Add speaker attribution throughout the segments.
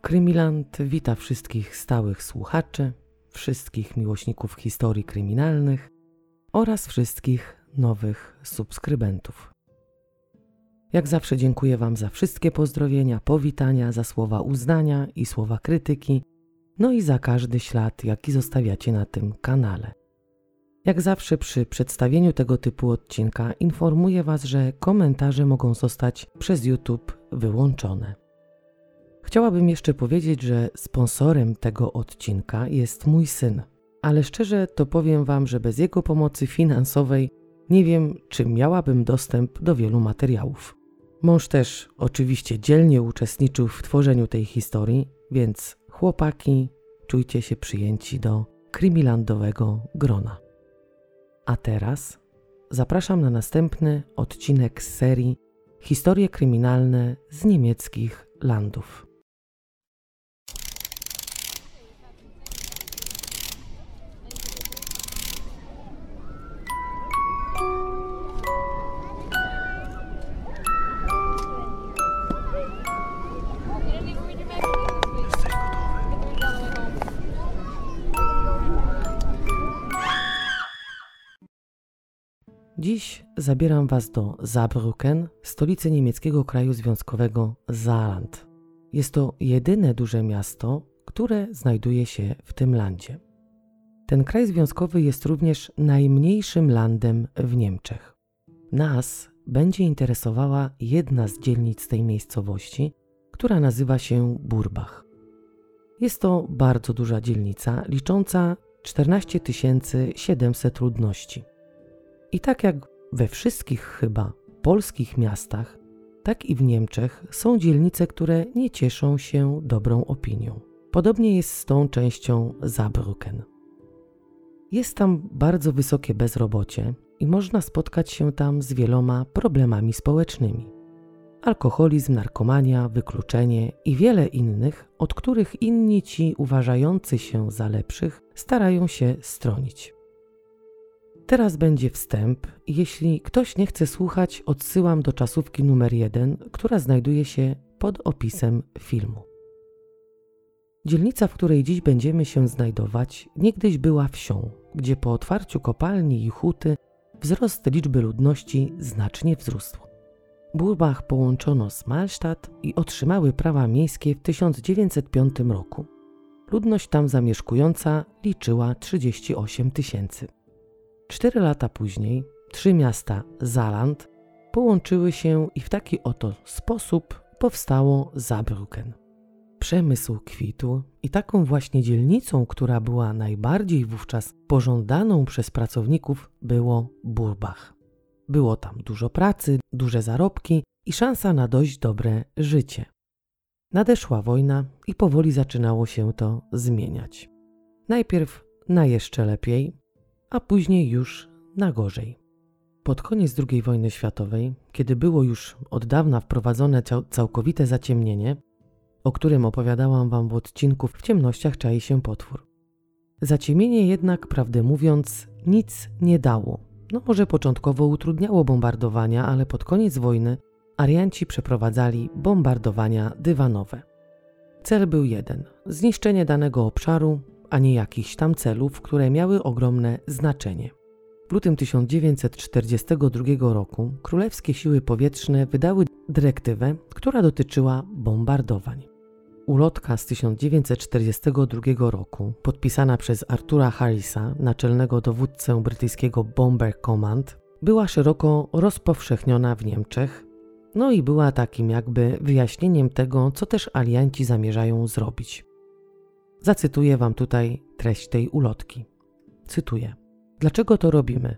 Speaker 1: Krymiland wita wszystkich stałych słuchaczy, wszystkich miłośników historii kryminalnych oraz wszystkich nowych subskrybentów. Jak zawsze dziękuję Wam za wszystkie pozdrowienia, powitania, za słowa uznania i słowa krytyki, no i za każdy ślad, jaki zostawiacie na tym kanale. Jak zawsze przy przedstawieniu tego typu odcinka informuję Was, że komentarze mogą zostać przez YouTube wyłączone. Chciałabym jeszcze powiedzieć, że sponsorem tego odcinka jest mój syn, ale szczerze to powiem Wam, że bez jego pomocy finansowej nie wiem, czy miałabym dostęp do wielu materiałów. Mąż też oczywiście dzielnie uczestniczył w tworzeniu tej historii, więc chłopaki, czujcie się przyjęci do krymilandowego grona. A teraz zapraszam na następny odcinek serii Historie kryminalne z niemieckich landów. Dziś zabieram Was do Saarbrücken, stolicy niemieckiego kraju związkowego Saarland. Jest to jedyne duże miasto, które znajduje się w tym landzie. Ten kraj związkowy jest również najmniejszym landem w Niemczech. Nas będzie interesowała jedna z dzielnic tej miejscowości, która nazywa się Burbach. Jest to bardzo duża dzielnica, licząca 14 700 ludności. I tak jak we wszystkich chyba polskich miastach, tak i w Niemczech są dzielnice, które nie cieszą się dobrą opinią. Podobnie jest z tą częścią Saarbrücken. Jest tam bardzo wysokie bezrobocie i można spotkać się tam z wieloma problemami społecznymi. Alkoholizm, narkomania, wykluczenie i wiele innych, od których inni ci uważający się za lepszych starają się stronić. Teraz będzie wstęp. Jeśli ktoś nie chce słuchać, odsyłam do czasówki numer 1, która znajduje się pod opisem filmu. Dzielnica, w której dziś będziemy się znajdować, niegdyś była wsią, gdzie po otwarciu kopalni i huty wzrost liczby ludności znacznie wzrósł. Burbach połączono z Malstadt i otrzymały prawa miejskie w 1905 roku. Ludność tam zamieszkująca liczyła 38 tysięcy. Cztery lata później trzy miasta Zaland połączyły się i w taki oto sposób powstało Saarbrücken. Przemysł kwitł i taką właśnie dzielnicą, która była najbardziej wówczas pożądaną przez pracowników, było Burbach. Było tam dużo pracy, duże zarobki i szansa na dość dobre życie. Nadeszła wojna i powoli zaczynało się to zmieniać. Najpierw na jeszcze lepiej, a później już na gorzej. Pod koniec II wojny światowej, kiedy było już od dawna wprowadzone całkowite zaciemnienie, o którym opowiadałam Wam w odcinku W ciemnościach czai się potwór. Zaciemienie jednak, prawdę mówiąc, nic nie dało. No może początkowo utrudniało bombardowania, ale pod koniec wojny Arianci przeprowadzali bombardowania dywanowe. Cel był jeden: zniszczenie danego obszaru, a nie jakichś tam celów, które miały ogromne znaczenie. W lutym 1942 roku królewskie siły powietrzne wydały dyrektywę, która dotyczyła bombardowań. Ulotka z 1942 roku, podpisana przez Artura Harrisa, naczelnego dowódcę brytyjskiego Bomber Command, była szeroko rozpowszechniona w Niemczech, no i była takim jakby wyjaśnieniem tego, co też alianci zamierzają zrobić. Zacytuję Wam tutaj treść tej ulotki. Cytuję: Dlaczego to robimy?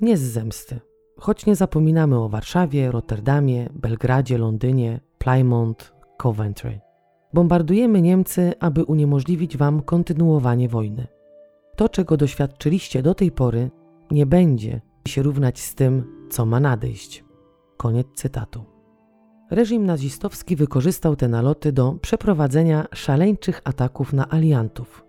Speaker 1: Nie z zemsty. Choć nie zapominamy o Warszawie, Rotterdamie, Belgradzie, Londynie, Plymouth, Coventry. Bombardujemy Niemcy, aby uniemożliwić Wam kontynuowanie wojny. To, czego doświadczyliście do tej pory, nie będzie się równać z tym, co ma nadejść. Koniec cytatu. Reżim nazistowski wykorzystał te naloty do przeprowadzenia szaleńczych ataków na aliantów.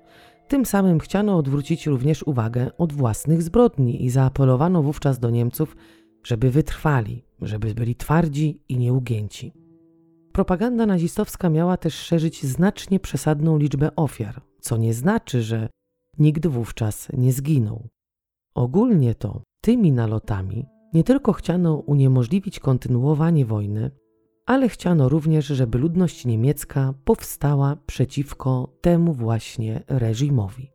Speaker 1: Tym samym chciano odwrócić również uwagę od własnych zbrodni i zaapelowano wówczas do Niemców, żeby wytrwali, żeby byli twardzi i nieugięci. Propaganda nazistowska miała też szerzyć znacznie przesadną liczbę ofiar, co nie znaczy, że nikt wówczas nie zginął. Ogólnie to tymi nalotami nie tylko chciano uniemożliwić kontynuowanie wojny, ale chciano również, żeby ludność niemiecka powstała przeciwko temu właśnie reżimowi.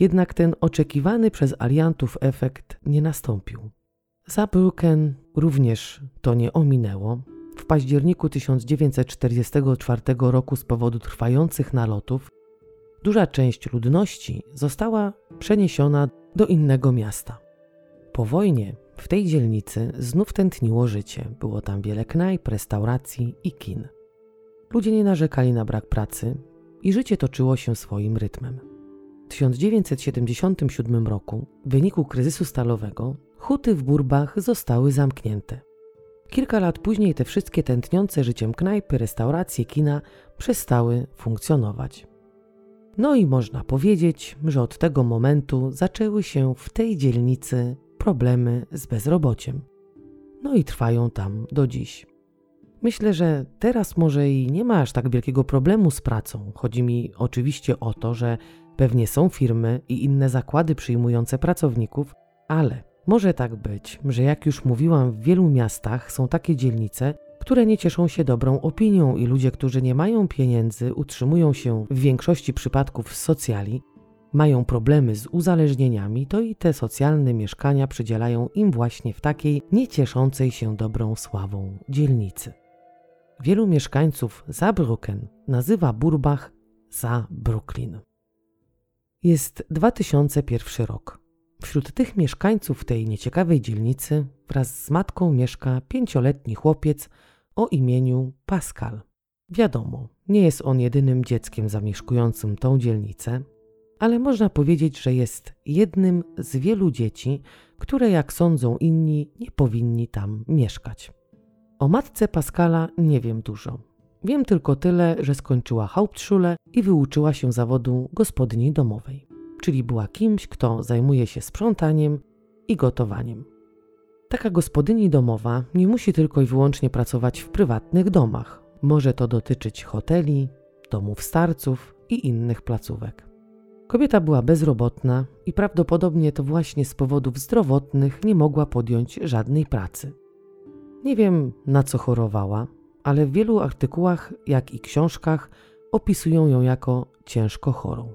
Speaker 1: Jednak ten oczekiwany przez aliantów efekt nie nastąpił. Saarbrücken również to nie ominęło. W październiku 1944 roku z powodu trwających nalotów duża część ludności została przeniesiona do innego miasta. Po wojnie w tej dzielnicy znów tętniło życie. Było tam wiele knajp, restauracji i kin. Ludzie nie narzekali na brak pracy i życie toczyło się swoim rytmem. W 1977 roku, w wyniku kryzysu stalowego, huty w Burbach zostały zamknięte. Kilka lat później te wszystkie tętniące życiem knajpy, restauracje, kina przestały funkcjonować. No i można powiedzieć, że od tego momentu zaczęły się w tej dzielnicy problemy z bezrobociem. No i trwają tam do dziś. Myślę, że teraz może i nie ma aż tak wielkiego problemu z pracą. Chodzi mi oczywiście o to, że pewnie są firmy i inne zakłady przyjmujące pracowników, ale może tak być, że jak już mówiłam, w wielu miastach są takie dzielnice, które nie cieszą się dobrą opinią i ludzie, którzy nie mają pieniędzy, utrzymują się w większości przypadków z socjali, mają problemy z uzależnieniami, to i te socjalne mieszkania przydzielają im właśnie w takiej niecieszącej się dobrą sławą dzielnicy. Wielu mieszkańców Saarbrücken nazywa Burbach za Brooklyn. Jest 2001 rok. Wśród tych mieszkańców tej nieciekawej dzielnicy wraz z matką mieszka pięcioletni chłopiec o imieniu Pascal. Wiadomo, nie jest on jedynym dzieckiem zamieszkującym tą dzielnicę, ale można powiedzieć, że jest jednym z wielu dzieci, które, jak sądzą inni, nie powinni tam mieszkać. O matce Pascala nie wiem dużo. Wiem tylko tyle, że skończyła Hauptschule i wyuczyła się zawodu gospodyni domowej, czyli była kimś, kto zajmuje się sprzątaniem i gotowaniem. Taka gospodyni domowa nie musi tylko i wyłącznie pracować w prywatnych domach. Może to dotyczyć hoteli, domów starców i innych placówek. Kobieta była bezrobotna i prawdopodobnie to właśnie z powodów zdrowotnych nie mogła podjąć żadnej pracy. Nie wiem na co chorowała, ale w wielu artykułach, jak i książkach, opisują ją jako ciężko chorą.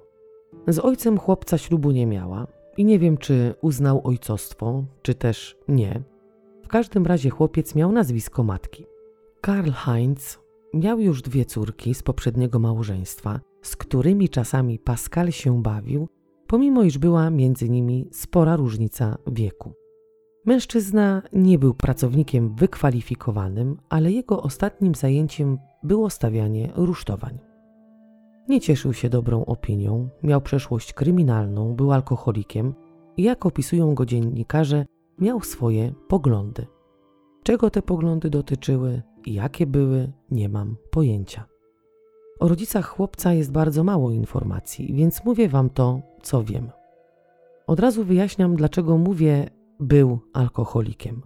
Speaker 1: Z ojcem chłopca ślubu nie miała i nie wiem, czy uznał ojcostwo, czy też nie. W każdym razie chłopiec miał nazwisko matki. Karl Heinz miał już dwie córki z poprzedniego małżeństwa z którymi czasami Pascal się bawił, pomimo iż była między nimi spora różnica wieku. Mężczyzna nie był pracownikiem wykwalifikowanym, ale jego ostatnim zajęciem było stawianie rusztowań. Nie cieszył się dobrą opinią, miał przeszłość kryminalną, był alkoholikiem i jak opisują go dziennikarze, miał swoje poglądy. Czego te poglądy dotyczyły i jakie były, nie mam pojęcia. O rodzicach chłopca jest bardzo mało informacji, więc mówię wam to, co wiem. Od razu wyjaśniam, dlaczego mówię był alkoholikiem.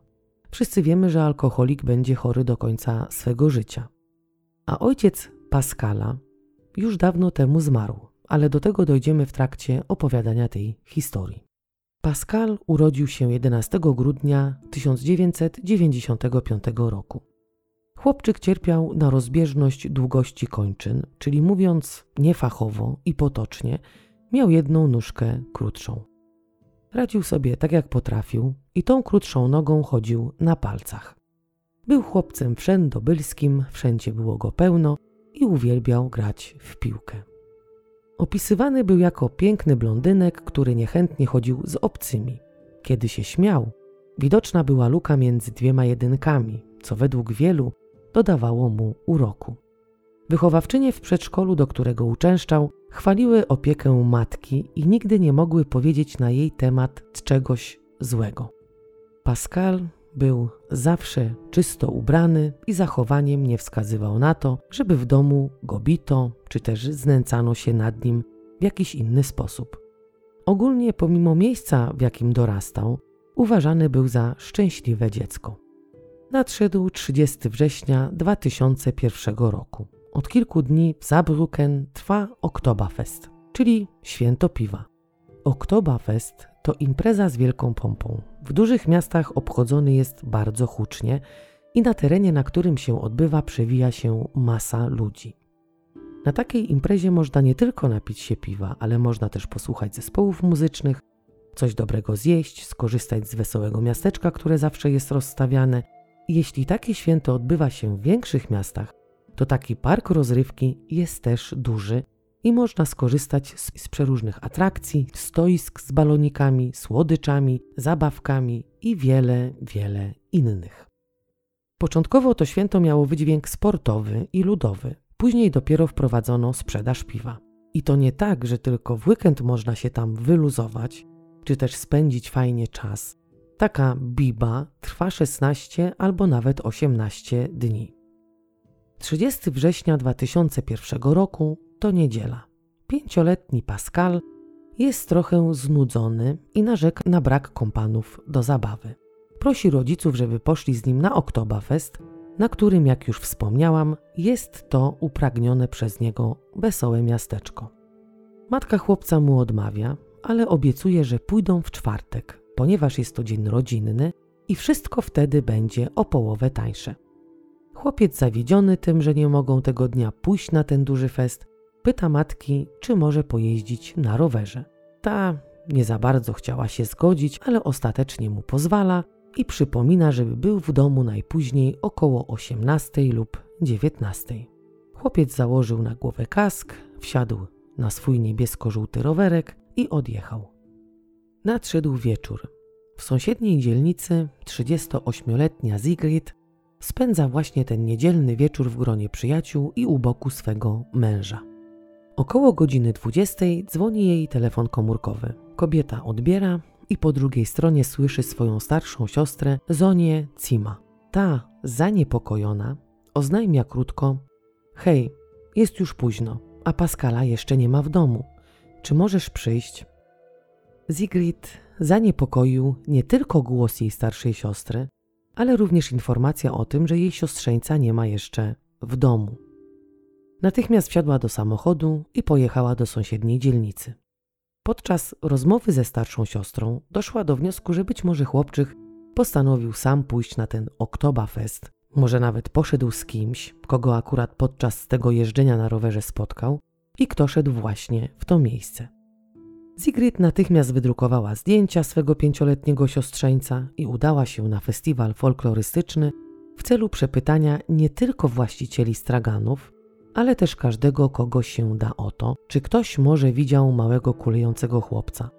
Speaker 1: Wszyscy wiemy, że alkoholik będzie chory do końca swego życia. A ojciec Pascala już dawno temu zmarł, ale do tego dojdziemy w trakcie opowiadania tej historii. Pascal urodził się 11 grudnia 1995 roku. Chłopczyk cierpiał na rozbieżność długości kończyn, czyli mówiąc niefachowo i potocznie, miał jedną nóżkę krótszą. Radził sobie tak jak potrafił i tą krótszą nogą chodził na palcach. Był chłopcem wszędobylskim, wszędzie było go pełno i uwielbiał grać w piłkę. Opisywany był jako piękny blondynek, który niechętnie chodził z obcymi. Kiedy się śmiał, widoczna była luka między dwiema jedynkami, co według wielu dodawało mu uroku. Wychowawczynie w przedszkolu, do którego uczęszczał, chwaliły opiekę matki i nigdy nie mogły powiedzieć na jej temat czegoś złego. Pascal był zawsze czysto ubrany i zachowaniem nie wskazywał na to, żeby w domu go bito czy też znęcano się nad nim w jakiś inny sposób. Ogólnie, pomimo miejsca, w jakim dorastał, uważany był za szczęśliwe dziecko. Nadszedł 30 września 2001 roku. Od kilku dni w Saarbrücken trwa Oktoberfest, czyli święto piwa. Oktoberfest to impreza z wielką pompą. W dużych miastach obchodzony jest bardzo hucznie i na terenie, na którym się odbywa, przewija się masa ludzi. Na takiej imprezie można nie tylko napić się piwa, ale można też posłuchać zespołów muzycznych, coś dobrego zjeść, skorzystać z wesołego miasteczka, które zawsze jest rozstawiane. Jeśli takie święto odbywa się w większych miastach, to taki park rozrywki jest też duży i można skorzystać z, z przeróżnych atrakcji, stoisk z balonikami, słodyczami, zabawkami i wiele, wiele innych. Początkowo to święto miało wydźwięk sportowy i ludowy, później dopiero wprowadzono sprzedaż piwa. I to nie tak, że tylko w weekend można się tam wyluzować, czy też spędzić fajnie czas. Taka biba trwa 16 albo nawet 18 dni. 30 września 2001 roku to niedziela. Pięcioletni Pascal jest trochę znudzony i narzeka na brak kompanów do zabawy. Prosi rodziców, żeby poszli z nim na Oktoberfest, na którym, jak już wspomniałam, jest to upragnione przez niego wesołe miasteczko. Matka chłopca mu odmawia, ale obiecuje, że pójdą w czwartek, ponieważ jest to dzień rodzinny i wszystko wtedy będzie o połowę tańsze. Chłopiec zawiedziony tym, że nie mogą tego dnia pójść na ten duży fest, pyta matki, czy może pojeździć na rowerze. Ta nie za bardzo chciała się zgodzić, ale ostatecznie mu pozwala i przypomina, żeby był w domu najpóźniej około 18 lub 19. Chłopiec założył na głowę kask, wsiadł na swój niebiesko-żółty rowerek i odjechał. Nadszedł wieczór. W sąsiedniej dzielnicy 38-letnia Sigrid spędza właśnie ten niedzielny wieczór w gronie przyjaciół i u boku swego męża. Około godziny 20 dzwoni jej telefon komórkowy. Kobieta odbiera i po drugiej stronie słyszy swoją starszą siostrę Zonię Cima. Ta, zaniepokojona, oznajmia krótko: Hej, jest już późno, a Paskala jeszcze nie ma w domu. Czy możesz przyjść? Zigrid zaniepokoił nie tylko głos jej starszej siostry, ale również informacja o tym, że jej siostrzeńca nie ma jeszcze w domu. Natychmiast wsiadła do samochodu i pojechała do sąsiedniej dzielnicy. Podczas rozmowy ze starszą siostrą doszła do wniosku, że być może chłopczyk postanowił sam pójść na ten Oktoberfest. Może nawet poszedł z kimś, kogo akurat podczas tego jeżdżenia na rowerze spotkał i kto szedł właśnie w to miejsce. Sigrid natychmiast wydrukowała zdjęcia swego pięcioletniego siostrzeńca i udała się na festiwal folklorystyczny w celu przepytania nie tylko właścicieli straganów, ale też każdego, kogo się da o to, czy ktoś może widział małego kulejącego chłopca.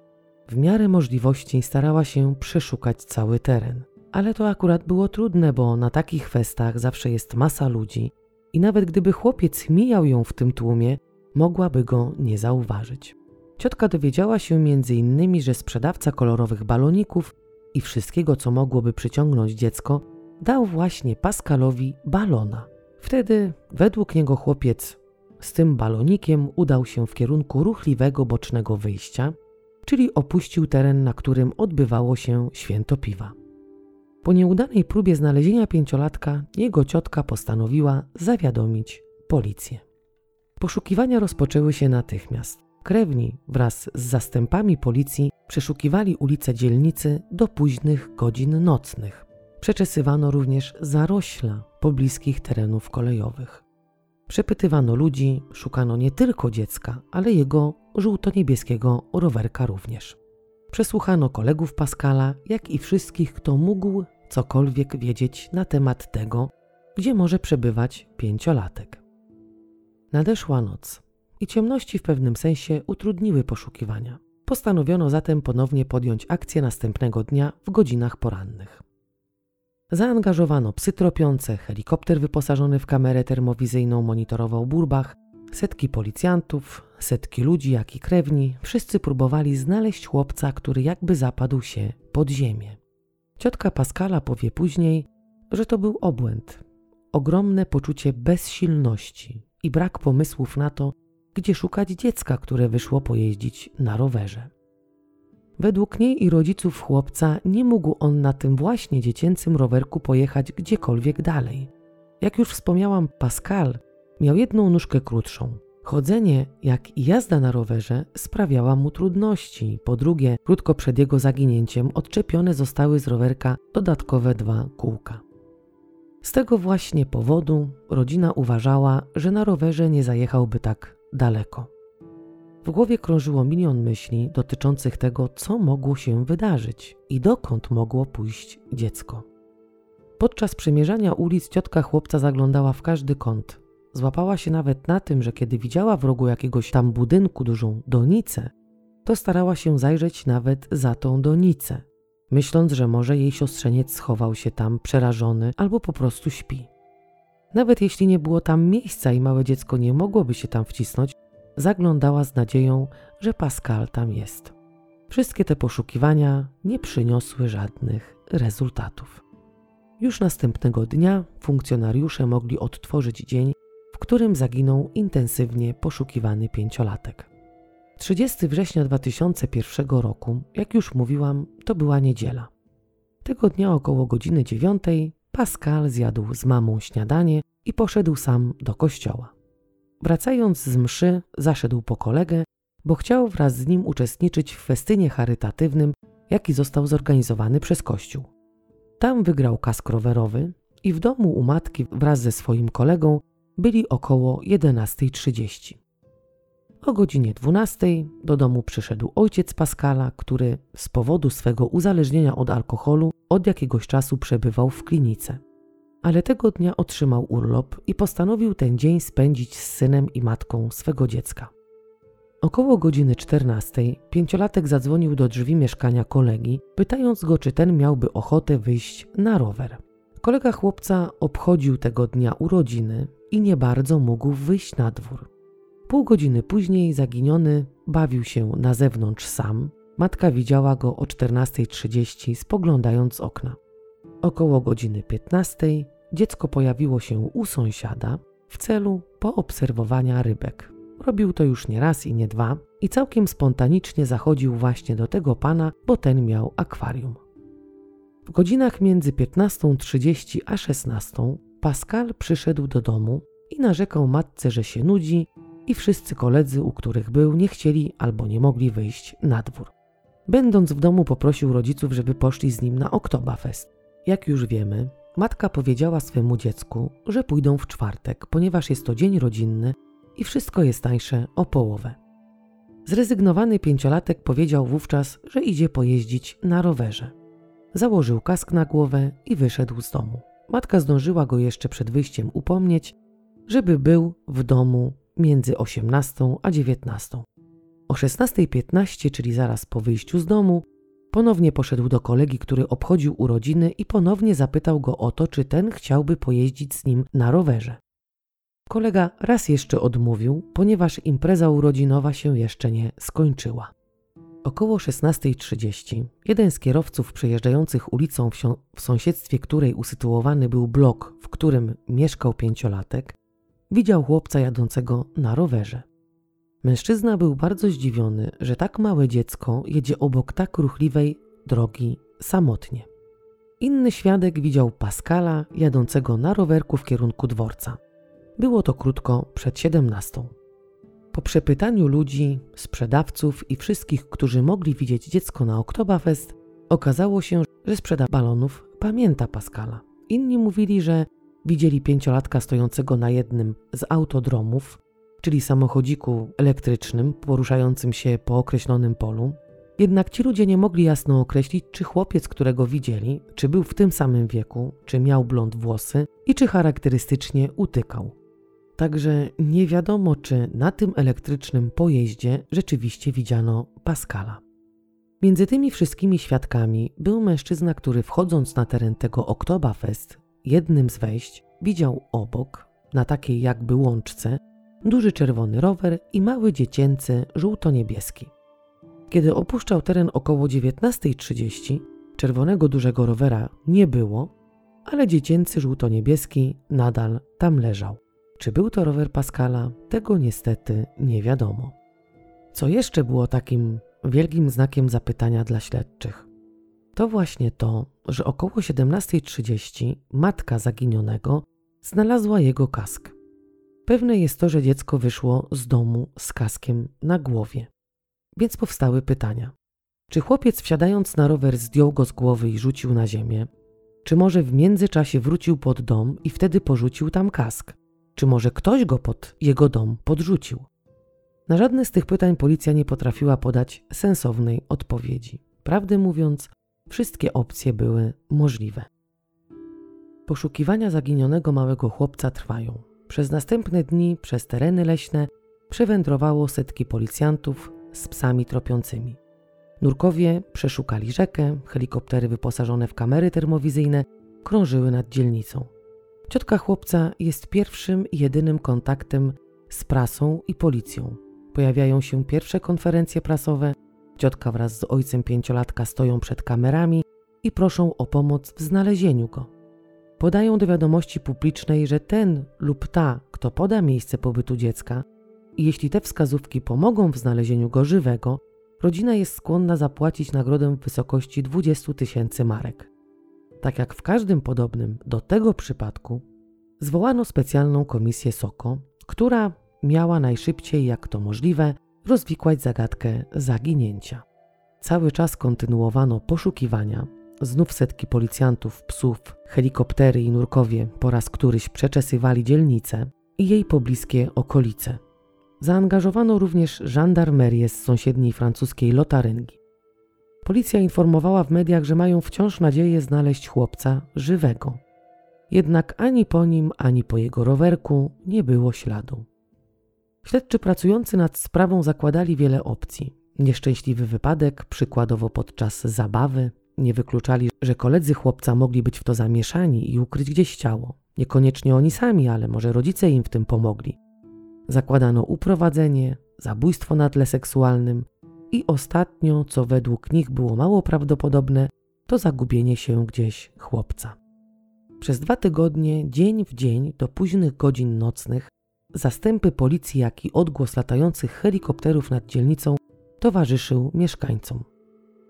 Speaker 1: W miarę możliwości starała się przeszukać cały teren. Ale to akurat było trudne, bo na takich festach zawsze jest masa ludzi i nawet gdyby chłopiec mijał ją w tym tłumie, mogłaby go nie zauważyć. Ciotka dowiedziała się innymi, że sprzedawca kolorowych baloników i wszystkiego, co mogłoby przyciągnąć dziecko, dał właśnie Pascalowi balona. Wtedy, według niego chłopiec z tym balonikiem udał się w kierunku ruchliwego bocznego wyjścia, czyli opuścił teren, na którym odbywało się święto piwa. Po nieudanej próbie znalezienia pięciolatka, jego ciotka postanowiła zawiadomić policję. Poszukiwania rozpoczęły się natychmiast. Krewni wraz z zastępami policji przeszukiwali ulice dzielnicy do późnych godzin nocnych. Przeczesywano również zarośla pobliskich terenów kolejowych. Przepytywano ludzi, szukano nie tylko dziecka, ale jego żółto-niebieskiego rowerka również. Przesłuchano kolegów Pascala, jak i wszystkich, kto mógł cokolwiek wiedzieć na temat tego, gdzie może przebywać pięciolatek. Nadeszła noc i ciemności w pewnym sensie utrudniły poszukiwania. Postanowiono zatem ponownie podjąć akcję następnego dnia w godzinach porannych. Zaangażowano psy tropiące, helikopter wyposażony w kamerę termowizyjną monitorował Burbach, setki policjantów, setki ludzi, jak i krewni, wszyscy próbowali znaleźć chłopca, który jakby zapadł się pod ziemię. Ciotka Pascala powie później, że to był obłęd, ogromne poczucie bezsilności i brak pomysłów na to, gdzie szukać dziecka, które wyszło pojeździć na rowerze. Według niej i rodziców chłopca nie mógł on na tym właśnie dziecięcym rowerku pojechać gdziekolwiek dalej. Jak już wspomniałam, Pascal miał jedną nóżkę krótszą. Chodzenie, jak i jazda na rowerze sprawiała mu trudności. Po drugie, krótko przed jego zaginięciem odczepione zostały z rowerka dodatkowe dwa kółka. Z tego właśnie powodu rodzina uważała, że na rowerze nie zajechałby tak daleko. W głowie krążyło milion myśli dotyczących tego, co mogło się wydarzyć i dokąd mogło pójść dziecko. Podczas przemierzania ulic ciotka chłopca zaglądała w każdy kąt. Złapała się nawet na tym, że kiedy widziała w rogu jakiegoś tam budynku dużą donicę, to starała się zajrzeć nawet za tą donicę, myśląc, że może jej siostrzeniec schował się tam przerażony albo po prostu śpi. Nawet jeśli nie było tam miejsca i małe dziecko nie mogłoby się tam wcisnąć, zaglądała z nadzieją, że Pascal tam jest. Wszystkie te poszukiwania nie przyniosły żadnych rezultatów. Już następnego dnia funkcjonariusze mogli odtworzyć dzień, w którym zaginął intensywnie poszukiwany pięciolatek. 30 września 2001 roku, jak już mówiłam, to była niedziela. Tego dnia około godziny dziewiątej Pascal zjadł z mamą śniadanie i poszedł sam do kościoła. Wracając z mszy, zaszedł po kolegę, bo chciał wraz z nim uczestniczyć w festynie charytatywnym, jaki został zorganizowany przez kościół. Tam wygrał kask rowerowy i w domu u matki wraz ze swoim kolegą byli około 11.30. O godzinie 12 do domu przyszedł ojciec Pascala, który z powodu swego uzależnienia od alkoholu od jakiegoś czasu przebywał w klinice. Ale tego dnia otrzymał urlop i postanowił ten dzień spędzić z synem i matką swego dziecka. Około godziny 14 pięciolatek zadzwonił do drzwi mieszkania kolegi, pytając go, czy ten miałby ochotę wyjść na rower. Kolega chłopca obchodził tego dnia urodziny i nie bardzo mógł wyjść na dwór. Pół godziny później zaginiony bawił się na zewnątrz sam. Matka widziała go o 14.30 spoglądając z okna. Około godziny 15 dziecko pojawiło się u sąsiada w celu poobserwowania rybek. Robił to już nie raz i nie dwa i całkiem spontanicznie zachodził właśnie do tego pana, bo ten miał akwarium. W godzinach między 15.30 a 16 Pascal przyszedł do domu i narzekał matce, że się nudzi i wszyscy koledzy, u których był, nie chcieli albo nie mogli wyjść na dwór. Będąc w domu poprosił rodziców, żeby poszli z nim na Oktoberfest. Jak już wiemy, matka powiedziała swemu dziecku, że pójdą w czwartek, ponieważ jest to dzień rodzinny i wszystko jest tańsze o połowę. Zrezygnowany pięciolatek powiedział wówczas, że idzie pojeździć na rowerze. Założył kask na głowę i wyszedł z domu. Matka zdążyła go jeszcze przed wyjściem upomnieć, żeby był w domu między 18 a 19. O 16.15, czyli zaraz po wyjściu z domu, ponownie poszedł do kolegi, który obchodził urodziny i ponownie zapytał go o to, czy ten chciałby pojeździć z nim na rowerze. Kolega raz jeszcze odmówił, ponieważ impreza urodzinowa się jeszcze nie skończyła. Około 16.30 jeden z kierowców przejeżdżających ulicą, w, w sąsiedztwie której usytuowany był blok, w którym mieszkał pięciolatek, widział chłopca jadącego na rowerze. Mężczyzna był bardzo zdziwiony, że tak małe dziecko jedzie obok tak ruchliwej drogi samotnie. Inny świadek widział Pascala jadącego na rowerku w kierunku dworca. Było to krótko przed 17. Po przepytaniu ludzi, sprzedawców i wszystkich, którzy mogli widzieć dziecko na Oktoberfest, okazało się, że sprzeda balonów pamięta Pascala. Inni mówili, że widzieli pięciolatka stojącego na jednym z autodromów, czyli samochodziku elektrycznym poruszającym się po określonym polu. Jednak ci ludzie nie mogli jasno określić, czy chłopiec, którego widzieli, czy był w tym samym wieku, czy miał blond włosy i czy charakterystycznie utykał. Także nie wiadomo, czy na tym elektrycznym pojeździe rzeczywiście widziano Pascala. Między tymi wszystkimi świadkami był mężczyzna, który wchodząc na teren tego Oktoberfest, jednym z wejść widział obok, na takiej jakby łączce, duży czerwony rower i mały dziecięcy żółto-niebieski. Kiedy opuszczał teren około 19.30, czerwonego dużego rowera nie było, ale dziecięcy żółto-niebieski nadal tam leżał. Czy był to rower Pascala, tego niestety nie wiadomo. Co jeszcze było takim wielkim znakiem zapytania dla śledczych. To właśnie to, że około 17.30 matka zaginionego znalazła jego kask. Pewne jest to, że dziecko wyszło z domu z kaskiem na głowie. Więc powstały pytania. Czy chłopiec wsiadając na rower zdjął go z głowy i rzucił na ziemię? Czy może w międzyczasie wrócił pod dom i wtedy porzucił tam kask? Czy może ktoś go pod jego dom podrzucił? Na żadne z tych pytań policja nie potrafiła podać sensownej odpowiedzi. Prawdę mówiąc, wszystkie opcje były możliwe. Poszukiwania zaginionego małego chłopca trwają. Przez następne dni przez tereny leśne przewędrowało setki policjantów z psami tropiącymi. Nurkowie przeszukali rzekę, helikoptery wyposażone w kamery termowizyjne krążyły nad dzielnicą. Ciotka chłopca jest pierwszym i jedynym kontaktem z prasą i policją. Pojawiają się pierwsze konferencje prasowe, ciotka wraz z ojcem pięciolatka stoją przed kamerami i proszą o pomoc w znalezieniu go. Podają do wiadomości publicznej, że ten lub ta, kto poda miejsce pobytu dziecka, i jeśli te wskazówki pomogą w znalezieniu go żywego, rodzina jest skłonna zapłacić nagrodę w wysokości 20 tysięcy marek. Tak jak w każdym podobnym do tego przypadku, zwołano specjalną komisję SOKO, która miała najszybciej jak to możliwe rozwikłać zagadkę zaginięcia. Cały czas kontynuowano poszukiwania, znów setki policjantów, psów, helikoptery i nurkowie po raz któryś przeczesywali dzielnicę i jej pobliskie okolice. Zaangażowano również żandarmerię z sąsiedniej francuskiej Lotaryngi. Policja informowała w mediach, że mają wciąż nadzieję znaleźć chłopca żywego. Jednak ani po nim, ani po jego rowerku nie było śladu. Śledczy pracujący nad sprawą zakładali wiele opcji. Nieszczęśliwy wypadek, przykładowo podczas zabawy, nie wykluczali, że koledzy chłopca mogli być w to zamieszani i ukryć gdzieś ciało. Niekoniecznie oni sami, ale może rodzice im w tym pomogli. Zakładano uprowadzenie, zabójstwo na tle seksualnym i ostatnio, co według nich było mało prawdopodobne, to zagubienie się gdzieś chłopca. Przez dwa tygodnie, dzień w dzień, do późnych godzin nocnych, zastępy policji, jak i odgłos latających helikopterów nad dzielnicą towarzyszył mieszkańcom.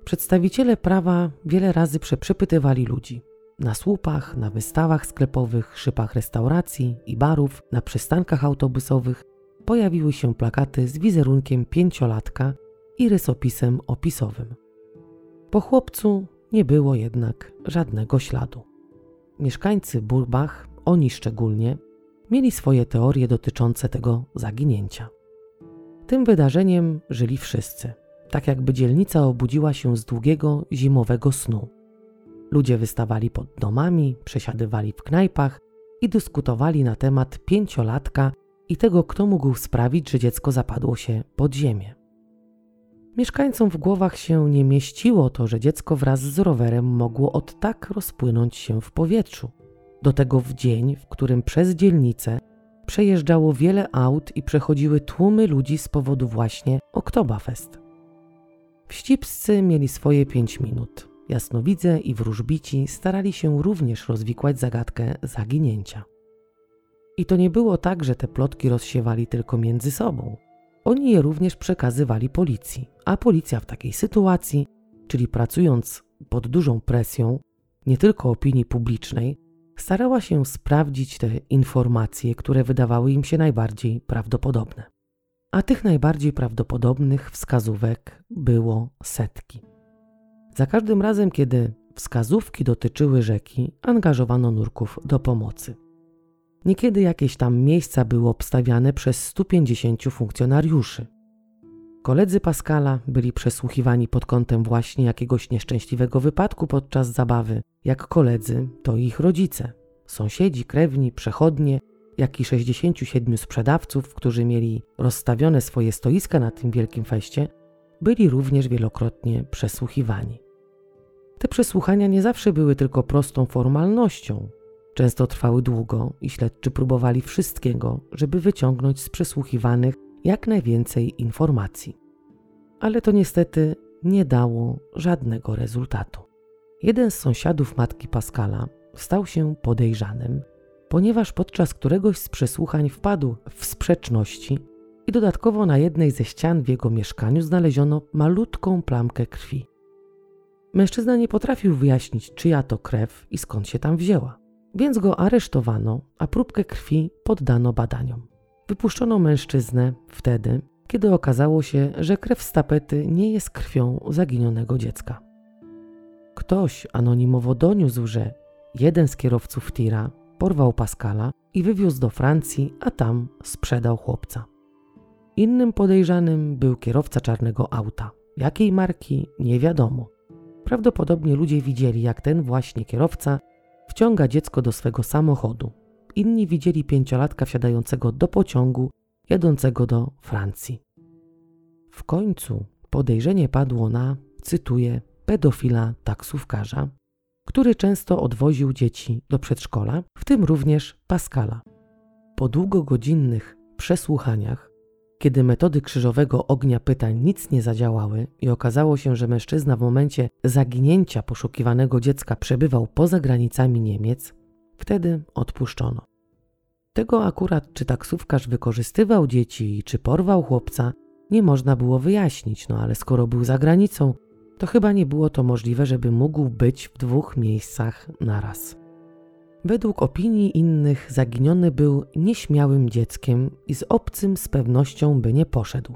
Speaker 1: Przedstawiciele prawa wiele razy przepytywali ludzi. Na słupach, na wystawach sklepowych, szypach restauracji i barów, na przystankach autobusowych pojawiły się plakaty z wizerunkiem pięciolatka i rysopisem opisowym. Po chłopcu nie było jednak żadnego śladu. Mieszkańcy Burbach, oni szczególnie, mieli swoje teorie dotyczące tego zaginięcia. Tym wydarzeniem żyli wszyscy, tak jakby dzielnica obudziła się z długiego zimowego snu. Ludzie wystawali pod domami, przesiadywali w knajpach i dyskutowali na temat pięciolatka i tego, kto mógł sprawić, że dziecko zapadło się pod ziemię. Mieszkańcom w głowach się nie mieściło to, że dziecko wraz z rowerem mogło od tak rozpłynąć się w powietrzu. Do tego w dzień, w którym przez dzielnicę przejeżdżało wiele aut i przechodziły tłumy ludzi z powodu właśnie Oktoberfest. Wścibscy mieli swoje pięć minut. Jasnowidze i wróżbici starali się również rozwikłać zagadkę zaginięcia. I to nie było tak, że te plotki rozsiewali tylko między sobą. Oni je również przekazywali policji, a policja w takiej sytuacji, czyli pracując pod dużą presją, nie tylko opinii publicznej, starała się sprawdzić te informacje, które wydawały im się najbardziej prawdopodobne. A tych najbardziej prawdopodobnych wskazówek było setki. Za każdym razem, kiedy wskazówki dotyczyły rzeki, angażowano nurków do pomocy. Niekiedy jakieś tam miejsca były obstawiane przez 150 funkcjonariuszy. Koledzy Pascala byli przesłuchiwani pod kątem właśnie jakiegoś nieszczęśliwego wypadku podczas zabawy. Jak koledzy, to ich rodzice, sąsiedzi, krewni, przechodnie, jak i 67 sprzedawców, którzy mieli rozstawione swoje stoiska na tym wielkim feście, byli również wielokrotnie przesłuchiwani. Te przesłuchania nie zawsze były tylko prostą formalnością. Często trwały długo i śledczy próbowali wszystkiego, żeby wyciągnąć z przesłuchiwanych jak najwięcej informacji. Ale to niestety nie dało żadnego rezultatu. Jeden z sąsiadów matki Pascala stał się podejrzanym, ponieważ podczas któregoś z przesłuchań wpadł w sprzeczności i dodatkowo na jednej ze ścian w jego mieszkaniu znaleziono malutką plamkę krwi. Mężczyzna nie potrafił wyjaśnić, czyja to krew i skąd się tam wzięła, więc go aresztowano, a próbkę krwi poddano badaniom. Wypuszczono mężczyznę wtedy, kiedy okazało się, że krew z tapety nie jest krwią zaginionego dziecka. Ktoś anonimowo doniósł, że jeden z kierowców tira porwał Pascala i wywiózł do Francji, a tam sprzedał chłopca. Innym podejrzanym był kierowca czarnego auta. Jakiej marki nie wiadomo. Prawdopodobnie ludzie widzieli, jak ten właśnie kierowca wciąga dziecko do swego samochodu. Inni widzieli pięciolatka wsiadającego do pociągu jadącego do Francji. W końcu podejrzenie padło na, cytuję, pedofila taksówkarza, który często odwoził dzieci do przedszkola, w tym również Pascala. Po długogodzinnych przesłuchaniach, kiedy metody krzyżowego ognia pytań nic nie zadziałały i okazało się, że mężczyzna w momencie zaginięcia poszukiwanego dziecka przebywał poza granicami Niemiec, wtedy odpuszczono. Tego akurat, czy taksówkarz wykorzystywał dzieci, czy porwał chłopca, nie można było wyjaśnić, no ale skoro był za granicą, to chyba nie było to możliwe, żeby mógł być w dwóch miejscach naraz. Według opinii innych zaginiony był nieśmiałym dzieckiem i z obcym z pewnością by nie poszedł.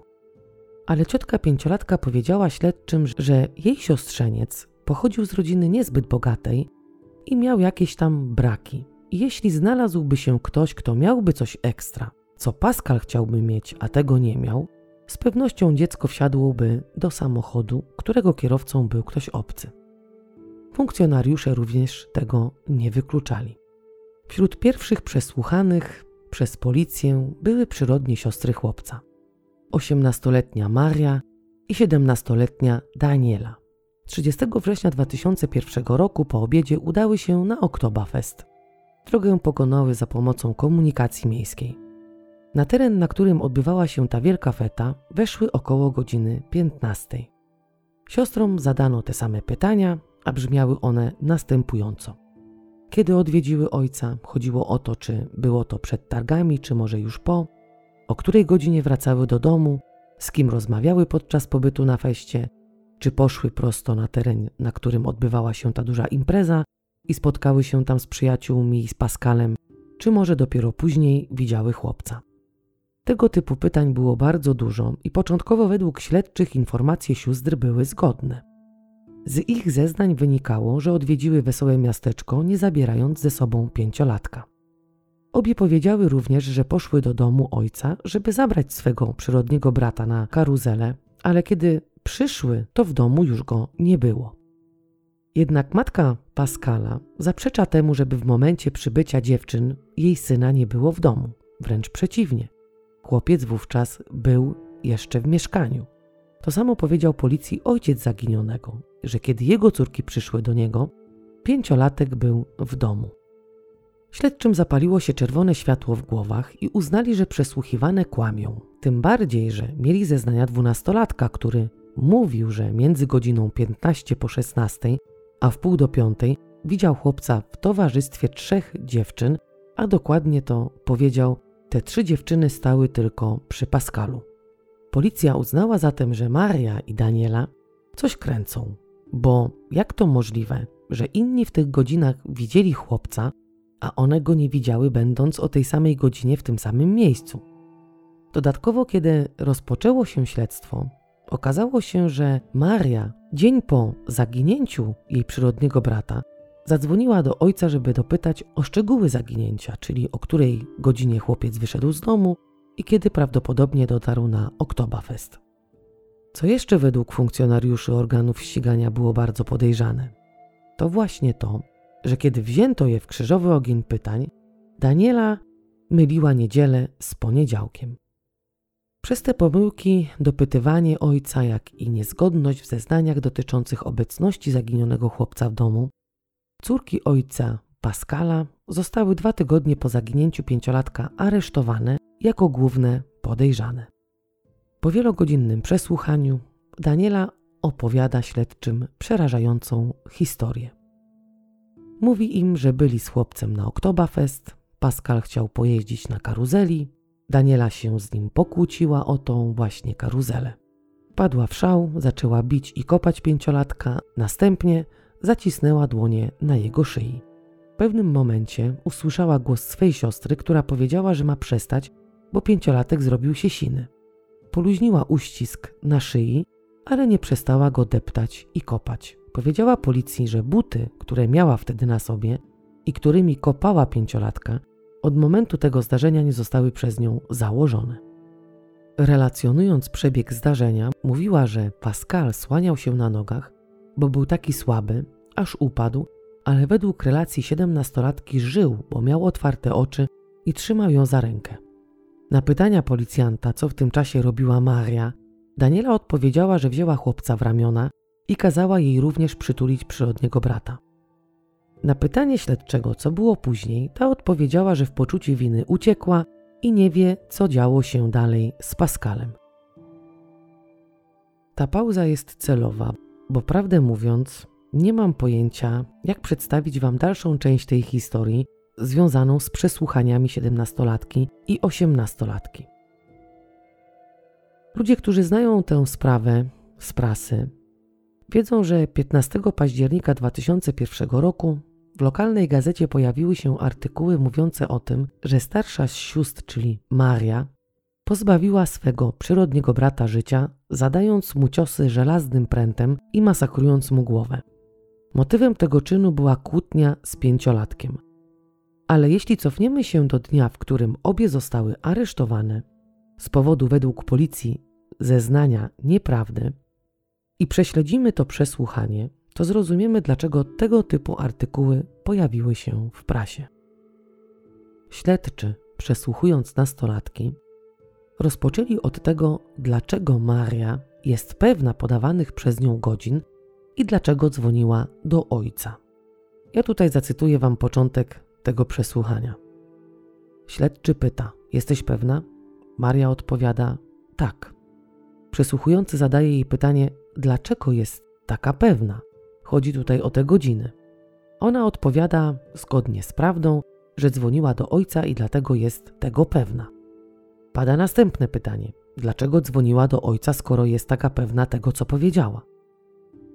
Speaker 1: Ale ciotka pięciolatka powiedziała śledczym, że jej siostrzeniec pochodził z rodziny niezbyt bogatej i miał jakieś tam braki. Jeśli znalazłby się ktoś, kto miałby coś ekstra, co Pascal chciałby mieć, a tego nie miał, z pewnością dziecko wsiadłoby do samochodu, którego kierowcą był ktoś obcy. Funkcjonariusze również tego nie wykluczali. Wśród pierwszych przesłuchanych przez policję były przyrodnie siostry chłopca: 18-letnia Maria i 17-letnia Daniela. 30 września 2001 roku po obiedzie udały się na Oktoberfest. Drogę pokonały za pomocą komunikacji miejskiej. Na teren, na którym odbywała się ta wielka feta, weszły około godziny 15. Siostrom zadano te same pytania, a brzmiały one następująco. Kiedy odwiedziły ojca, chodziło o to, czy było to przed targami, czy może już po, o której godzinie wracały do domu, z kim rozmawiały podczas pobytu na feście, czy poszły prosto na teren, na którym odbywała się ta duża impreza i spotkały się tam z przyjaciółmi i z Paskalem, czy może dopiero później widziały chłopca. Tego typu pytań było bardzo dużo i początkowo według śledczych informacje sióstr były zgodne. Z ich zeznań wynikało, że odwiedziły wesołe miasteczko, nie zabierając ze sobą pięciolatka. Obie powiedziały również, że poszły do domu ojca, żeby zabrać swego przyrodniego brata na karuzelę, ale kiedy przyszły, to w domu już go nie było. Jednak matka Pascala zaprzecza temu, żeby w momencie przybycia dziewczyn jej syna nie było w domu. Wręcz przeciwnie. Chłopiec wówczas był jeszcze w mieszkaniu. To samo powiedział policji ojciec zaginionego, że kiedy jego córki przyszły do niego, pięciolatek był w domu. Śledczym zapaliło się czerwone światło w głowach i uznali, że przesłuchiwane kłamią. Tym bardziej, że mieli zeznania dwunastolatka, który mówił, że między godziną 15 po 16 a w pół do piątej widział chłopca w towarzystwie trzech dziewczyn, a dokładnie to powiedział, te trzy dziewczyny stały tylko przy Pascalu. Policja uznała zatem, że Maria i Daniela coś kręcą, bo jak to możliwe, że inni w tych godzinach widzieli chłopca, a one go nie widziały, będąc o tej samej godzinie w tym samym miejscu? Dodatkowo, kiedy rozpoczęło się śledztwo, okazało się, że Maria dzień po zaginięciu jej przyrodniego brata zadzwoniła do ojca, żeby dopytać o szczegóły zaginięcia, czyli o której godzinie chłopiec wyszedł z domu i kiedy prawdopodobnie dotarł na Oktoberfest. Co jeszcze według funkcjonariuszy organów ścigania było bardzo podejrzane? To właśnie to, że kiedy wzięto je w krzyżowy ogień pytań, Daniela myliła niedzielę z poniedziałkiem. Przez te pomyłki dopytywanie ojca, jak i niezgodność w zeznaniach dotyczących obecności zaginionego chłopca w domu, córki ojca Pascala zostały dwa tygodnie po zaginięciu pięciolatka aresztowane jako główne podejrzane. Po wielogodzinnym przesłuchaniu Daniela opowiada śledczym przerażającą historię. Mówi im, że byli z chłopcem na Oktoberfest, Pascal chciał pojeździć na karuzeli, Daniela się z nim pokłóciła o tą właśnie karuzelę. Padła w szał, zaczęła bić i kopać pięciolatka, następnie zacisnęła dłonie na jego szyi. W pewnym momencie usłyszała głos swej siostry, która powiedziała, że ma przestać, bo pięciolatek zrobił się siny. Poluźniła uścisk na szyi, ale nie przestała go deptać i kopać. Powiedziała policji, że buty, które miała wtedy na sobie i którymi kopała pięciolatka, od momentu tego zdarzenia nie zostały przez nią założone. Relacjonując przebieg zdarzenia, mówiła, że Pascal słaniał się na nogach, bo był taki słaby, aż upadł, ale według relacji siedemnastolatki żył, bo miał otwarte oczy i trzymał ją za rękę. Na pytania policjanta, co w tym czasie robiła Maria, Daniela odpowiedziała, że wzięła chłopca w ramiona i kazała jej również przytulić przyrodniego brata. Na pytanie śledczego, co było później, ta odpowiedziała, że w poczuciu winy uciekła i nie wie, co działo się dalej z Pascalem. Ta pauza jest celowa, bo prawdę mówiąc, nie mam pojęcia, jak przedstawić Wam dalszą część tej historii związaną z przesłuchaniami siedemnastolatki i osiemnastolatki. Ludzie, którzy znają tę sprawę z prasy, wiedzą, że 15 października 2001 roku w lokalnej gazecie pojawiły się artykuły mówiące o tym, że starsza z sióstr, czyli Maria, pozbawiła swego przyrodniego brata życia, zadając mu ciosy żelaznym prętem i masakrując mu głowę. Motywem tego czynu była kłótnia z pięciolatkiem. Ale jeśli cofniemy się do dnia, w którym obie zostały aresztowane, z powodu według policji zeznania nieprawdy, i prześledzimy to przesłuchanie, to zrozumiemy, dlaczego tego typu artykuły pojawiły się w prasie. Śledczy, przesłuchując nastolatki, rozpoczęli od tego, dlaczego Maria jest pewna podawanych przez nią godzin i dlaczego dzwoniła do ojca. Ja tutaj zacytuję wam początek tego przesłuchania. Śledczy pyta: Jesteś pewna? Maria odpowiada: Tak. Przesłuchujący zadaje jej pytanie: Dlaczego jest taka pewna? Chodzi tutaj o te godziny. Ona odpowiada zgodnie z prawdą, że dzwoniła do ojca i dlatego jest tego pewna. Pada następne pytanie: dlaczego dzwoniła do ojca, skoro jest taka pewna tego, co powiedziała?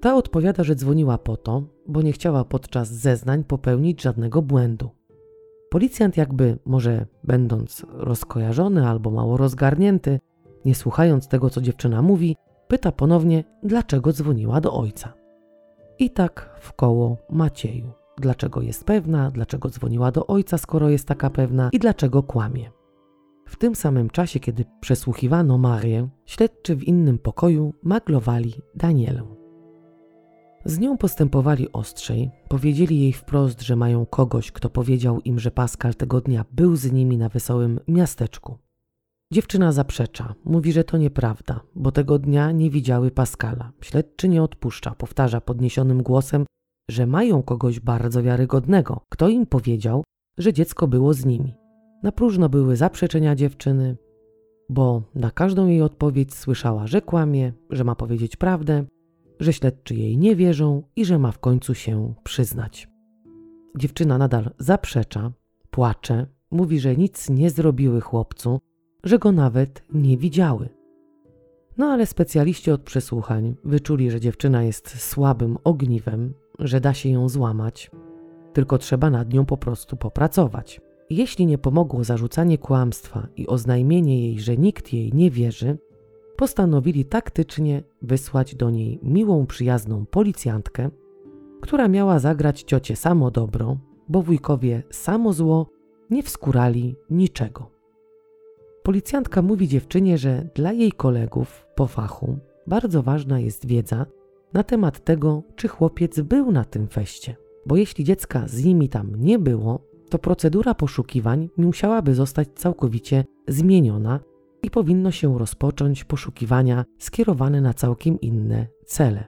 Speaker 1: Ta odpowiada, że dzwoniła po to, bo nie chciała podczas zeznań popełnić żadnego błędu. Policjant, jakby może będąc rozkojarzony albo mało rozgarnięty, nie słuchając tego, co dziewczyna mówi, pyta ponownie, dlaczego dzwoniła do ojca. I tak w koło Macieju. Dlaczego jest pewna, dlaczego dzwoniła do ojca, skoro jest taka pewna i dlaczego kłamie. W tym samym czasie, kiedy przesłuchiwano Marię, śledczy w innym pokoju maglowali Danielę. Z nią postępowali ostrzej, powiedzieli jej wprost, że mają kogoś, kto powiedział im, że Pascal tego dnia był z nimi na wesołym miasteczku. Dziewczyna zaprzecza, mówi, że to nieprawda, bo tego dnia nie widziały Pascala. Śledczy nie odpuszcza, powtarza podniesionym głosem, że mają kogoś bardzo wiarygodnego, kto im powiedział, że dziecko było z nimi. Na próżno były zaprzeczenia dziewczyny, bo na każdą jej odpowiedź słyszała, że kłamie, że ma powiedzieć prawdę, że śledczy jej nie wierzą i że ma w końcu się przyznać. Dziewczyna nadal zaprzecza, płacze, mówi, że nic nie zrobiły chłopcu, że go nawet nie widziały. No ale specjaliści od przesłuchań wyczuli, że dziewczyna jest słabym ogniwem, że da się ją złamać, tylko trzeba nad nią po prostu popracować. Jeśli nie pomogło zarzucanie kłamstwa i oznajmienie jej, że nikt jej nie wierzy, postanowili taktycznie wysłać do niej miłą, przyjazną policjantkę, która miała zagrać ciocie samo dobro, bo wujkowie samo zło nie wskurali niczego. Policjantka mówi dziewczynie, że dla jej kolegów po fachu bardzo ważna jest wiedza na temat tego, czy chłopiec był na tym feście, bo jeśli dziecka z nimi tam nie było, to procedura poszukiwań musiałaby zostać całkowicie zmieniona i powinno się rozpocząć poszukiwania skierowane na całkiem inne cele.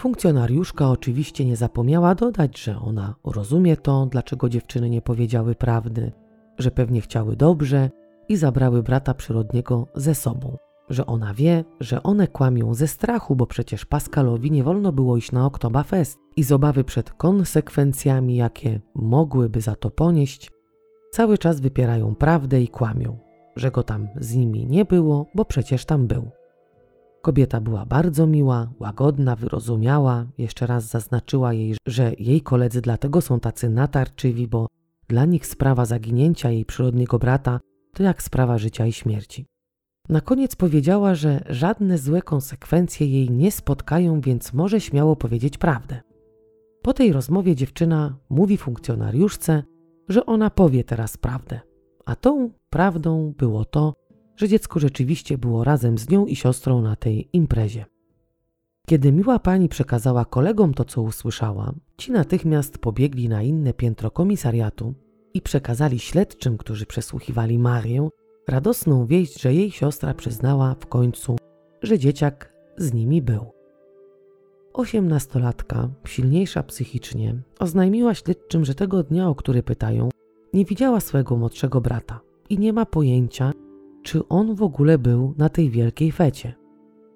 Speaker 1: Funkcjonariuszka oczywiście nie zapomniała dodać, że ona rozumie to, dlaczego dziewczyny nie powiedziały prawdy, że pewnie chciały dobrze i zabrały brata przyrodniego ze sobą. Że ona wie, że one kłamią ze strachu, bo przecież Pascalowi nie wolno było iść na Oktoberfest i z obawy przed konsekwencjami, jakie mogłyby za to ponieść, cały czas wypierają prawdę i kłamią. że go tam z nimi nie było, bo przecież tam był. Kobieta była bardzo miła, łagodna, wyrozumiała. Jeszcze raz zaznaczyła jej, że jej koledzy dlatego są tacy natarczywi, bo dla nich sprawa zaginięcia jej przyrodniego brata to jak sprawa życia i śmierci. Na koniec powiedziała, że żadne złe konsekwencje jej nie spotkają, więc może śmiało powiedzieć prawdę. Po tej rozmowie dziewczyna mówi funkcjonariuszce, że ona powie teraz prawdę. A tą prawdą było to, że dziecko rzeczywiście było razem z nią i siostrą na tej imprezie. Kiedy miła pani przekazała kolegom to, co usłyszała, ci natychmiast pobiegli na inne piętro komisariatu i przekazali śledczym, którzy przesłuchiwali Marię, radosną wieść, że jej siostra przyznała w końcu, że dzieciak z nimi był. Osiemnastolatka, silniejsza psychicznie, oznajmiła śledczym, że tego dnia, o który pytają, nie widziała swojego młodszego brata i nie ma pojęcia, czy on w ogóle był na tej wielkiej fecie.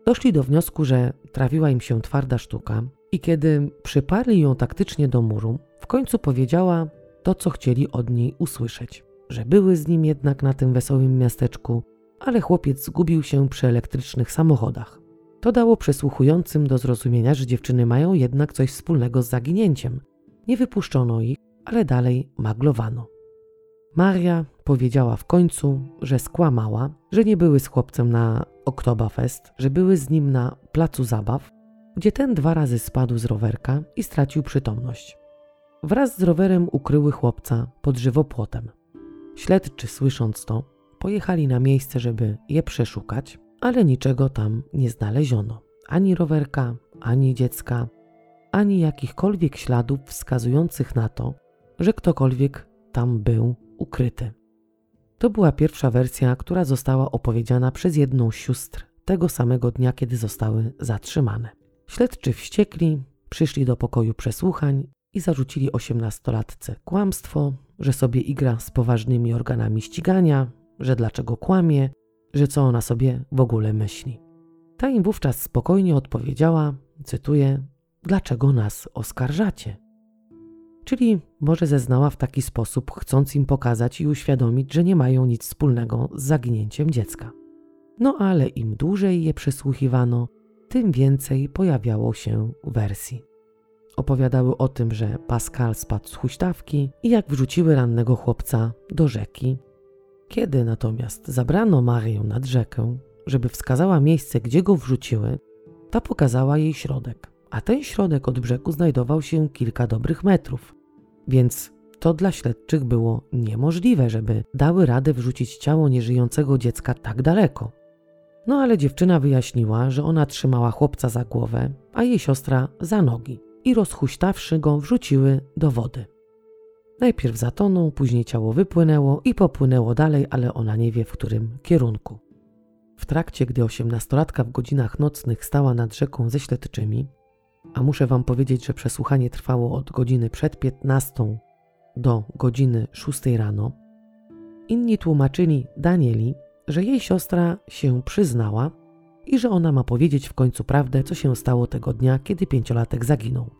Speaker 1: Doszli do wniosku, że trafiła im się twarda sztuka i kiedy przyparli ją taktycznie do muru, w końcu powiedziała to, co chcieli od niej usłyszeć, że były z nim jednak na tym wesołym miasteczku, ale chłopiec zgubił się przy elektrycznych samochodach. To dało przesłuchującym do zrozumienia, że dziewczyny mają jednak coś wspólnego z zaginięciem. Nie wypuszczono ich, ale dalej maglowano. Maria powiedziała w końcu, że skłamała, że nie były z chłopcem na Oktoberfest, że były z nim na placu zabaw, gdzie ten dwa razy spadł z rowerka i stracił przytomność. Wraz z rowerem ukryły chłopca pod żywopłotem. Śledczy, słysząc to, pojechali na miejsce, żeby je przeszukać, ale niczego tam nie znaleziono. Ani rowerka, ani dziecka, ani jakichkolwiek śladów wskazujących na to, że ktokolwiek tam był ukryty. To była pierwsza wersja, która została opowiedziana przez jedną z sióstr tego samego dnia, kiedy zostały zatrzymane. Śledczy wściekli, przyszli do pokoju przesłuchań i zarzucili osiemnastolatce kłamstwo, że sobie igra z poważnymi organami ścigania, że dlaczego kłamie, że co ona sobie w ogóle myśli. Ta im wówczas spokojnie odpowiedziała, cytuję, dlaczego nas oskarżacie? Czyli może zeznała w taki sposób, chcąc im pokazać i uświadomić, że nie mają nic wspólnego z zaginięciem dziecka. No ale im dłużej je przesłuchiwano, tym więcej pojawiało się wersji. Opowiadały o tym, że Pascal spadł z huśtawki i jak wrzuciły rannego chłopca do rzeki. Kiedy natomiast zabrano Marię nad rzekę, żeby wskazała miejsce, gdzie go wrzuciły, ta pokazała jej środek, a ten środek od brzegu znajdował się kilka dobrych metrów. Więc to dla śledczych było niemożliwe, żeby dały radę wrzucić ciało nieżyjącego dziecka tak daleko. No ale dziewczyna wyjaśniła, że ona trzymała chłopca za głowę, a jej siostra za nogi i rozhuśtawszy go wrzuciły do wody. Najpierw zatonął, później ciało wypłynęło i popłynęło dalej, ale ona nie wie w którym kierunku. W trakcie, gdy osiemnastolatka w godzinach nocnych stała nad rzeką ze śledczymi, a muszę wam powiedzieć, że przesłuchanie trwało od godziny przed 15 do godziny 6 rano, inni tłumaczyli Danieli, że jej siostra się przyznała i że ona ma powiedzieć w końcu prawdę, co się stało tego dnia, kiedy pięciolatek zaginął.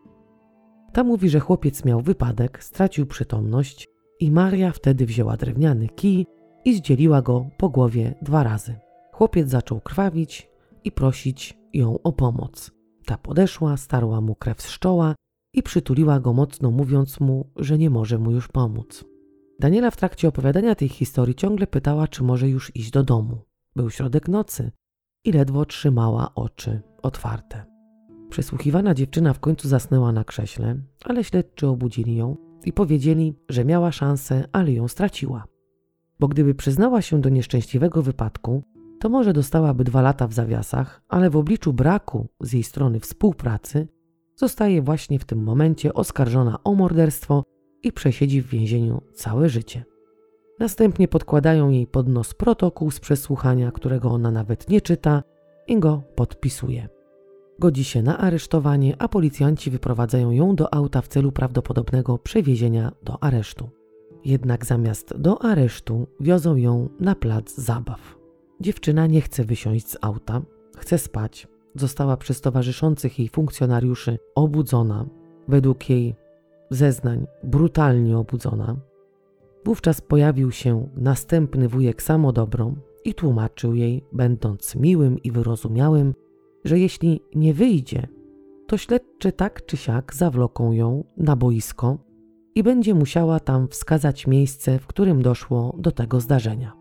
Speaker 1: Ta mówi, że chłopiec miał wypadek, stracił przytomność i Maria wtedy wzięła drewniany kij i zdzieliła go po głowie dwa razy. Chłopiec zaczął krwawić i prosić ją o pomoc. Ta podeszła, starła mu krew z czoła i przytuliła go mocno, mówiąc mu, że nie może mu już pomóc. Daniela w trakcie opowiadania tej historii ciągle pytała, czy może już iść do domu. Był środek nocy i ledwo trzymała oczy otwarte. Przesłuchiwana dziewczyna w końcu zasnęła na krześle, ale śledczy obudzili ją i powiedzieli, że miała szansę, ale ją straciła. Bo gdyby przyznała się do nieszczęśliwego wypadku, to może dostałaby dwa lata w zawiasach, ale w obliczu braku z jej strony współpracy zostaje właśnie w tym momencie oskarżona o morderstwo i przesiedzi w więzieniu całe życie. Następnie podkładają jej pod nos protokół z przesłuchania, którego ona nawet nie czyta i go podpisuje. Godzi się na aresztowanie, a policjanci wyprowadzają ją do auta w celu prawdopodobnego przewiezienia do aresztu. Jednak zamiast do aresztu wiozą ją na plac zabaw. Dziewczyna nie chce wysiąść z auta, chce spać. Została przez towarzyszących jej funkcjonariuszy obudzona, według jej zeznań brutalnie obudzona. Wówczas pojawił się następny wujek Samodobrą i tłumaczył jej, będąc miłym i wyrozumiałym, że jeśli nie wyjdzie, to śledczy tak czy siak zawloką ją na boisko i będzie musiała tam wskazać miejsce, w którym doszło do tego zdarzenia.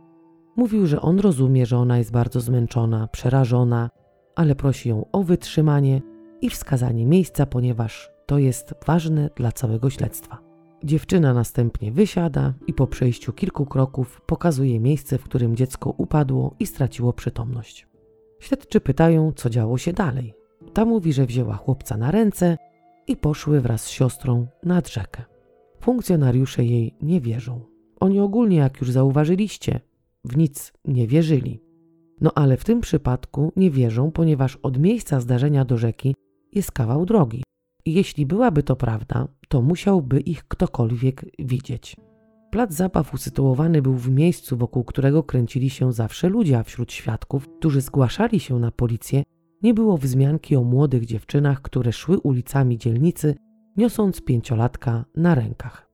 Speaker 1: Mówił, że on rozumie, że ona jest bardzo zmęczona, przerażona, ale prosi ją o wytrzymanie i wskazanie miejsca, ponieważ to jest ważne dla całego śledztwa. Dziewczyna następnie wysiada i po przejściu kilku kroków pokazuje miejsce, w którym dziecko upadło i straciło przytomność. Śledczy pytają, co działo się dalej. Ta mówi, że wzięła chłopca na ręce i poszły wraz z siostrą nad rzekę. Funkcjonariusze jej nie wierzą. Oni ogólnie, jak już zauważyliście, w nic nie wierzyli. No ale w tym przypadku nie wierzą, ponieważ od miejsca zdarzenia do rzeki jest kawał drogi. Jeśli byłaby to prawda, to musiałby ich ktokolwiek widzieć. Plac zabaw usytuowany był w miejscu, wokół którego kręcili się zawsze ludzie, a wśród świadków, którzy zgłaszali się na policję, nie było wzmianki o młodych dziewczynach, które szły ulicami dzielnicy, niosąc pięciolatka na rękach.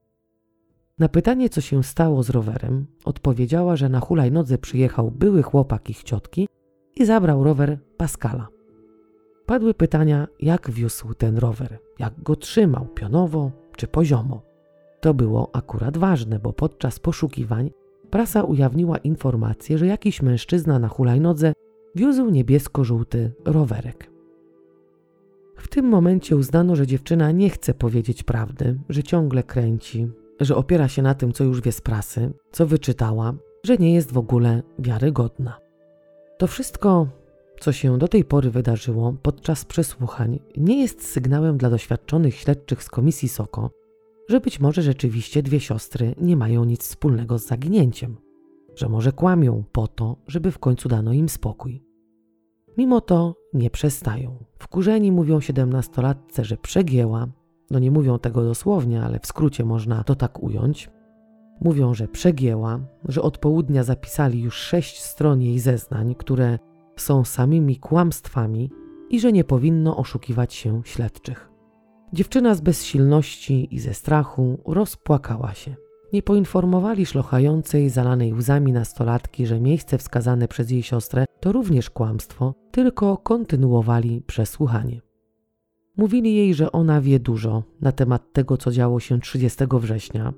Speaker 1: Na pytanie, co się stało z rowerem, odpowiedziała, że na hulajnodze przyjechał były chłopak ich ciotki i zabrał rower Pascala. Padły pytania, jak wiózł ten rower, jak go trzymał, pionowo czy poziomo. To było akurat ważne, bo podczas poszukiwań prasa ujawniła informację, że jakiś mężczyzna na hulajnodze wiózł niebiesko-żółty rowerek. W tym momencie uznano, że dziewczyna nie chce powiedzieć prawdy, że ciągle kręci, że opiera się na tym, co już wie z prasy, co wyczytała, że nie jest w ogóle wiarygodna. To wszystko, co się do tej pory wydarzyło podczas przesłuchań, nie jest sygnałem dla doświadczonych śledczych z komisji SOKO, że być może rzeczywiście dwie siostry nie mają nic wspólnego z zaginięciem, że może kłamią po to, żeby w końcu dano im spokój. Mimo to nie przestają. Wkurzeni mówią siedemnastolatce, że przegięła, no nie mówią tego dosłownie, ale w skrócie można to tak ująć. Mówią, że przegięła, że od południa zapisali już sześć stron jej zeznań, które są samymi kłamstwami i że nie powinno oszukiwać się śledczych. Dziewczyna z bezsilności i ze strachu rozpłakała się. Nie poinformowali szlochającej, zalanej łzami nastolatki, że miejsce wskazane przez jej siostrę to również kłamstwo, tylko kontynuowali przesłuchanie. Mówili jej, że ona wie dużo na temat tego, co działo się 30 września,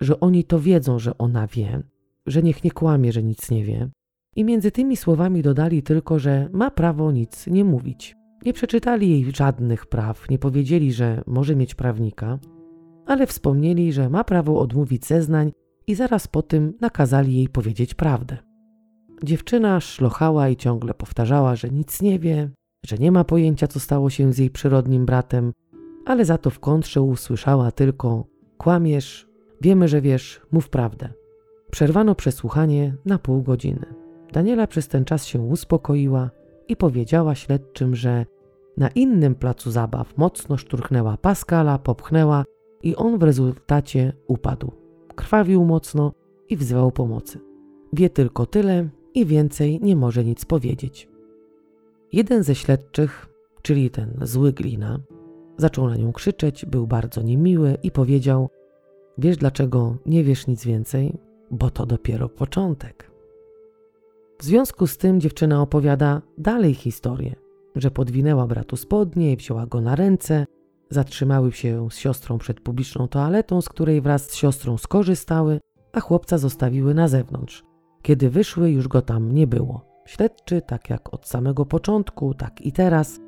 Speaker 1: że oni to wiedzą, że ona wie, że niech nie kłamie, że nic nie wie. I między tymi słowami dodali tylko, że ma prawo nic nie mówić. Nie przeczytali jej żadnych praw, nie powiedzieli, że może mieć prawnika, ale wspomnieli, że ma prawo odmówić zeznań i zaraz po tym nakazali jej powiedzieć prawdę. Dziewczyna szlochała i ciągle powtarzała, że nic nie wie, że nie ma pojęcia, co stało się z jej przyrodnim bratem, ale za to w kontrze usłyszała tylko: Kłamiesz, wiemy, że wiesz, mów prawdę. Przerwano przesłuchanie na pół godziny. Daniela przez ten czas się uspokoiła i powiedziała śledczym, że na innym placu zabaw mocno szturchnęła Pascala, popchnęła i on w rezultacie upadł. Krwawił mocno i wzywał pomocy. Wie tylko tyle i więcej nie może nic powiedzieć. Jeden ze śledczych, czyli ten zły glina, zaczął na nią krzyczeć, był bardzo niemiły i powiedział: Wiesz dlaczego nie wiesz nic więcej? Bo to dopiero początek. W związku z tym dziewczyna opowiada dalej historię, że podwinęła bratu spodnie i wzięła go na ręce, zatrzymały się z siostrą przed publiczną toaletą, z której wraz z siostrą skorzystały, a chłopca zostawiły na zewnątrz. Kiedy wyszły, już go tam nie było. Śledczy, tak jak od samego początku, tak i teraz,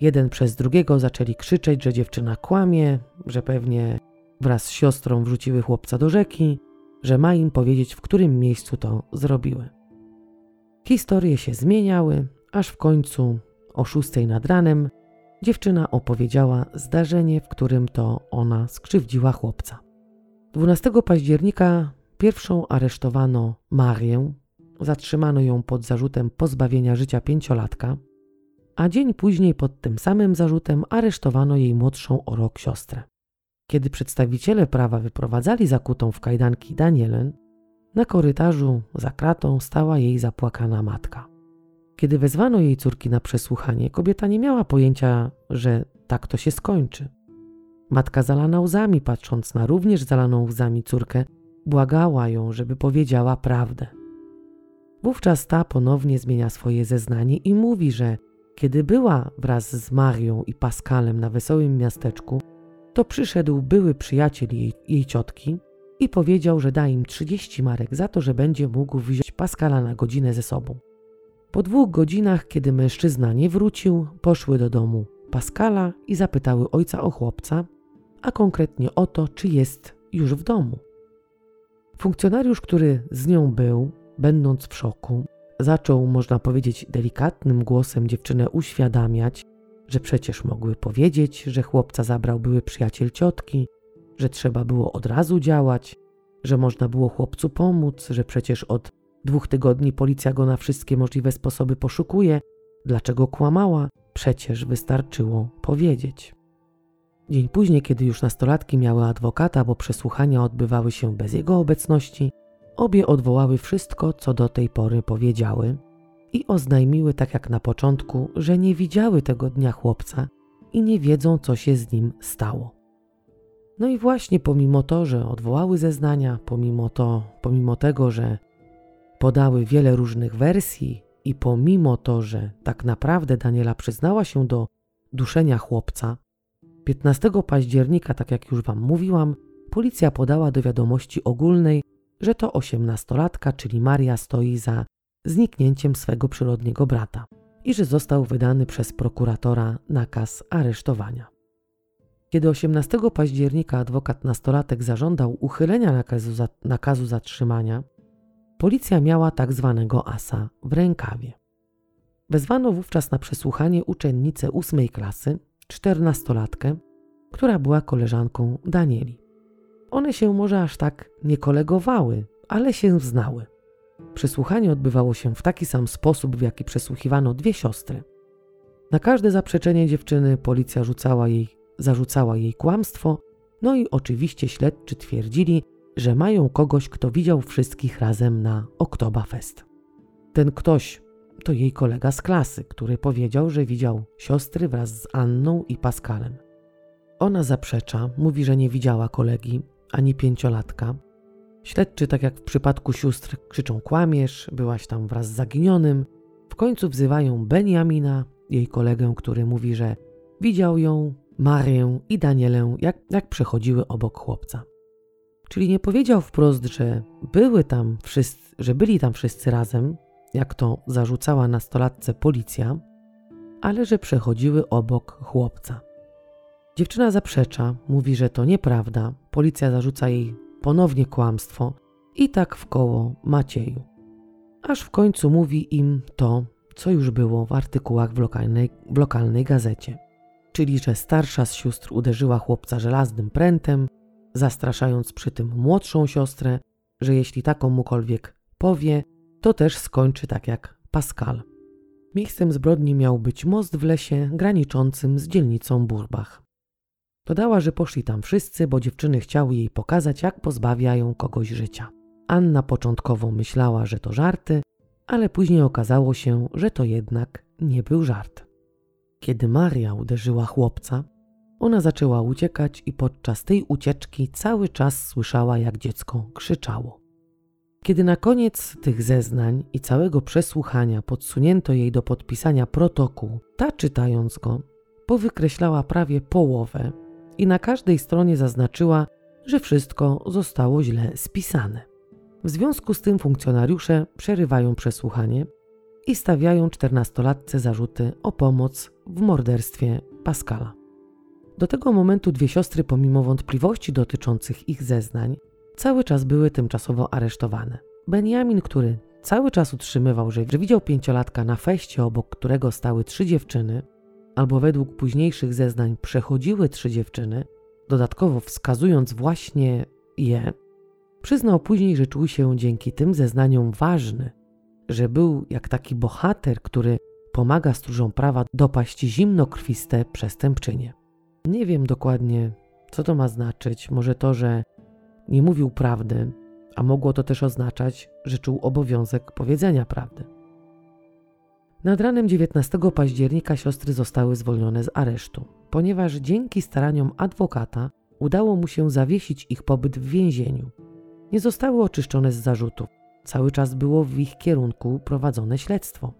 Speaker 1: jeden przez drugiego zaczęli krzyczeć, że dziewczyna kłamie, że pewnie wraz z siostrą wrzuciły chłopca do rzeki, że ma im powiedzieć, w którym miejscu to zrobiły. Historie się zmieniały, aż w końcu o szóstej nad ranem dziewczyna opowiedziała zdarzenie, w którym to ona skrzywdziła chłopca. 12 października pierwszą aresztowano Marię, Zatrzymano ją pod zarzutem pozbawienia życia pięciolatka, a dzień później pod tym samym zarzutem aresztowano jej młodszą o rok siostrę. Kiedy przedstawiciele prawa wyprowadzali zakutą w kajdanki Danielen, na korytarzu za kratą stała jej zapłakana matka. Kiedy wezwano jej córki na przesłuchanie, kobieta nie miała pojęcia, że tak to się skończy. Matka zalana łzami, patrząc na również zalaną łzami córkę, błagała ją, żeby powiedziała prawdę. Wówczas ta ponownie zmienia swoje zeznanie i mówi, że kiedy była wraz z Marią i Pascalem na wesołym miasteczku, to przyszedł były przyjaciel jej, jej ciotki i powiedział, że da im 30 marek za to, że będzie mógł wziąć Pascala na godzinę ze sobą. Po dwóch godzinach, kiedy mężczyzna nie wrócił, poszły do domu Pascala i zapytały ojca o chłopca, a konkretnie o to, czy jest już w domu. Funkcjonariusz, który z nią był, będąc w szoku, zaczął, można powiedzieć, delikatnym głosem dziewczynę uświadamiać, że przecież mogły powiedzieć, że chłopca zabrał były przyjaciel ciotki, że trzeba było od razu działać, że można było chłopcu pomóc, że przecież od dwóch tygodni policja go na wszystkie możliwe sposoby poszukuje. Dlaczego kłamała? Przecież wystarczyło powiedzieć. Dzień później, kiedy już nastolatki miały adwokata, bo przesłuchania odbywały się bez jego obecności, obie odwołały wszystko, co do tej pory powiedziały i oznajmiły, tak jak na początku, że nie widziały tego dnia chłopca i nie wiedzą, co się z nim stało. No i właśnie pomimo to, że odwołały zeznania, pomimo to, pomimo tego, że podały wiele różnych wersji i pomimo to, że tak naprawdę Daniela przyznała się do duszenia chłopca, 15 października, tak jak już Wam mówiłam, policja podała do wiadomości ogólnej, że to osiemnastolatka, czyli Maria, stoi za zniknięciem swego przyrodniego brata i że został wydany przez prokuratora nakaz aresztowania. Kiedy 18 października adwokat nastolatek zażądał uchylenia nakazu, za, nakazu zatrzymania, policja miała tak zwanego asa w rękawie. Wezwano wówczas na przesłuchanie uczennicę ósmej klasy, czternastolatkę, która była koleżanką Danieli. One się może aż tak nie kolegowały, ale się znały. Przesłuchanie odbywało się w taki sam sposób, w jaki przesłuchiwano dwie siostry. Na każde zaprzeczenie dziewczyny policja rzucała jej, zarzucała jej kłamstwo, no i oczywiście śledczy twierdzili, że mają kogoś, kto widział wszystkich razem na Oktoberfest. Ten ktoś to jej kolega z klasy, który powiedział, że widział siostry wraz z Anną i Pascalem. Ona zaprzecza, mówi, że nie widziała kolegi ani pięciolatka. Śledczy, tak jak w przypadku sióstr, krzyczą kłamiesz, byłaś tam wraz z zaginionym. W końcu wzywają Benjamina, jej kolegę, który mówi, że widział ją, Marię i Danielę, jak, jak przechodziły obok chłopca. Czyli nie powiedział wprost, że były tam wszyscy, że byli tam wszyscy razem, jak to zarzucała nastolatce policja, ale że przechodziły obok chłopca. Dziewczyna zaprzecza, mówi, że to nieprawda, policja zarzuca jej ponownie kłamstwo i tak w koło Macieju. Aż w końcu mówi im to, co już było w artykułach w lokalnej, w lokalnej gazecie. Czyli, że starsza z sióstr uderzyła chłopca żelaznym prętem, zastraszając przy tym młodszą siostrę, że jeśli ta komukolwiek powie, to też skończy tak jak Pascal. Miejscem zbrodni miał być most w lesie graniczącym z dzielnicą Burbach. Dodała, że poszli tam wszyscy, bo dziewczyny chciały jej pokazać, jak pozbawiają kogoś życia. Anna początkowo myślała, że to żarty, ale później okazało się, że to jednak nie był żart. Kiedy Maria uderzyła chłopca, ona zaczęła uciekać i podczas tej ucieczki cały czas słyszała, jak dziecko krzyczało. Kiedy na koniec tych zeznań i całego przesłuchania podsunięto jej do podpisania protokół, ta czytając go, powykreślała prawie połowę i na każdej stronie zaznaczyła, że wszystko zostało źle spisane. W związku z tym funkcjonariusze przerywają przesłuchanie i stawiają czternastolatce zarzuty o pomoc w morderstwie Pascala. Do tego momentu dwie siostry, pomimo wątpliwości dotyczących ich zeznań, cały czas były tymczasowo aresztowane. Benjamin, który cały czas utrzymywał, że widział pięciolatka na feście, obok którego stały trzy dziewczyny, albo według późniejszych zeznań przechodziły trzy dziewczyny, dodatkowo wskazując właśnie je, przyznał później, że czuł się dzięki tym zeznaniom ważny, że był jak taki bohater, który pomaga stróżom prawa dopaść zimnokrwiste przestępczynie. Nie wiem dokładnie, co to ma znaczyć. Może to, że nie mówił prawdy, a mogło to też oznaczać, że czuł obowiązek powiedzenia prawdy. Nad ranem 19 października siostry zostały zwolnione z aresztu, ponieważ dzięki staraniom adwokata udało mu się zawiesić ich pobyt w więzieniu. nie zostały oczyszczone z zarzutów. Cały czas było w ich kierunku prowadzone śledztwo.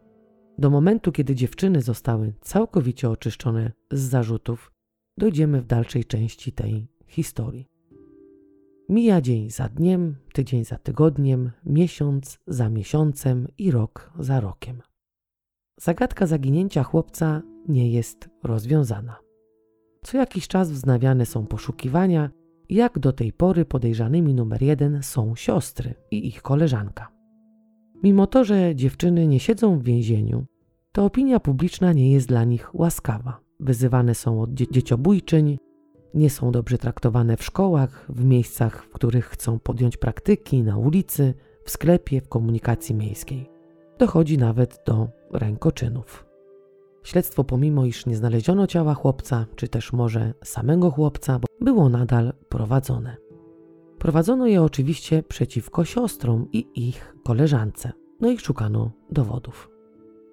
Speaker 1: Do momentu, kiedy dziewczyny zostały całkowicie oczyszczone z zarzutów, dojdziemy w dalszej części tej historii. Mija dzień za dniem, tydzień za tygodniem, miesiąc za miesiącem i rok za rokiem. Zagadka zaginięcia chłopca nie jest rozwiązana. Co jakiś czas wznawiane są poszukiwania, jak do tej pory podejrzanymi numer jeden są siostry i ich koleżanka. Mimo to, że dziewczyny nie siedzą w więzieniu, to opinia publiczna nie jest dla nich łaskawa. Wyzywane są od dzie dzieciobójczyń, nie są dobrze traktowane w szkołach, w miejscach, w których chcą podjąć praktyki, na ulicy, w sklepie, w komunikacji miejskiej. Dochodzi nawet do rękoczynów. Śledztwo, pomimo iż nie znaleziono ciała chłopca, czy też może samego chłopca, było nadal prowadzone. Prowadzono je oczywiście przeciwko siostrom i ich koleżance, no i szukano dowodów.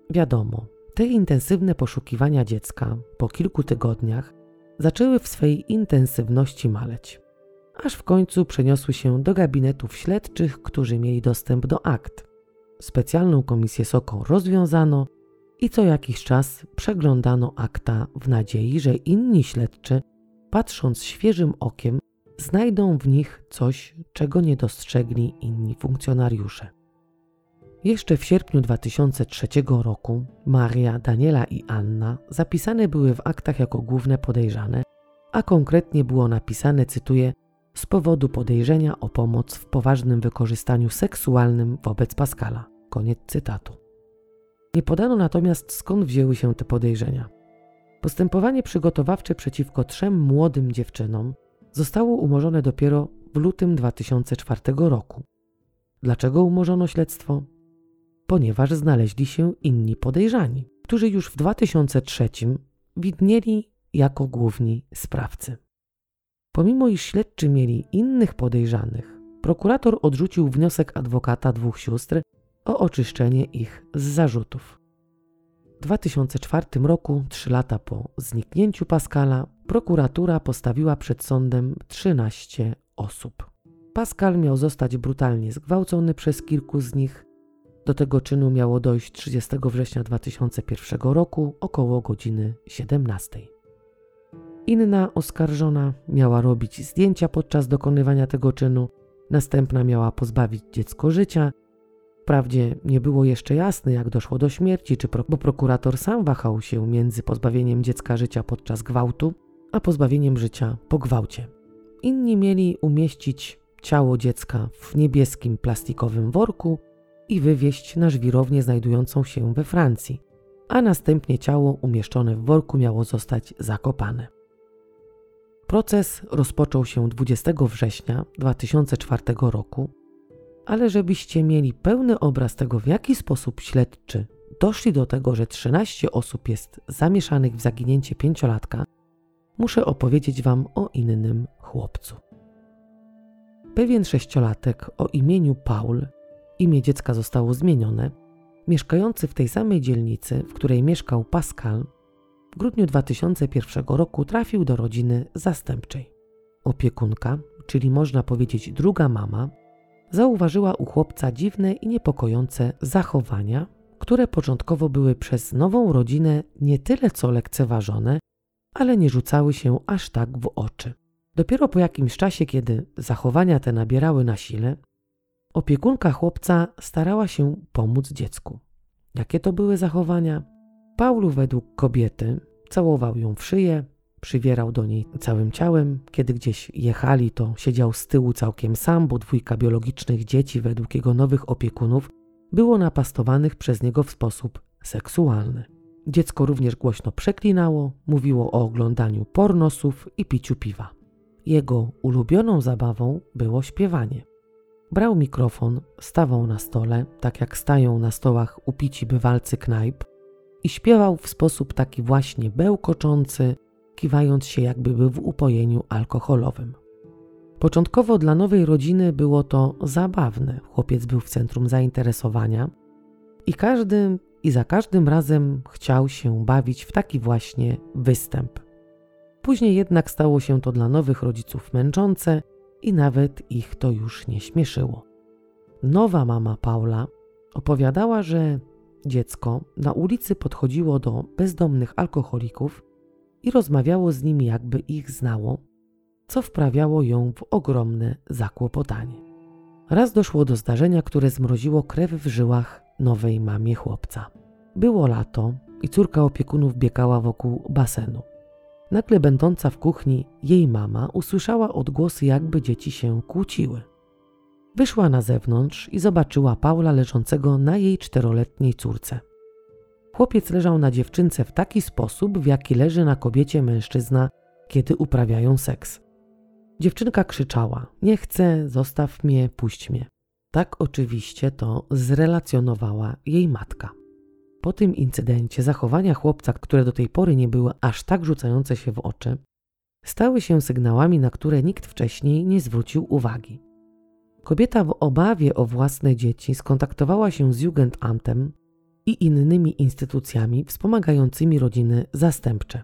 Speaker 1: Wiadomo, te intensywne poszukiwania dziecka po kilku tygodniach zaczęły w swej intensywności maleć, aż w końcu przeniosły się do gabinetów śledczych, którzy mieli dostęp do akt. Specjalną komisję SOKO rozwiązano i co jakiś czas przeglądano akta w nadziei, że inni śledczy, patrząc świeżym okiem, znajdą w nich coś, czego nie dostrzegli inni funkcjonariusze. Jeszcze w sierpniu 2003 roku Maria, Daniela i Anna zapisane były w aktach jako główne podejrzane, a konkretnie było napisane, cytuję, z powodu podejrzenia o pomoc w poważnym wykorzystaniu seksualnym wobec Pascala. Koniec cytatu. Nie podano natomiast skąd wzięły się te podejrzenia. Postępowanie przygotowawcze przeciwko trzem młodym dziewczynom zostało umorzone dopiero w lutym 2004 roku. Dlaczego umorzono śledztwo? Ponieważ znaleźli się inni podejrzani, którzy już w 2003 widnieli jako główni sprawcy. Pomimo iż śledczy mieli innych podejrzanych, prokurator odrzucił wniosek adwokata dwóch sióstr o oczyszczenie ich z zarzutów. W 2004 roku, trzy lata po zniknięciu Pascala, prokuratura postawiła przed sądem 13 osób. Pascal miał zostać brutalnie zgwałcony przez kilku z nich. Do tego czynu miało dojść 30 września 2001 roku około godziny 17. Inna oskarżona miała robić zdjęcia podczas dokonywania tego czynu, następna miała pozbawić dziecko życia, Wprawdzie nie było jeszcze jasne, jak doszło do śmierci, czy pro, bo prokurator sam wahał się między pozbawieniem dziecka życia podczas gwałtu, a pozbawieniem życia po gwałcie. Inni mieli umieścić ciało dziecka w niebieskim plastikowym worku i wywieźć na żwirownię znajdującą się we Francji, a następnie ciało umieszczone w worku miało zostać zakopane. Proces rozpoczął się 20 września 2004 roku ale żebyście mieli pełny obraz tego, w jaki sposób śledczy doszli do tego, że 13 osób jest zamieszanych w zaginięcie pięciolatka, muszę opowiedzieć Wam o innym chłopcu. Pewien sześciolatek o imieniu Paul, imię dziecka zostało zmienione, mieszkający w tej samej dzielnicy, w której mieszkał Pascal, w grudniu 2001 roku trafił do rodziny zastępczej. Opiekunka, czyli można powiedzieć druga mama, zauważyła u chłopca dziwne i niepokojące zachowania, które początkowo były przez nową rodzinę nie tyle co lekceważone, ale nie rzucały się aż tak w oczy. Dopiero po jakimś czasie, kiedy zachowania te nabierały na sile, opiekunka chłopca starała się pomóc dziecku. Jakie to były zachowania? Paulu według kobiety całował ją w szyję, Przywierał do niej całym ciałem. Kiedy gdzieś jechali, to siedział z tyłu całkiem sam, bo dwójka biologicznych dzieci, według jego nowych opiekunów, było napastowanych przez niego w sposób seksualny. Dziecko również głośno przeklinało, mówiło o oglądaniu pornosów i piciu piwa. Jego ulubioną zabawą było śpiewanie. Brał mikrofon, stawał na stole, tak jak stają na stołach upici bywalcy knajp, i śpiewał w sposób taki właśnie bełkoczący, kiwając się, jakby był w upojeniu alkoholowym. Początkowo dla nowej rodziny było to zabawne. Chłopiec był w centrum zainteresowania i każdy i za każdym razem chciał się bawić w taki właśnie występ. Później jednak stało się to dla nowych rodziców męczące i nawet ich to już nie śmieszyło. Nowa mama Paula opowiadała, że dziecko na ulicy podchodziło do bezdomnych alkoholików i rozmawiało z nimi, jakby ich znało, co wprawiało ją w ogromne zakłopotanie. Raz doszło do zdarzenia, które zmroziło krew w żyłach nowej mamie chłopca. Było lato i córka opiekunów biegała wokół basenu. Nagle będąca w kuchni jej mama usłyszała odgłosy, jakby dzieci się kłóciły. Wyszła na zewnątrz i zobaczyła Paula leżącego na jej czteroletniej córce. Chłopiec leżał na dziewczynce w taki sposób, w jaki leży na kobiecie mężczyzna, kiedy uprawiają seks. Dziewczynka krzyczała: Nie chcę, zostaw mnie, puść mnie. Tak oczywiście to zrelacjonowała jej matka. Po tym incydencie zachowania chłopca, które do tej pory nie były aż tak rzucające się w oczy, stały się sygnałami, na które nikt wcześniej nie zwrócił uwagi. Kobieta w obawie o własne dzieci skontaktowała się z Jugendamtem i innymi instytucjami wspomagającymi rodziny zastępcze.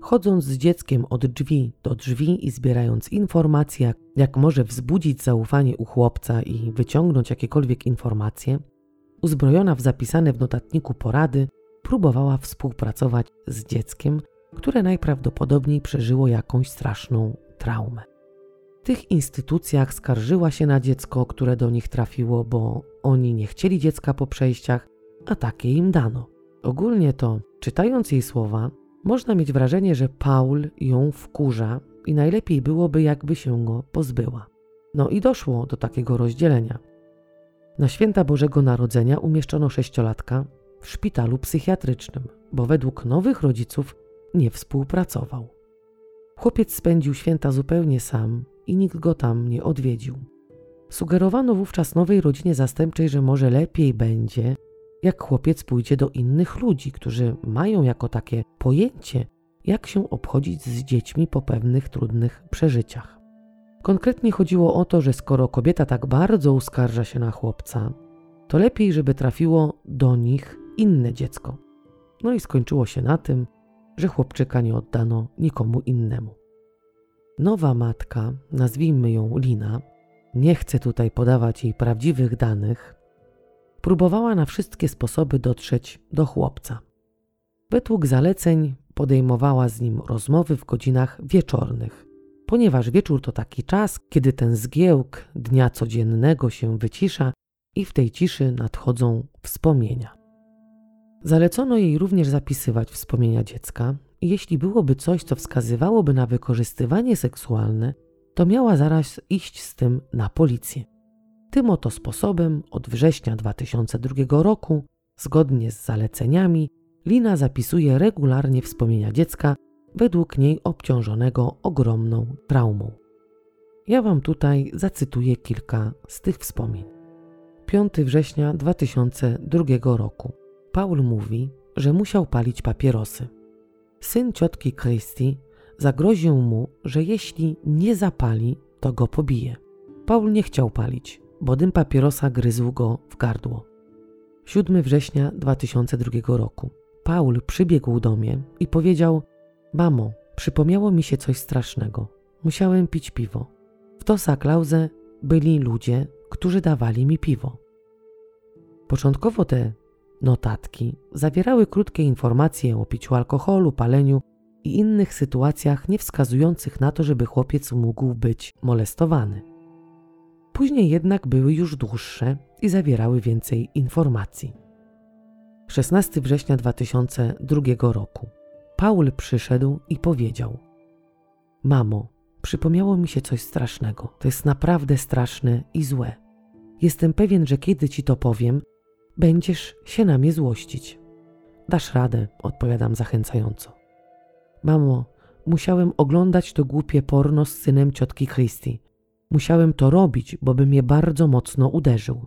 Speaker 1: Chodząc z dzieckiem od drzwi do drzwi i zbierając informacje, jak może wzbudzić zaufanie u chłopca i wyciągnąć jakiekolwiek informacje, uzbrojona w zapisane w notatniku porady, próbowała współpracować z dzieckiem, które najprawdopodobniej przeżyło jakąś straszną traumę. W tych instytucjach skarżyła się na dziecko, które do nich trafiło, bo oni nie chcieli dziecka po przejściach, a takie im dano. Ogólnie to, czytając jej słowa, można mieć wrażenie, że Paul ją wkurza i najlepiej byłoby, jakby się go pozbyła. No i doszło do takiego rozdzielenia. Na święta Bożego Narodzenia umieszczono sześciolatka w szpitalu psychiatrycznym, bo według nowych rodziców nie współpracował. Chłopiec spędził święta zupełnie sam i nikt go tam nie odwiedził. Sugerowano wówczas nowej rodzinie zastępczej, że może lepiej będzie, jak chłopiec pójdzie do innych ludzi, którzy mają jako takie pojęcie, jak się obchodzić z dziećmi po pewnych trudnych przeżyciach. Konkretnie chodziło o to, że skoro kobieta tak bardzo uskarża się na chłopca, to lepiej, żeby trafiło do nich inne dziecko. No i skończyło się na tym, że chłopczyka nie oddano nikomu innemu. Nowa matka, nazwijmy ją Lina, nie chcę tutaj podawać jej prawdziwych danych, próbowała na wszystkie sposoby dotrzeć do chłopca. Według zaleceń podejmowała z nim rozmowy w godzinach wieczornych, ponieważ wieczór to taki czas, kiedy ten zgiełk dnia codziennego się wycisza i w tej ciszy nadchodzą wspomnienia. Zalecono jej również zapisywać wspomnienia dziecka i jeśli byłoby coś, co wskazywałoby na wykorzystywanie seksualne, to miała zaraz iść z tym na policję. Tym oto sposobem od września 2002 roku, zgodnie z zaleceniami, Lina zapisuje regularnie wspomnienia dziecka, według niej obciążonego ogromną traumą. Ja Wam tutaj zacytuję kilka z tych wspomnień. 5 września 2002 roku. Paul mówi, że musiał palić papierosy. Syn ciotki Christy zagroził mu, że jeśli nie zapali, to go pobije. Paul nie chciał palić, bo dym papierosa gryzł go w gardło. 7 września 2002 roku. Paul przybiegł do mnie i powiedział: Mamo, przypomniało mi się coś strasznego. Musiałem pić piwo. W Tosa Klauze byli ludzie, którzy dawali mi piwo. Początkowo te notatki zawierały krótkie informacje o piciu alkoholu, paleniu i innych sytuacjach nie wskazujących na to, żeby chłopiec mógł być molestowany. Później jednak były już dłuższe i zawierały więcej informacji. 16 września 2002 roku. Paul przyszedł i powiedział: Mamo, przypomniało mi się coś strasznego. To jest naprawdę straszne i złe. Jestem pewien, że kiedy ci to powiem, będziesz się na mnie złościć. Dasz radę, odpowiadam zachęcająco. Mamo, musiałem oglądać to głupie porno z synem ciotki Christy. Musiałem to robić, bo by mnie bardzo mocno uderzył.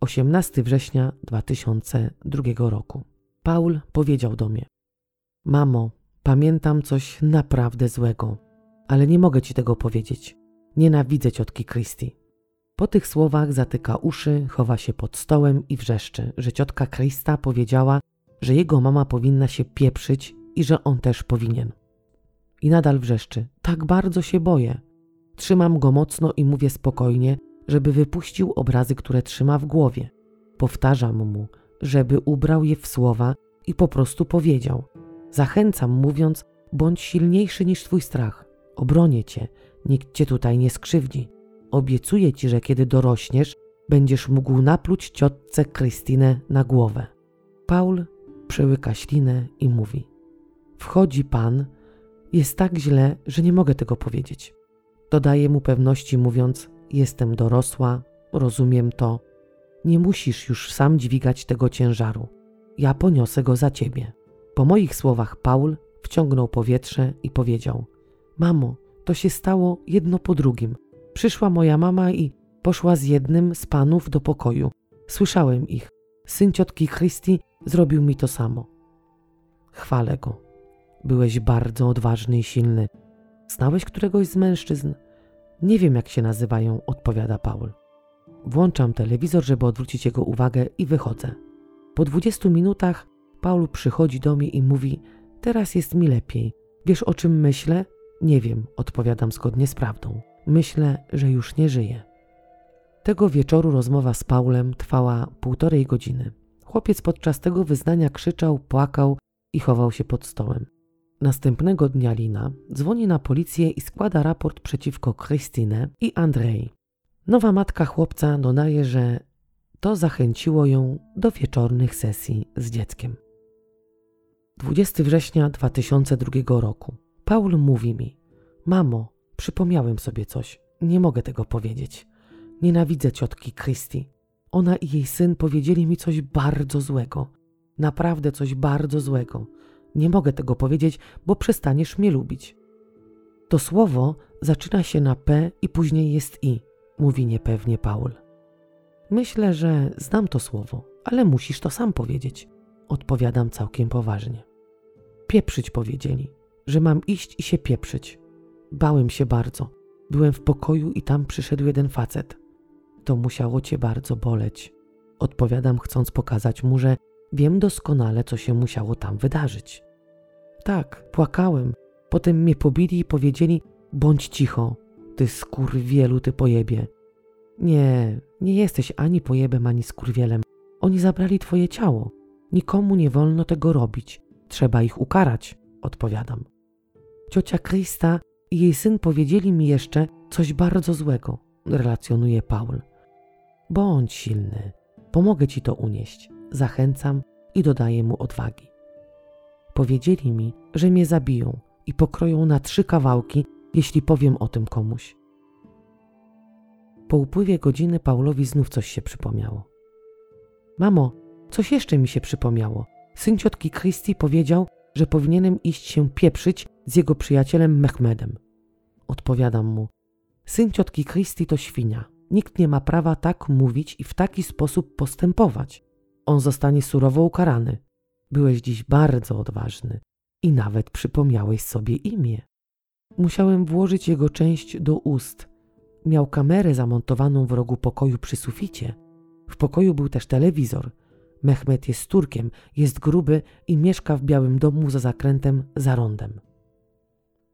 Speaker 1: 18 września 2002 roku. Paul powiedział do mnie: Mamo, pamiętam coś naprawdę złego, ale nie mogę ci tego powiedzieć. Nienawidzę ciotki Christy. Po tych słowach zatyka uszy, chowa się pod stołem i wrzeszczy, że ciotka Krista powiedziała, że jego mama powinna się pieprzyć i że on też powinien. I nadal wrzeszczy: Tak bardzo się boję. Trzymam go mocno i mówię spokojnie, żeby wypuścił obrazy, które trzyma w głowie. Powtarzam mu, żeby ubrał je w słowa i po prostu powiedział. Zachęcam, mówiąc, bądź silniejszy niż twój strach. Obronię cię, nikt cię tutaj nie skrzywdzi. Obiecuję ci, że kiedy dorośniesz, będziesz mógł napluć ciotce Krystynę na głowę. Paul przełyka ślinę i mówi: Wchodzi pan, jest tak źle, że nie mogę tego powiedzieć. Dodaje mu pewności, mówiąc: Jestem dorosła, rozumiem to. Nie musisz już sam dźwigać tego ciężaru. Ja poniosę go za ciebie. Po moich słowach Paul wciągnął powietrze i powiedział: Mamo, to się stało jedno po drugim. Przyszła moja mama i poszła z jednym z panów do pokoju. Słyszałem ich. Syn ciotki Christy zrobił mi to samo. Chwalę go. Byłeś bardzo odważny i silny. Znałeś któregoś z mężczyzn? Nie wiem, jak się nazywają, odpowiada Paul. Włączam telewizor, żeby odwrócić jego uwagę i wychodzę. Po dwudziestu minutach Paul przychodzi do mnie i mówi: Teraz jest mi lepiej. Wiesz o czym myślę? Nie wiem, odpowiadam zgodnie z prawdą. Myślę, że już nie żyję. Tego wieczoru rozmowa z Paulem trwała półtorej godziny. Chłopiec podczas tego wyznania krzyczał, płakał i chował się pod stołem. Następnego dnia Lina dzwoni na policję i składa raport przeciwko Krystynę i Andrzej. Nowa matka chłopca dodaje, że to zachęciło ją do wieczornych sesji z dzieckiem. 20 września 2002 roku. Paul mówi mi: Mamo, przypomniałem sobie coś. Nie mogę tego powiedzieć. Nienawidzę ciotki Christy. Ona i jej syn powiedzieli mi coś bardzo złego. Naprawdę coś bardzo złego. Nie mogę tego powiedzieć, bo przestaniesz mnie lubić. To słowo zaczyna się na P i później jest I, mówi niepewnie Paul. Myślę, że znam to słowo, ale musisz to sam powiedzieć. Odpowiadam całkiem poważnie. Pieprzyć powiedzieli, że mam iść i się pieprzyć. Bałem się bardzo. Byłem w pokoju i tam przyszedł jeden facet. To musiało cię bardzo boleć. Odpowiadam, chcąc pokazać mu, że wiem doskonale, co się musiało tam wydarzyć. Tak, płakałem. Potem mnie pobili i powiedzieli: bądź cicho, ty skurwielu, ty pojebie. Nie, nie jesteś ani pojebem, ani skurwielem. Oni zabrali twoje ciało. Nikomu nie wolno tego robić. Trzeba ich ukarać, odpowiadam. Ciocia Krista i jej syn powiedzieli mi jeszcze coś bardzo złego, relacjonuje Paul. Bądź silny, pomogę ci to unieść, zachęcam i dodaję mu odwagi. Powiedzieli mi, że mnie zabiją i pokroją na trzy kawałki, jeśli powiem o tym komuś. Po upływie godziny Paulowi znów coś się przypomniało. Mamo, coś jeszcze mi się przypomniało. Syn ciotki Christy powiedział, że powinienem iść się pieprzyć z jego przyjacielem Mehmedem. Odpowiadam mu: Syn ciotki Christy to świnia. Nikt nie ma prawa tak mówić i w taki sposób postępować. On zostanie surowo ukarany. Byłeś dziś bardzo odważny i nawet przypomniałeś sobie imię. Musiałem włożyć jego część do ust. Miał kamerę zamontowaną w rogu pokoju przy suficie. W pokoju był też telewizor. Mehmet jest Turkiem, jest gruby i mieszka w Białym Domu za zakrętem za rondem.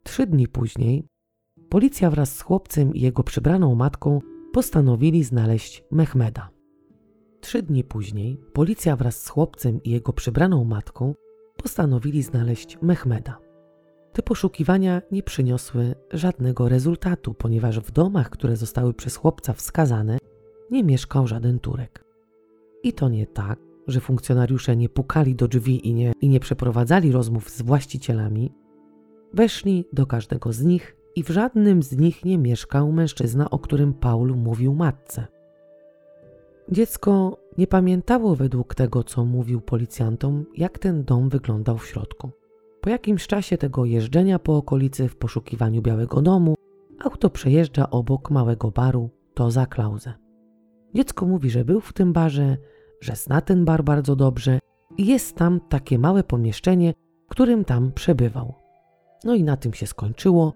Speaker 1: Trzy dni później policja wraz z chłopcem i jego przybraną matką postanowili znaleźć Mehmeda. Trzy dni później policja wraz z chłopcem i jego przybraną matką postanowili znaleźć Mehmeda. Te poszukiwania nie przyniosły żadnego rezultatu, ponieważ w domach, które zostały przez chłopca wskazane, nie mieszkał żaden Turek. I to nie tak, że funkcjonariusze nie pukali do drzwi i nie, i nie przeprowadzali rozmów z właścicielami. Weszli do każdego z nich i w żadnym z nich nie mieszkał mężczyzna, o którym Paul mówił matce. Dziecko nie pamiętało według tego, co mówił policjantom, jak ten dom wyglądał w środku. Po jakimś czasie tego jeżdżenia po okolicy w poszukiwaniu Białego Domu, auto przejeżdża obok małego baru, to za klauzę. Dziecko mówi, że był w tym barze, że zna ten bar bardzo dobrze i jest tam takie małe pomieszczenie, którym tam przebywał. No i na tym się skończyło,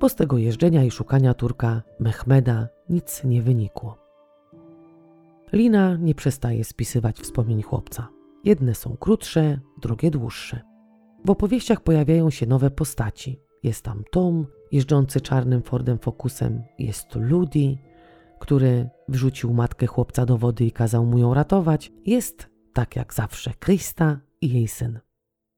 Speaker 1: bo z tego jeżdżenia i szukania Turka Mehmeda nic nie wynikło. Lina nie przestaje spisywać wspomnień chłopca. Jedne są krótsze, drugie dłuższe. W opowieściach pojawiają się nowe postaci. Jest tam Tom, jeżdżący czarnym Fordem Focusem jest Ludi, który wrzucił matkę chłopca do wody i kazał mu ją ratować. Jest, tak jak zawsze, Krista i jej syn.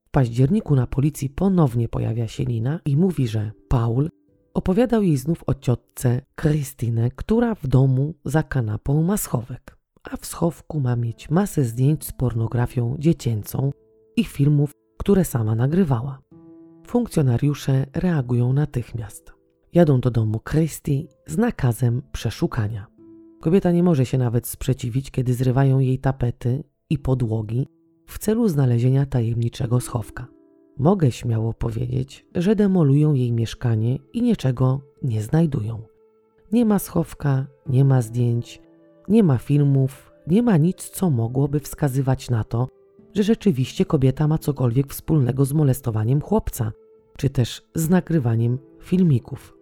Speaker 1: W październiku na policji ponownie pojawia się Lina i mówi, że Paul opowiadał jej znów o ciotce Krystynę, która w domu za kanapą ma schowek, a w schowku ma mieć masę zdjęć z pornografią dziecięcą i filmów, które sama nagrywała. Funkcjonariusze reagują natychmiast. Jadą do domu Christy z nakazem przeszukania. Kobieta nie może się nawet sprzeciwić, kiedy zrywają jej tapety i podłogi w celu znalezienia tajemniczego schowka. Mogę śmiało powiedzieć, że demolują jej mieszkanie i niczego nie znajdują. Nie ma schowka, nie ma zdjęć, nie ma filmów, nie ma nic, co mogłoby wskazywać na to, że rzeczywiście kobieta ma cokolwiek wspólnego z molestowaniem chłopca, czy też z nagrywaniem filmików.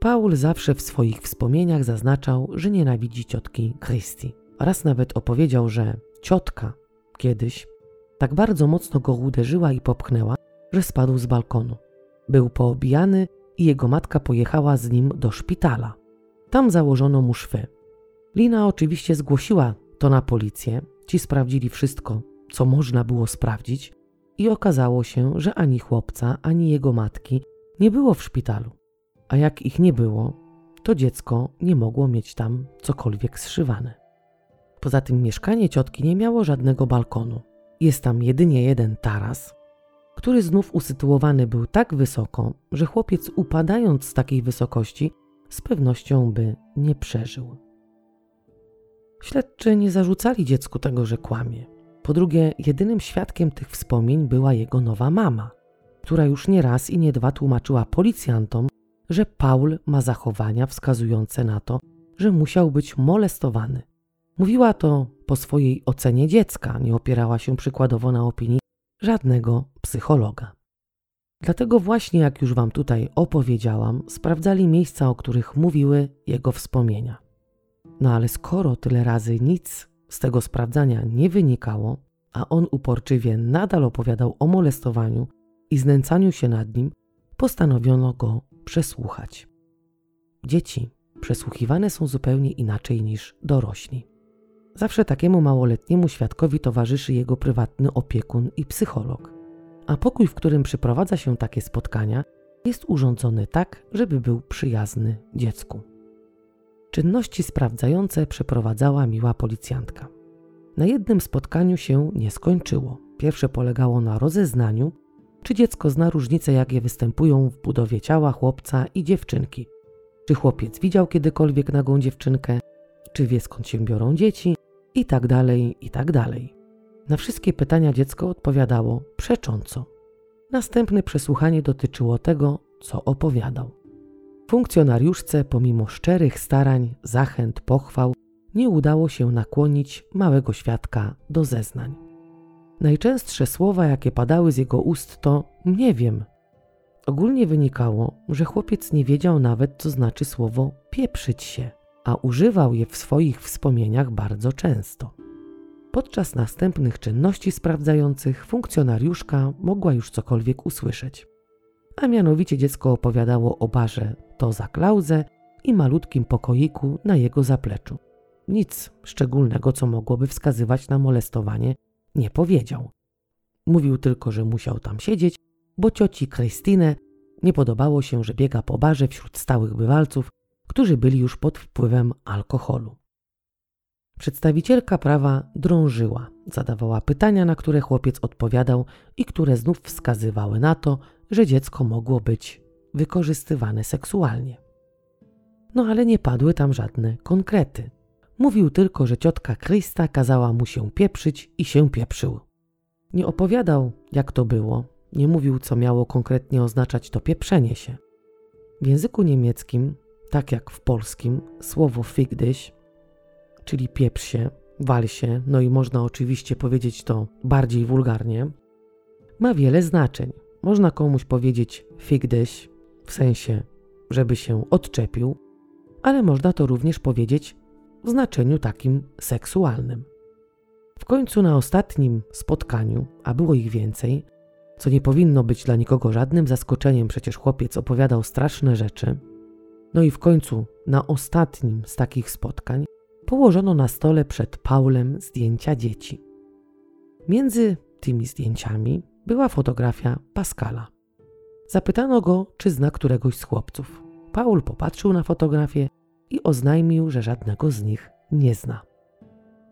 Speaker 1: Paul zawsze w swoich wspomnieniach zaznaczał, że nienawidzi ciotki Christy. Raz nawet opowiedział, że ciotka kiedyś tak bardzo mocno go uderzyła i popchnęła, że spadł z balkonu. Był poobijany i jego matka pojechała z nim do szpitala. Tam założono mu szwy. Lina oczywiście zgłosiła to na policję. Ci sprawdzili wszystko, co można było sprawdzić, i okazało się, że ani chłopca, ani jego matki nie było w szpitalu. A jak ich nie było, to dziecko nie mogło mieć tam cokolwiek zszywane. Poza tym mieszkanie ciotki nie miało żadnego balkonu. Jest tam jedynie jeden taras, który znów usytuowany był tak wysoko, że chłopiec upadając z takiej wysokości z pewnością by nie przeżył. Śledczy nie zarzucali dziecku tego, że kłamie. Po drugie, jedynym świadkiem tych wspomnień była jego nowa mama, która już nie raz i nie dwa tłumaczyła policjantom, że Paul ma zachowania wskazujące na to, że musiał być molestowany. Mówiła to po swojej ocenie dziecka, nie opierała się przykładowo na opinii żadnego psychologa. Dlatego właśnie, jak już Wam tutaj opowiedziałam, sprawdzali miejsca, o których mówiły jego wspomnienia. No ale skoro tyle razy nic z tego sprawdzania nie wynikało, a on uporczywie nadal opowiadał o molestowaniu i znęcaniu się nad nim, postanowiono go przesłuchać. Dzieci przesłuchiwane są zupełnie inaczej niż dorośli. Zawsze takiemu małoletniemu świadkowi towarzyszy jego prywatny opiekun i psycholog, a pokój, w którym przeprowadza się takie spotkania, jest urządzony tak, żeby był przyjazny dziecku. Czynności sprawdzające przeprowadzała miła policjantka. Na jednym spotkaniu się nie skończyło. Pierwsze polegało na rozeznaniu, czy dziecko zna różnice, jakie występują w budowie ciała chłopca i dziewczynki. Czy chłopiec widział kiedykolwiek nagą dziewczynkę, czy wie skąd się biorą dzieci, i tak dalej, i tak dalej. Na wszystkie pytania dziecko odpowiadało przecząco. Następne przesłuchanie dotyczyło tego, co opowiadał. Funkcjonariuszce, pomimo szczerych starań, zachęt, pochwał, nie udało się nakłonić małego świadka do zeznań. Najczęstsze słowa, jakie padały z jego ust, to nie wiem. Ogólnie wynikało, że chłopiec nie wiedział nawet, co znaczy słowo pieprzyć się a używał je w swoich wspomnieniach bardzo często. Podczas następnych czynności sprawdzających funkcjonariuszka mogła już cokolwiek usłyszeć. A mianowicie dziecko opowiadało o barze to za klauzę i malutkim pokoiku na jego zapleczu. Nic szczególnego, co mogłoby wskazywać na molestowanie, nie powiedział. Mówił tylko, że musiał tam siedzieć, bo cioci Krystynę nie podobało się, że biega po barze wśród stałych bywalców którzy byli już pod wpływem alkoholu. Przedstawicielka prawa drążyła, zadawała pytania, na które chłopiec odpowiadał i które znów wskazywały na to, że dziecko mogło być wykorzystywane seksualnie. No ale nie padły tam żadne konkrety. Mówił tylko, że ciotka Krista kazała mu się pieprzyć i się pieprzył. Nie opowiadał, jak to było, nie mówił, co miało konkretnie oznaczać to pieprzenie się. W języku niemieckim tak jak w polskim, słowo figdyś, czyli pieprz się, wal się, no i można oczywiście powiedzieć to bardziej wulgarnie, ma wiele znaczeń. Można komuś powiedzieć figdyś, w sensie, żeby się odczepił, ale można to również powiedzieć w znaczeniu takim seksualnym. W końcu na ostatnim spotkaniu, a było ich więcej, co nie powinno być dla nikogo żadnym zaskoczeniem, przecież chłopiec opowiadał straszne rzeczy. No i w końcu, na ostatnim z takich spotkań, położono na stole przed Paulem zdjęcia dzieci. Między tymi zdjęciami była fotografia Pascala. Zapytano go, czy zna któregoś z chłopców. Paul popatrzył na fotografię i oznajmił, że żadnego z nich nie zna.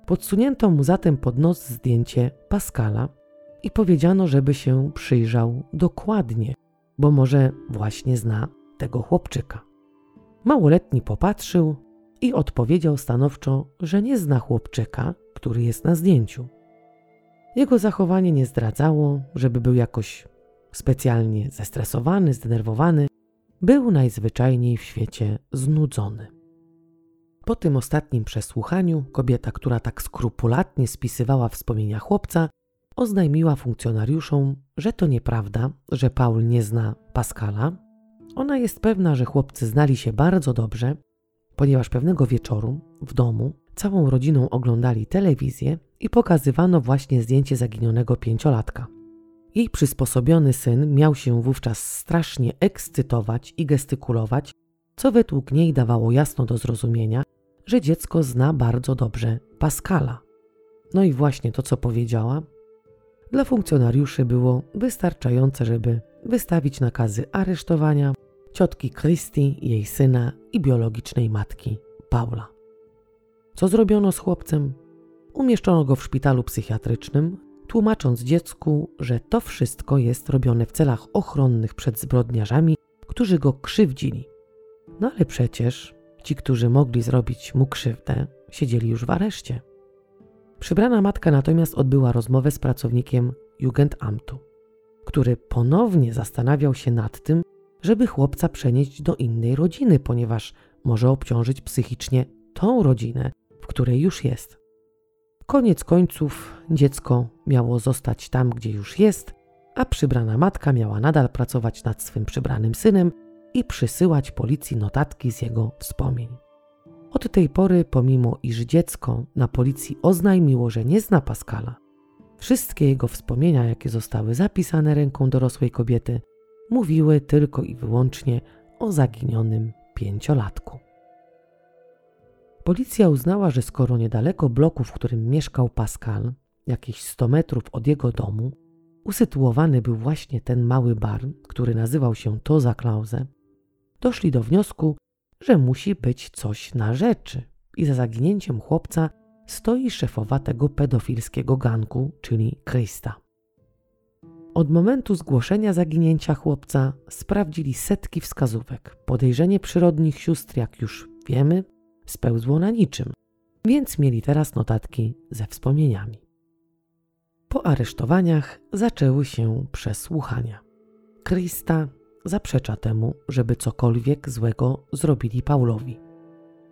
Speaker 1: Podsunięto mu zatem pod nos zdjęcie Pascala i powiedziano, żeby się przyjrzał dokładnie, bo może właśnie zna tego chłopczyka. Małoletni popatrzył i odpowiedział stanowczo, że nie zna chłopczyka, który jest na zdjęciu. Jego zachowanie nie zdradzało, żeby był jakoś specjalnie zestresowany, zdenerwowany, był najzwyczajniej w świecie znudzony. Po tym ostatnim przesłuchaniu kobieta, która tak skrupulatnie spisywała wspomnienia chłopca, oznajmiła funkcjonariuszom, że to nieprawda, że Paul nie zna Pascala. Ona jest pewna, że chłopcy znali się bardzo dobrze, ponieważ pewnego wieczoru w domu całą rodziną oglądali telewizję i pokazywano właśnie zdjęcie zaginionego pięciolatka. Jej przysposobiony syn miał się wówczas strasznie ekscytować i gestykulować, co według niej dawało jasno do zrozumienia, że dziecko zna bardzo dobrze Pascala. No i właśnie to, co powiedziała, dla funkcjonariuszy było wystarczające, żeby wystawić nakazy aresztowania ciotki Christy, jej syna i biologicznej matki Paula. Co zrobiono z chłopcem? Umieszczono go w szpitalu psychiatrycznym, tłumacząc dziecku, że to wszystko jest robione w celach ochronnych przed zbrodniarzami, którzy go krzywdzili. No ale przecież ci, którzy mogli zrobić mu krzywdę, siedzieli już w areszcie. Przybrana matka natomiast odbyła rozmowę z pracownikiem Jugendamtu, który ponownie zastanawiał się nad tym, żeby chłopca przenieść do innej rodziny, ponieważ może obciążyć psychicznie tą rodzinę, w której już jest. Koniec końców dziecko miało zostać tam, gdzie już jest, a przybrana matka miała nadal pracować nad swym przybranym synem i przysyłać policji notatki z jego wspomnień. Od tej pory, pomimo iż dziecko na policji oznajmiło, że nie zna Pascala, wszystkie jego wspomnienia, jakie zostały zapisane ręką dorosłej kobiety, mówiły tylko i wyłącznie o zaginionym pięciolatku. Policja uznała, że skoro niedaleko bloku, w którym mieszkał Pascal, jakieś 100 metrów od jego domu, usytuowany był właśnie ten mały bar, który nazywał się Toza Klause, doszli do wniosku, że musi być coś na rzeczy i za zaginięciem chłopca stoi szefowa tego pedofilskiego ganku, czyli Krista. Od momentu zgłoszenia zaginięcia chłopca sprawdzili setki wskazówek. Podejrzenie przyrodnich sióstr, jak już wiemy, spełzło na niczym, więc mieli teraz notatki ze wspomnieniami. Po aresztowaniach zaczęły się przesłuchania. Krista zaprzecza temu, żeby cokolwiek złego zrobili Paulowi.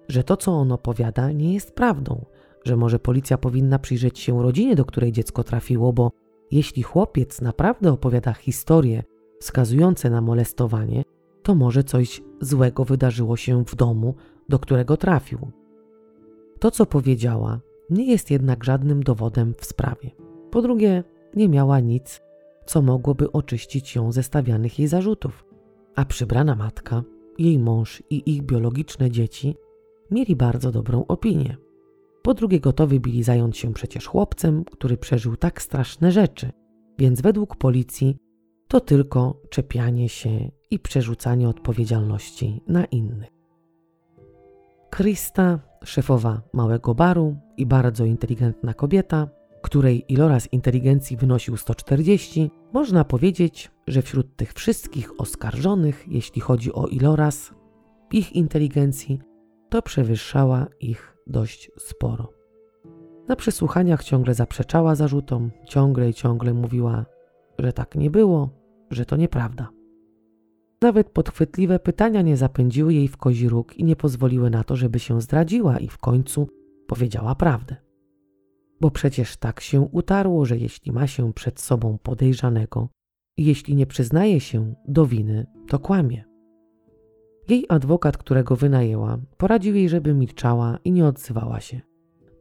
Speaker 1: Że to, co on opowiada, nie jest prawdą, że może policja powinna przyjrzeć się rodzinie, do której dziecko trafiło, bo jeśli chłopiec naprawdę opowiada historie wskazujące na molestowanie, to może coś złego wydarzyło się w domu, do którego trafił. To, co powiedziała, nie jest jednak żadnym dowodem w sprawie. Po drugie, nie miała nic, co mogłoby oczyścić ją ze stawianych jej zarzutów. A przybrana matka, jej mąż i ich biologiczne dzieci mieli bardzo dobrą opinię. Po drugie, gotowi byli zająć się przecież chłopcem, który przeżył tak straszne rzeczy, więc według policji to tylko czepianie się i przerzucanie odpowiedzialności na innych. Krista, szefowa małego baru i bardzo inteligentna kobieta, której iloraz inteligencji wynosił 140, można powiedzieć, że wśród tych wszystkich oskarżonych, jeśli chodzi o iloraz ich inteligencji, to przewyższała ich dość sporo. Na przesłuchaniach ciągle zaprzeczała zarzutom, ciągle i ciągle mówiła, że tak nie było, że to nieprawda. Nawet podchwytliwe pytania nie zapędziły jej w kozi róg i nie pozwoliły na to, żeby się zdradziła i w końcu powiedziała prawdę. Bo przecież tak się utarło, że jeśli ma się przed sobą podejrzanego i jeśli nie przyznaje się do winy, to kłamie. Jej adwokat, którego wynajęła, poradził jej, żeby milczała i nie odzywała się.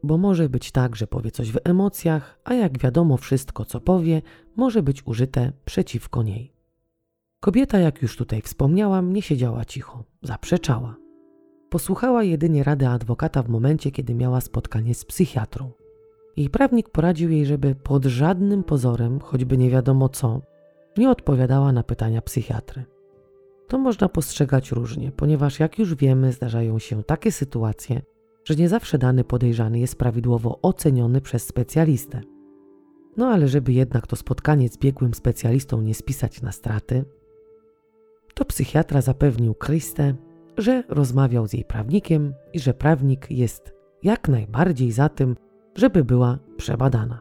Speaker 1: Bo może być tak, że powie coś w emocjach, a jak wiadomo, wszystko co powie może być użyte przeciwko niej. Kobieta, jak już tutaj wspomniałam, nie siedziała cicho, zaprzeczała. Posłuchała jedynie rady adwokata w momencie, kiedy miała spotkanie z psychiatrą. Jej prawnik poradził jej, żeby pod żadnym pozorem, choćby nie wiadomo co, nie odpowiadała na pytania psychiatry. To można postrzegać różnie, ponieważ jak już wiemy, zdarzają się takie sytuacje, że nie zawsze dany podejrzany jest prawidłowo oceniony przez specjalistę. No ale żeby jednak to spotkanie z biegłym specjalistą nie spisać na straty, to psychiatra zapewnił Krystę, że rozmawiał z jej prawnikiem i że prawnik jest jak najbardziej za tym, żeby była przebadana.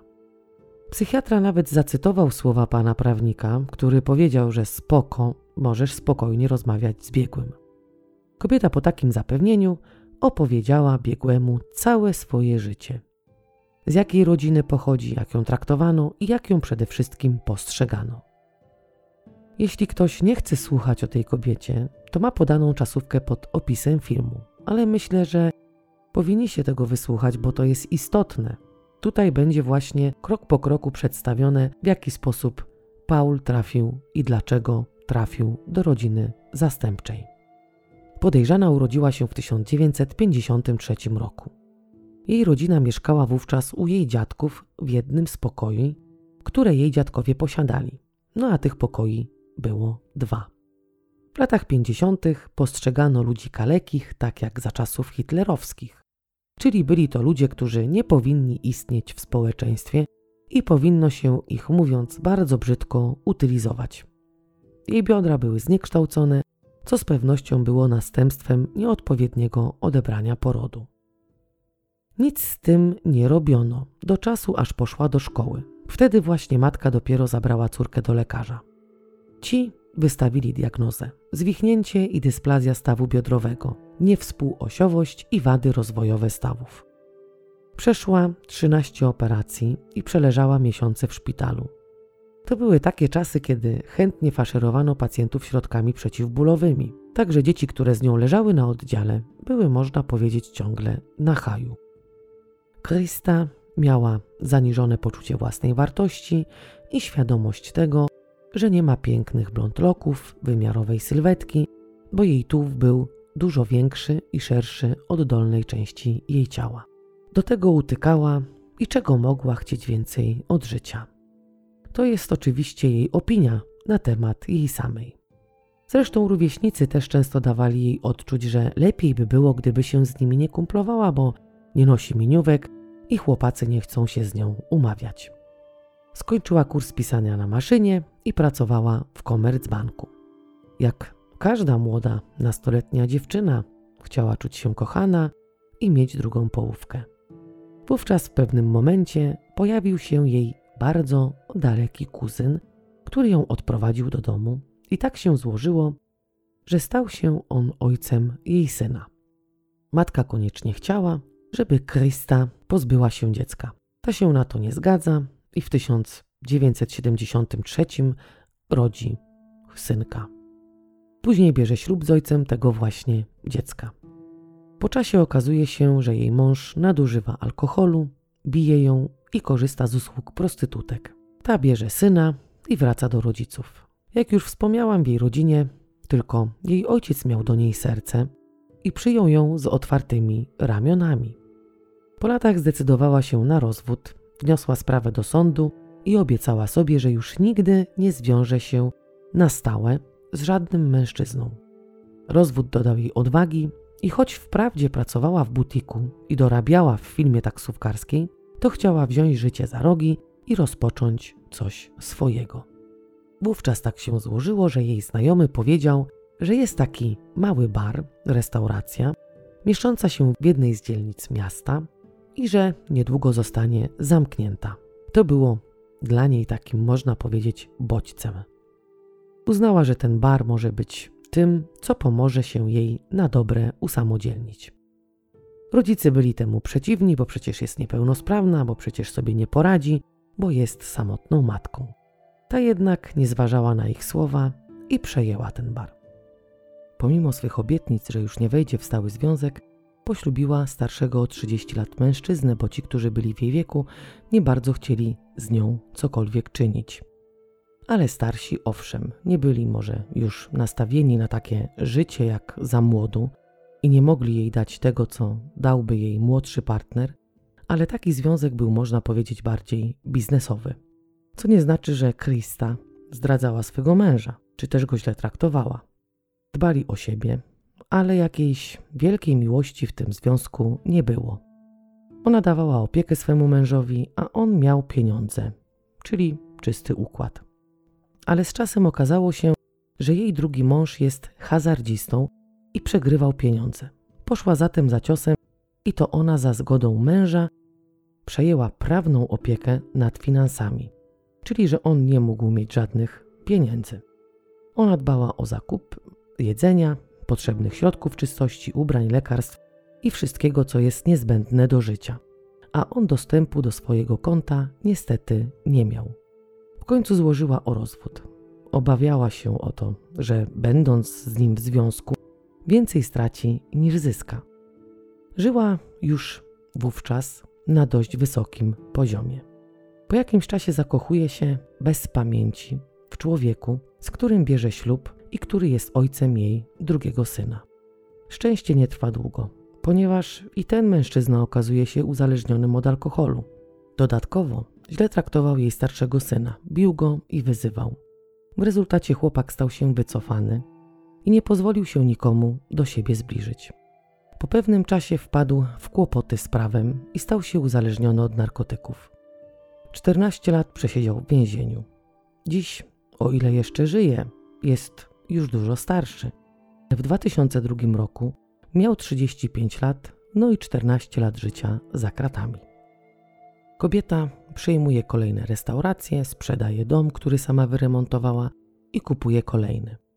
Speaker 1: Psychiatra nawet zacytował słowa pana prawnika, który powiedział, że spoko, możesz spokojnie rozmawiać z biegłym. Kobieta po takim zapewnieniu opowiedziała biegłemu całe swoje życie. Z jakiej rodziny pochodzi, jak ją traktowano i jak ją przede wszystkim postrzegano. Jeśli ktoś nie chce słuchać o tej kobiecie, to ma podaną czasówkę pod opisem filmu, ale myślę, że powinniście tego wysłuchać, bo to jest istotne. Tutaj będzie właśnie krok po kroku przedstawione, w jaki sposób Paul trafił i dlaczego trafił do rodziny zastępczej. Podejrzana urodziła się w 1953 roku. Jej rodzina mieszkała wówczas u jej dziadków w jednym z pokoi, które jej dziadkowie posiadali. No a tych pokoi było dwa. W latach 50. postrzegano ludzi kalekich tak jak za czasów hitlerowskich, czyli byli to ludzie, którzy nie powinni istnieć w społeczeństwie i powinno się ich, mówiąc bardzo brzydko, utylizować. Jej biodra były zniekształcone, co z pewnością było następstwem nieodpowiedniego odebrania porodu. Nic z tym nie robiono do czasu, aż poszła do szkoły. Wtedy właśnie matka dopiero zabrała córkę do lekarza. Ci wystawili diagnozę: zwichnięcie i dysplazja stawu biodrowego, niewspółosiowość i wady rozwojowe stawów. Przeszła 13 operacji i przeleżała miesiące w szpitalu. To były takie czasy, kiedy chętnie faszerowano pacjentów środkami przeciwbólowymi, także dzieci, które z nią leżały na oddziale, były można powiedzieć ciągle na haju. Krista miała zaniżone poczucie własnej wartości i świadomość tego, że nie ma pięknych blond loków, wymiarowej sylwetki, bo jej tułów był dużo większy i szerszy od dolnej części jej ciała. Do tego utykała i czego mogła chcieć więcej od życia. To jest oczywiście jej opinia na temat jej samej. Zresztą rówieśnicy też często dawali jej odczuć, że lepiej by było, gdyby się z nimi nie kumplowała, bo nie nosi miniówek i chłopacy nie chcą się z nią umawiać. Skończyła kurs pisania na maszynie i pracowała w Commerzbanku. Jak każda młoda, nastoletnia dziewczyna, chciała czuć się kochana i mieć drugą połówkę. Wówczas w pewnym momencie pojawił się jej bardzo daleki kuzyn, który ją odprowadził do domu i tak się złożyło, że stał się on ojcem jej syna. Matka koniecznie chciała, żeby Krista pozbyła się dziecka. Ta się na to nie zgadza i w 1973 rodzi synka. Później bierze ślub z ojcem tego właśnie dziecka. Po czasie okazuje się, że jej mąż nadużywa alkoholu, bije ją i korzysta z usług prostytutek. Ta bierze syna i wraca do rodziców. Jak już wspomniałam, w jej rodzinie tylko jej ojciec miał do niej serce i przyjął ją z otwartymi ramionami. Po latach zdecydowała się na rozwód, wniosła sprawę do sądu i obiecała sobie, że już nigdy nie zwiąże się na stałe z żadnym mężczyzną. Rozwód dodał jej odwagi i choć wprawdzie pracowała w butiku i dorabiała w filmie taksówkarskiej, to chciała wziąć życie za rogi i rozpocząć coś swojego. Wówczas tak się złożyło, że jej znajomy powiedział, że jest taki mały bar, restauracja, mieszcząca się w jednej z dzielnic miasta i że niedługo zostanie zamknięta. To było dla niej takim, można powiedzieć, bodźcem. Uznała, że ten bar może być tym, co pomoże się jej na dobre usamodzielnić. Rodzice byli temu przeciwni, bo przecież jest niepełnosprawna, bo przecież sobie nie poradzi, bo jest samotną matką. Ta jednak nie zważała na ich słowa i przejęła ten bar. Pomimo swych obietnic, że już nie wejdzie w stały związek, poślubiła starszego o 30 lat mężczyznę, bo ci, którzy byli w jej wieku, nie bardzo chcieli z nią cokolwiek czynić. Ale starsi, owszem, nie byli może już nastawieni na takie życie jak za młodu i nie mogli jej dać tego, co dałby jej młodszy partner, ale taki związek był, można powiedzieć, bardziej biznesowy. Co nie znaczy, że Krista zdradzała swego męża, czy też go źle traktowała. Dbali o siebie, ale jakiejś wielkiej miłości w tym związku nie było. Ona dawała opiekę swemu mężowi, a on miał pieniądze, czyli czysty układ. Ale z czasem okazało się, że jej drugi mąż jest hazardzistą i przegrywał pieniądze. Poszła zatem za ciosem i to ona za zgodą męża przejęła prawną opiekę nad finansami, czyli że on nie mógł mieć żadnych pieniędzy. Ona dbała o zakup jedzenia, potrzebnych środków czystości, ubrań, lekarstw i wszystkiego, co jest niezbędne do życia. A on dostępu do swojego konta niestety nie miał. W końcu złożyła o rozwód. Obawiała się o to, że będąc z nim w związku, więcej straci niż zyska. Żyła już wówczas na dość wysokim poziomie. Po jakimś czasie zakochuje się bez pamięci w człowieku, z którym bierze ślub i który jest ojcem jej drugiego syna. Szczęście nie trwa długo, ponieważ i ten mężczyzna okazuje się uzależnionym od alkoholu. Dodatkowo źle traktował jej starszego syna, bił go i wyzywał. W rezultacie chłopak stał się wycofany i nie pozwolił się nikomu do siebie zbliżyć. Po pewnym czasie wpadł w kłopoty z prawem i stał się uzależniony od narkotyków. 14 lat przesiedział w więzieniu. Dziś, o ile jeszcze żyje, jest już dużo starszy. W 2002 roku miał 35 lat, no i 14 lat życia za kratami. Kobieta przejmuje kolejne restauracje, sprzedaje dom, który sama wyremontowała i kupuje kolejny.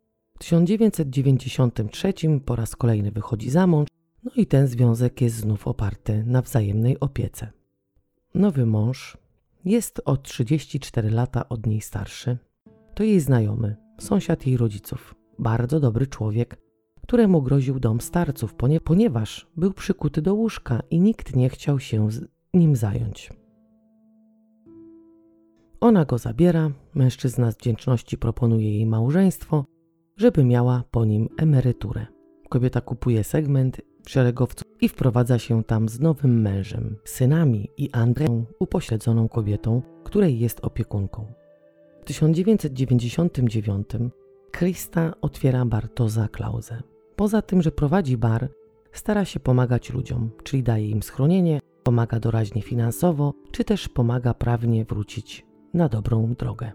Speaker 1: W 1993 po raz kolejny wychodzi za mąż, no i ten związek jest znów oparty na wzajemnej opiece. Nowy mąż jest o 34 lata od niej starszy. To jej znajomy, sąsiad jej rodziców, bardzo dobry człowiek, któremu groził dom starców, ponieważ był przykuty do łóżka i nikt nie chciał się nim zająć. Ona go zabiera, mężczyzna z wdzięczności proponuje jej małżeństwo, żeby miała po nim emeryturę. Kobieta kupuje segment szeregowców i wprowadza się tam z nowym mężem, synami i Andreą, upośledzoną kobietą, której jest opiekunką. W 1999 Krista otwiera Bartoza Klausę. Poza tym, że prowadzi bar, stara się pomagać ludziom, czyli daje im schronienie, pomaga doraźnie finansowo, czy też pomaga prawnie wrócić na dobrą drogę.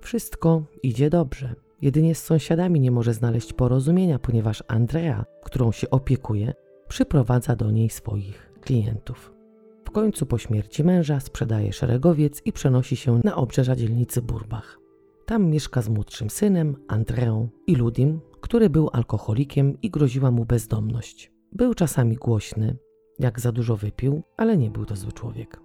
Speaker 1: Wszystko idzie dobrze. Jedynie z sąsiadami nie może znaleźć porozumienia, ponieważ Andrea, którą się opiekuje, przyprowadza do niej swoich klientów. W końcu po śmierci męża sprzedaje szeregowiec i przenosi się na obrzeża dzielnicy Burbach. Tam mieszka z młodszym synem, Andreą i Ludim, który był alkoholikiem i groziła mu bezdomność. Był czasami głośny, jak za dużo wypił, ale nie był to zły człowiek.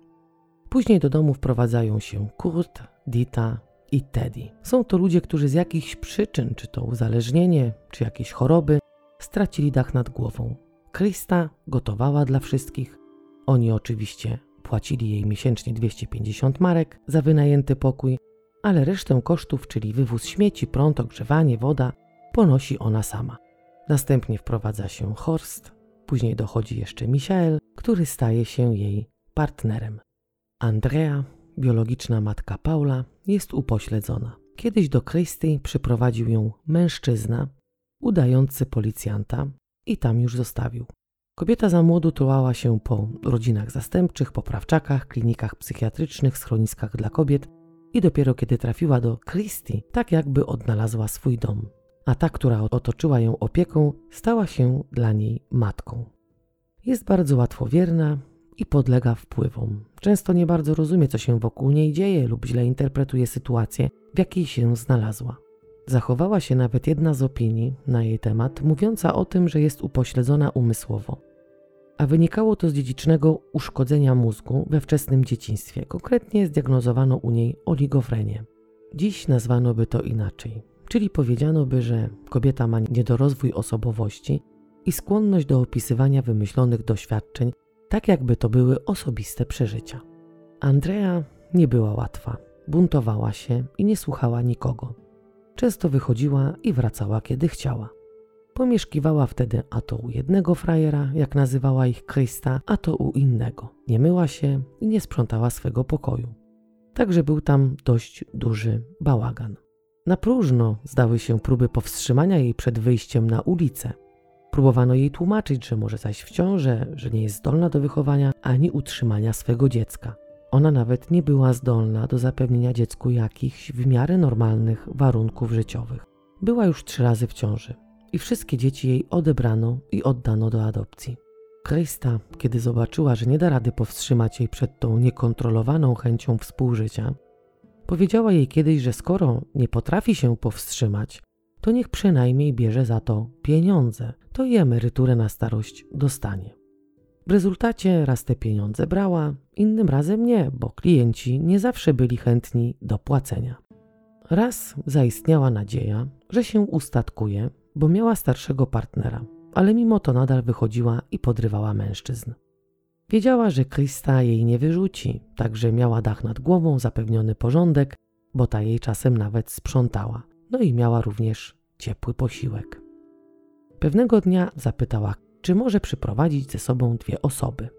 Speaker 1: Później do domu wprowadzają się Kurt, Dita i Teddy. Są to ludzie, którzy z jakichś przyczyn, czy to uzależnienie, czy jakieś choroby, stracili dach nad głową. Krista gotowała dla wszystkich. Oni oczywiście płacili jej miesięcznie 250 marek za wynajęty pokój, ale resztę kosztów, czyli wywóz śmieci, prąd, ogrzewanie, woda, ponosi ona sama. Następnie wprowadza się Horst, później dochodzi jeszcze Michael, który staje się jej partnerem. Andrea, biologiczna matka Paula, jest upośledzona. Kiedyś do Christy przyprowadził ją mężczyzna, udający policjanta i tam już zostawił. Kobieta za młodu tułała się po rodzinach zastępczych, poprawczakach, klinikach psychiatrycznych, schroniskach dla kobiet i dopiero kiedy trafiła do Christy, tak jakby odnalazła swój dom. A ta, która otoczyła ją opieką, stała się dla niej matką. Jest bardzo łatwowierna i podlega wpływom. Często nie bardzo rozumie, co się wokół niej dzieje lub źle interpretuje sytuację, w jakiej się znalazła. Zachowała się nawet jedna z opinii na jej temat, mówiąca o tym, że jest upośledzona umysłowo. A wynikało to z dziedzicznego uszkodzenia mózgu we wczesnym dzieciństwie. Konkretnie zdiagnozowano u niej oligofrenię. Dziś nazwano by to inaczej, czyli powiedziano by, że kobieta ma niedorozwój osobowości i skłonność do opisywania wymyślonych doświadczeń, tak jakby to były osobiste przeżycia. Andrea nie była łatwa, buntowała się i nie słuchała nikogo. Często wychodziła i wracała, kiedy chciała. Pomieszkiwała wtedy a to u jednego frajera, jak nazywała ich Krista, a to u innego. Nie myła się i nie sprzątała swego pokoju. Także był tam dość duży bałagan. Na próżno zdały się próby powstrzymania jej przed wyjściem na ulicę. Próbowano jej tłumaczyć, że może zaś w ciąży, że nie jest zdolna do wychowania ani utrzymania swego dziecka. Ona nawet nie była zdolna do zapewnienia dziecku jakichś w miarę normalnych warunków życiowych. Była już trzy razy w ciąży i wszystkie dzieci jej odebrano i oddano do adopcji. Krista, kiedy zobaczyła, że nie da rady powstrzymać jej przed tą niekontrolowaną chęcią współżycia, powiedziała jej kiedyś, że skoro nie potrafi się powstrzymać, to niech przynajmniej bierze za to pieniądze, to i emeryturę na starość dostanie. W rezultacie raz te pieniądze brała, innym razem nie, bo klienci nie zawsze byli chętni do płacenia. Raz zaistniała nadzieja, że się ustatkuje, bo miała starszego partnera, ale mimo to nadal wychodziła i podrywała mężczyzn. Wiedziała, że Krista jej nie wyrzuci, także miała dach nad głową, zapewniony porządek, bo ta jej czasem nawet sprzątała. No i miała również ciepły posiłek. Pewnego dnia zapytała, czy może przyprowadzić ze sobą dwie osoby.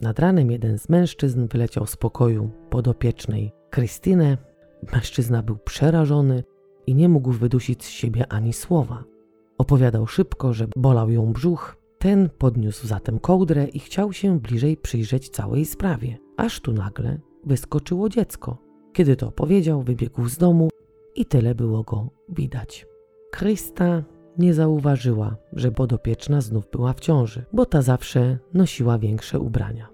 Speaker 1: Nad ranem jeden z mężczyzn wyleciał z pokoju podopiecznej Krystynę. Mężczyzna był przerażony i nie mógł wydusić z siebie ani słowa. Opowiadał szybko, że bolał ją brzuch. Ten podniósł zatem kołdrę i chciał się bliżej przyjrzeć całej sprawie. Aż tu nagle wyskoczyło dziecko. Kiedy to opowiedział, wybiegł z domu i tyle było go widać. Krista nie zauważyła, że podopieczna znów była w ciąży, bo ta zawsze nosiła większe ubrania.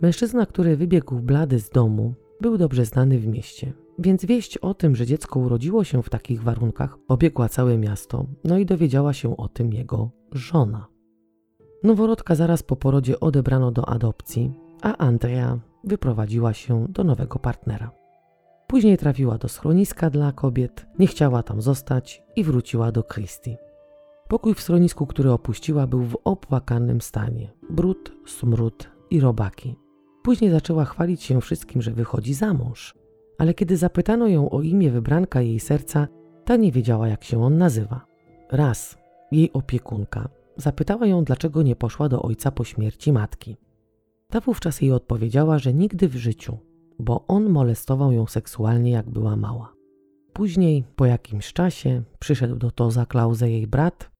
Speaker 1: Mężczyzna, który wybiegł blady z domu, był dobrze znany w mieście, więc wieść o tym, że dziecko urodziło się w takich warunkach, obiegła całe miasto, no i dowiedziała się o tym jego żona. Noworodka zaraz po porodzie odebrano do adopcji, a Andrea wyprowadziła się do nowego partnera. Później trafiła do schroniska dla kobiet, nie chciała tam zostać i wróciła do Christie. Pokój w schronisku, który opuściła, był w opłakanym stanie. Brud, smród i robaki. Później zaczęła chwalić się wszystkim, że wychodzi za mąż. Ale kiedy zapytano ją o imię wybranka jej serca, ta nie wiedziała, jak się on nazywa. Raz jej opiekunka zapytała ją, dlaczego nie poszła do ojca po śmierci matki. Ta wówczas jej odpowiedziała, że nigdy w życiu, bo on molestował ją seksualnie, jak była mała. Później, po jakimś czasie, przyszedł do Toza Klausę jej brat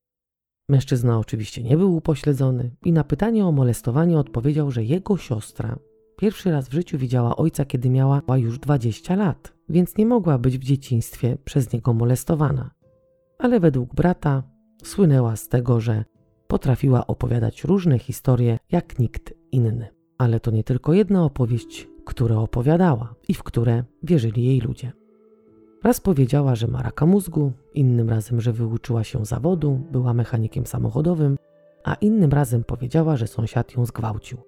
Speaker 1: Mężczyzna oczywiście nie był upośledzony i na pytanie o molestowanie odpowiedział, że jego siostra pierwszy raz w życiu widziała ojca, kiedy miała już 20 lat, więc nie mogła być w dzieciństwie przez niego molestowana. Ale według brata słynęła z tego, że potrafiła opowiadać różne historie jak nikt inny. Ale to nie tylko jedna opowieść, które opowiadała i w które wierzyli jej ludzie. Raz powiedziała, że ma raka mózgu, innym razem, że wyuczyła się zawodu, była mechanikiem samochodowym, a innym razem powiedziała, że sąsiad ją zgwałcił.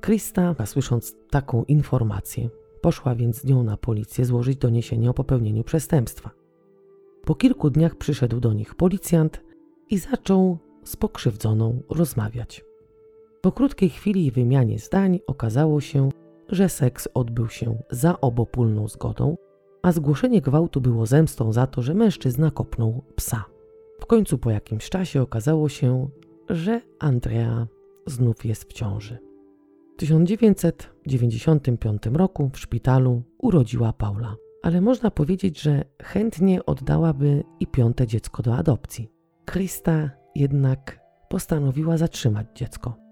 Speaker 1: Krista, słysząc taką informację, poszła więc z nią na policję złożyć doniesienie o popełnieniu przestępstwa. Po kilku dniach przyszedł do nich policjant i zaczął z pokrzywdzoną rozmawiać. Po krótkiej chwili wymianie zdań okazało się, że seks odbył się za obopólną zgodą, a zgłoszenie gwałtu było zemstą za to, że mężczyzna kopnął psa. W końcu po jakimś czasie okazało się, że Andrea znów jest w ciąży. W 1995 roku w szpitalu urodziła Paula, ale można powiedzieć, że chętnie oddałaby i piąte dziecko do adopcji. Krista jednak postanowiła zatrzymać dziecko.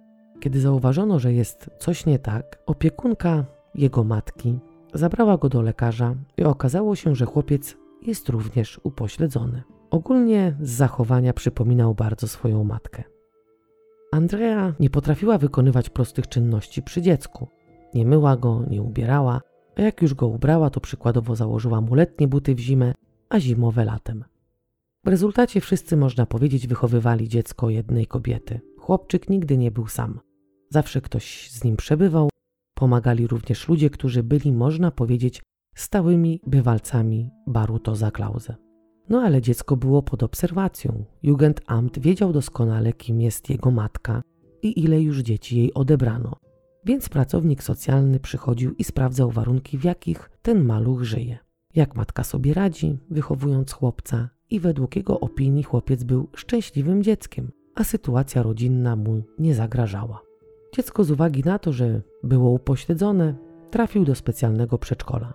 Speaker 1: Kiedy zauważono, że jest coś nie tak, opiekunka jego matki Zabrała go do lekarza i okazało się, że chłopiec jest również upośledzony. Ogólnie z zachowania przypominał bardzo swoją matkę. Andrea nie potrafiła wykonywać prostych czynności przy dziecku. Nie myła go, nie ubierała, a jak już go ubrała, to przykładowo założyła mu letnie buty w zimę, a zimowe latem. W rezultacie wszyscy, można powiedzieć, wychowywali dziecko jednej kobiety. Chłopczyk nigdy nie był sam. Zawsze ktoś z nim przebywał, Pomagali również ludzie, którzy byli, można powiedzieć, stałymi bywalcami baru Toza Klause. No ale dziecko było pod obserwacją. Jugendamt wiedział doskonale, kim jest jego matka i ile już dzieci jej odebrano. Więc pracownik socjalny przychodził i sprawdzał warunki, w jakich ten maluch żyje. Jak matka sobie radzi, wychowując chłopca, i według jego opinii chłopiec był szczęśliwym dzieckiem, a sytuacja rodzinna mu nie zagrażała. Dziecko z uwagi na to, że było upośledzone, trafił do specjalnego przedszkola.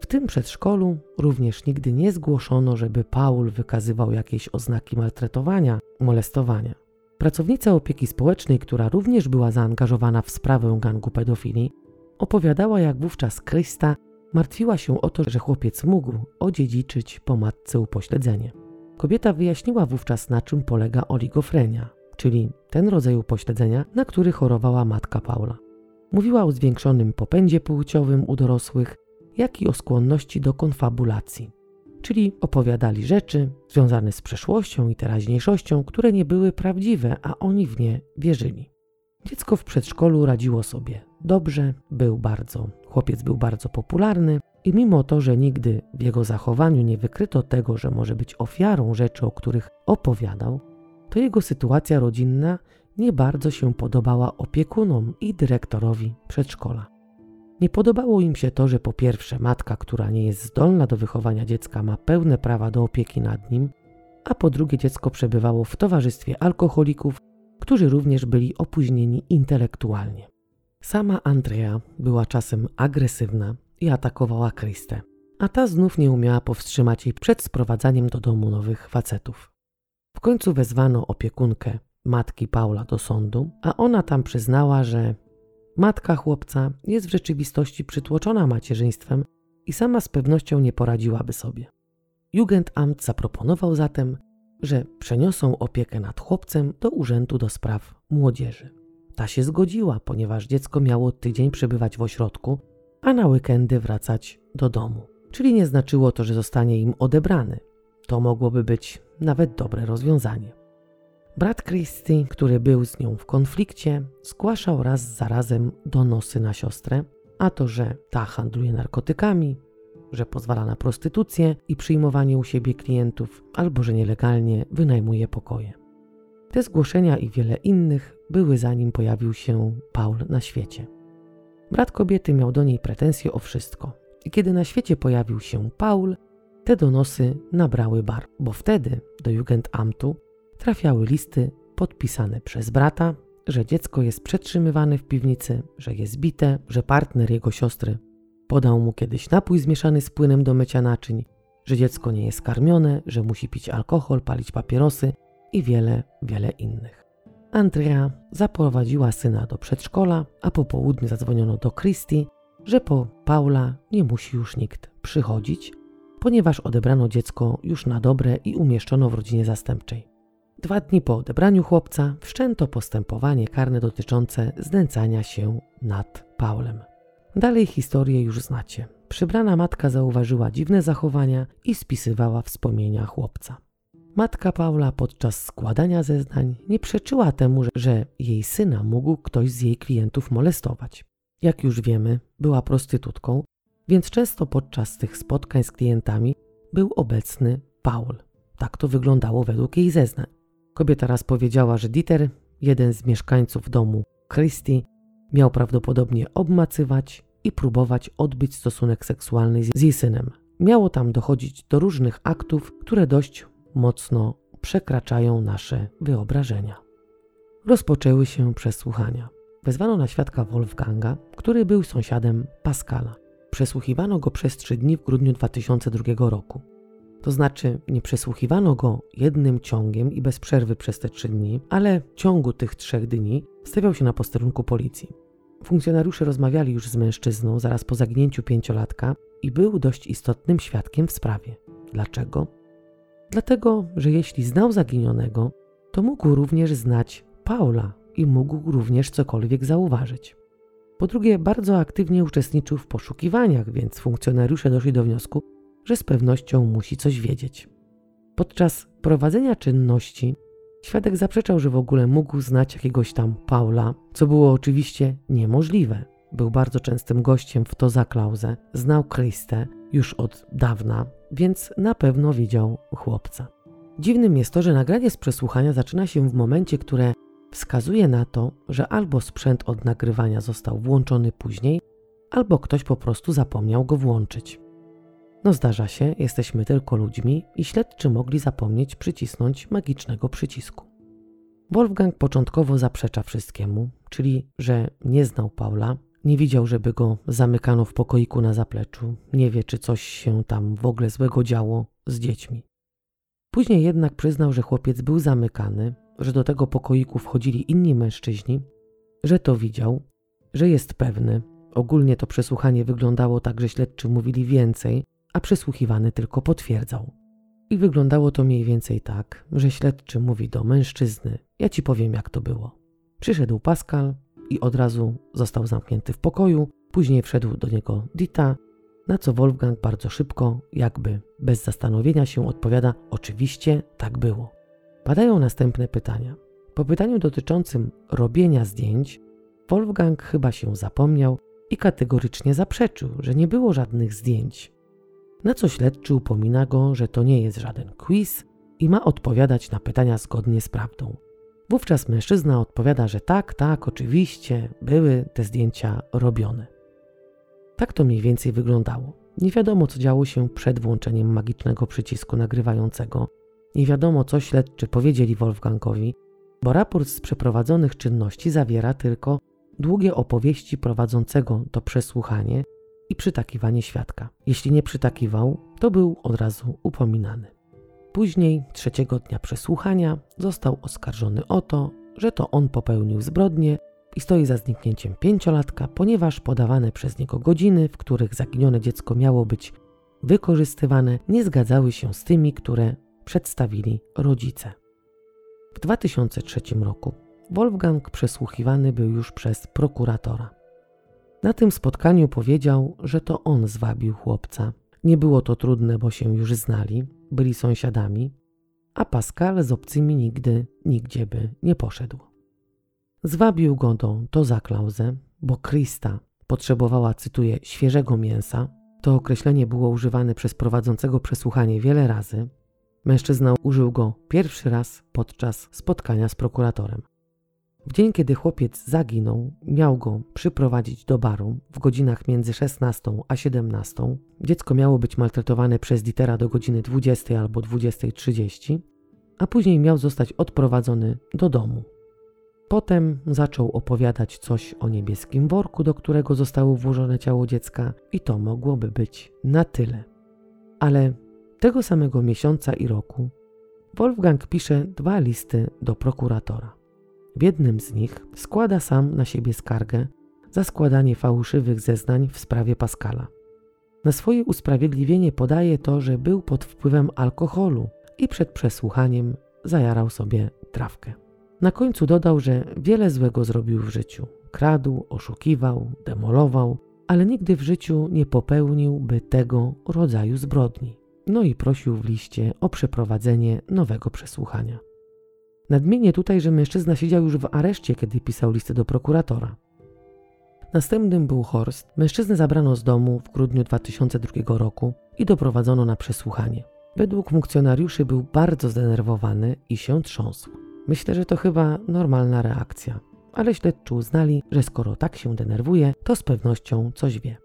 Speaker 1: W tym przedszkolu również nigdy nie zgłoszono, żeby Paul wykazywał jakieś oznaki maltretowania, molestowania. Pracownica opieki społecznej, która również była zaangażowana w sprawę gangu pedofilii, opowiadała, jak wówczas Krista martwiła się o to, że chłopiec mógł odziedziczyć po matce upośledzenie. Kobieta wyjaśniła wówczas, na czym polega oligofrenia, czyli ten rodzaj upośledzenia, na który chorowała matka Paula. Mówiła o zwiększonym popędzie płciowym u dorosłych, jak i o skłonności do konfabulacji, czyli opowiadali rzeczy związane z przeszłością i teraźniejszością, które nie były prawdziwe, a oni w nie wierzyli. Dziecko w przedszkolu radziło sobie dobrze, był bardzo, chłopiec był bardzo popularny i mimo to, że nigdy w jego zachowaniu nie wykryto tego, że może być ofiarą rzeczy, o których opowiadał, to jego sytuacja rodzinna nie bardzo się podobała opiekunom i dyrektorowi przedszkola. Nie podobało im się to, że po pierwsze matka, która nie jest zdolna do wychowania dziecka, ma pełne prawa do opieki nad nim, a po drugie dziecko przebywało w towarzystwie alkoholików, którzy również byli opóźnieni intelektualnie. Sama Andrea była czasem agresywna i atakowała Kristę, a ta znów nie umiała powstrzymać jej przed sprowadzaniem do domu nowych facetów. W końcu wezwano opiekunkę matki Paula do sądu, a ona tam przyznała, że matka chłopca jest w rzeczywistości przytłoczona macierzyństwem i sama z pewnością nie poradziłaby sobie. Jugendamt zaproponował zatem, że przeniosą opiekę nad chłopcem do Urzędu do Spraw Młodzieży. Ta się zgodziła, ponieważ dziecko miało tydzień przebywać w ośrodku, a na weekendy wracać do domu. Czyli nie znaczyło to, że zostanie im odebrany. To mogłoby być nawet dobre rozwiązanie. Brat Christy, który był z nią w konflikcie, zgłaszał raz za razem donosy na siostrę, a to, że ta handluje narkotykami, że pozwala na prostytucję i przyjmowanie u siebie klientów, albo że nielegalnie wynajmuje pokoje. Te zgłoszenia i wiele innych były zanim pojawił się Paul na świecie. Brat kobiety miał do niej pretensje o wszystko. I kiedy na świecie pojawił się Paul, te donosy nabrały bar, bo wtedy do Jugendamtu trafiały listy podpisane przez brata, że dziecko jest przetrzymywane w piwnicy, że jest bite, że partner jego siostry podał mu kiedyś napój zmieszany z płynem do mycia naczyń, że dziecko nie jest karmione, że musi pić alkohol, palić papierosy i wiele, wiele innych. Andrea zaprowadziła syna do przedszkola, a po południu zadzwoniono do Christy, że po Paula nie musi już nikt przychodzić, ponieważ odebrano dziecko już na dobre i umieszczono w rodzinie zastępczej. Dwa dni po odebraniu chłopca wszczęto postępowanie karne dotyczące znęcania się nad Paulem. Dalej historię już znacie. Przybrana matka zauważyła dziwne zachowania i spisywała wspomnienia chłopca. Matka Paula podczas składania zeznań nie przeczyła temu, że jej syna mógł ktoś z jej klientów molestować. Jak już wiemy, była prostytutką, więc często podczas tych spotkań z klientami był obecny Paul. Tak to wyglądało według jej zeznań. Kobieta raz powiedziała, że Dieter, jeden z mieszkańców domu Christie, miał prawdopodobnie obmacywać i próbować odbyć stosunek seksualny z jej synem. Miało tam dochodzić do różnych aktów, które dość mocno przekraczają nasze wyobrażenia. Rozpoczęły się przesłuchania. Wezwano na świadka Wolfganga, który był sąsiadem Pascala. Przesłuchiwano go przez trzy dni w grudniu 2002 roku. To znaczy, nie przesłuchiwano go jednym ciągiem i bez przerwy przez te trzy dni, ale w ciągu tych trzech dni stawiał się na posterunku policji. Funkcjonariusze rozmawiali już z mężczyzną zaraz po zaginięciu pięciolatka i był dość istotnym świadkiem w sprawie. Dlaczego? Dlatego, że jeśli znał zaginionego, to mógł również znać Paula i mógł również cokolwiek zauważyć. Po drugie, bardzo aktywnie uczestniczył w poszukiwaniach, więc funkcjonariusze doszli do wniosku, że z pewnością musi coś wiedzieć. Podczas prowadzenia czynności świadek zaprzeczał, że w ogóle mógł znać jakiegoś tam Paula, co było oczywiście niemożliwe. Był bardzo częstym gościem w Toza Klauze, znał Kristę już od dawna, więc na pewno widział chłopca. Dziwnym jest to, że nagranie z przesłuchania zaczyna się w momencie, które wskazuje na to, że albo sprzęt od nagrywania został włączony później, albo ktoś po prostu zapomniał go włączyć. No zdarza się, jesteśmy tylko ludźmi i śledczy mogli zapomnieć przycisnąć magicznego przycisku. Wolfgang początkowo zaprzecza wszystkiemu, czyli że nie znał Paula, nie widział, żeby go zamykano w pokoiku na zapleczu, nie wie, czy coś się tam w ogóle złego działo z dziećmi. Później jednak przyznał, że chłopiec był zamykany, że do tego pokoiku wchodzili inni mężczyźni, że to widział, że jest pewny. Ogólnie to przesłuchanie wyglądało tak, że śledczy mówili więcej, a przesłuchiwany tylko potwierdzał. I wyglądało to mniej więcej tak, że śledczy mówi do mężczyzny: Ja ci powiem, jak to było. Przyszedł Pascal i od razu został zamknięty w pokoju, później wszedł do niego Dita, na co Wolfgang bardzo szybko, jakby bez zastanowienia się odpowiada: Oczywiście tak było. Padają następne pytania. Po pytaniu dotyczącym robienia zdjęć, Wolfgang chyba się zapomniał i kategorycznie zaprzeczył, że nie było żadnych zdjęć. Na co śledczy upomina go, że to nie jest żaden quiz i ma odpowiadać na pytania zgodnie z prawdą. Wówczas mężczyzna odpowiada, że tak, tak, oczywiście były te zdjęcia robione. Tak to mniej więcej wyglądało. Nie wiadomo, co działo się przed włączeniem magicznego przycisku nagrywającego. Nie wiadomo, co śledczy powiedzieli Wolfgangowi, bo raport z przeprowadzonych czynności zawiera tylko długie opowieści prowadzącego to przesłuchanie i przytakiwanie świadka. Jeśli nie przytakiwał, to był od razu upominany. Później, trzeciego dnia przesłuchania, został oskarżony o to, że to on popełnił zbrodnię i stoi za zniknięciem pięciolatka, ponieważ podawane przez niego godziny, w których zaginione dziecko miało być wykorzystywane, nie zgadzały się z tymi, które przedstawili rodzice. W 2003 roku Wolfgang przesłuchiwany był już przez prokuratora. Na tym spotkaniu powiedział, że to on zwabił chłopca. Nie było to trudne, bo się już znali, byli sąsiadami, a Pascal z obcymi nigdy, nigdzie by nie poszedł. Zwabił go do to za klauzę, bo Krista potrzebowała, cytuję, świeżego mięsa. To określenie było używane przez prowadzącego przesłuchanie wiele razy. Mężczyzna użył go pierwszy raz podczas spotkania z prokuratorem. W dzień, kiedy chłopiec zaginął, miał go przyprowadzić do baru w godzinach między 16 a 17. Dziecko miało być maltretowane przez Ditera do godziny 20 albo 20.30, a później miał zostać odprowadzony do domu. Potem zaczął opowiadać coś o niebieskim worku, do którego zostało włożone ciało dziecka, i to mogłoby być na tyle. Ale tego samego miesiąca i roku Wolfgang pisze dwa listy do prokuratora. W jednym z nich składa sam na siebie skargę za składanie fałszywych zeznań w sprawie Pascala. Na swoje usprawiedliwienie podaje to, że był pod wpływem alkoholu i przed przesłuchaniem zajarał sobie trawkę. Na końcu dodał, że wiele złego zrobił w życiu. Kradł, oszukiwał, demolował, ale nigdy w życiu nie popełniłby tego rodzaju zbrodni. No i prosił w liście o przeprowadzenie nowego przesłuchania. Nadmienię tutaj, że mężczyzna siedział już w areszcie, kiedy pisał listę do prokuratora. Następnym był Horst. Mężczyznę zabrano z domu w grudniu 2002 roku i doprowadzono na przesłuchanie. Według funkcjonariuszy był bardzo zdenerwowany i się trząsł. Myślę, że to chyba normalna reakcja, ale śledczy uznali, że skoro tak się denerwuje, to z pewnością coś wie.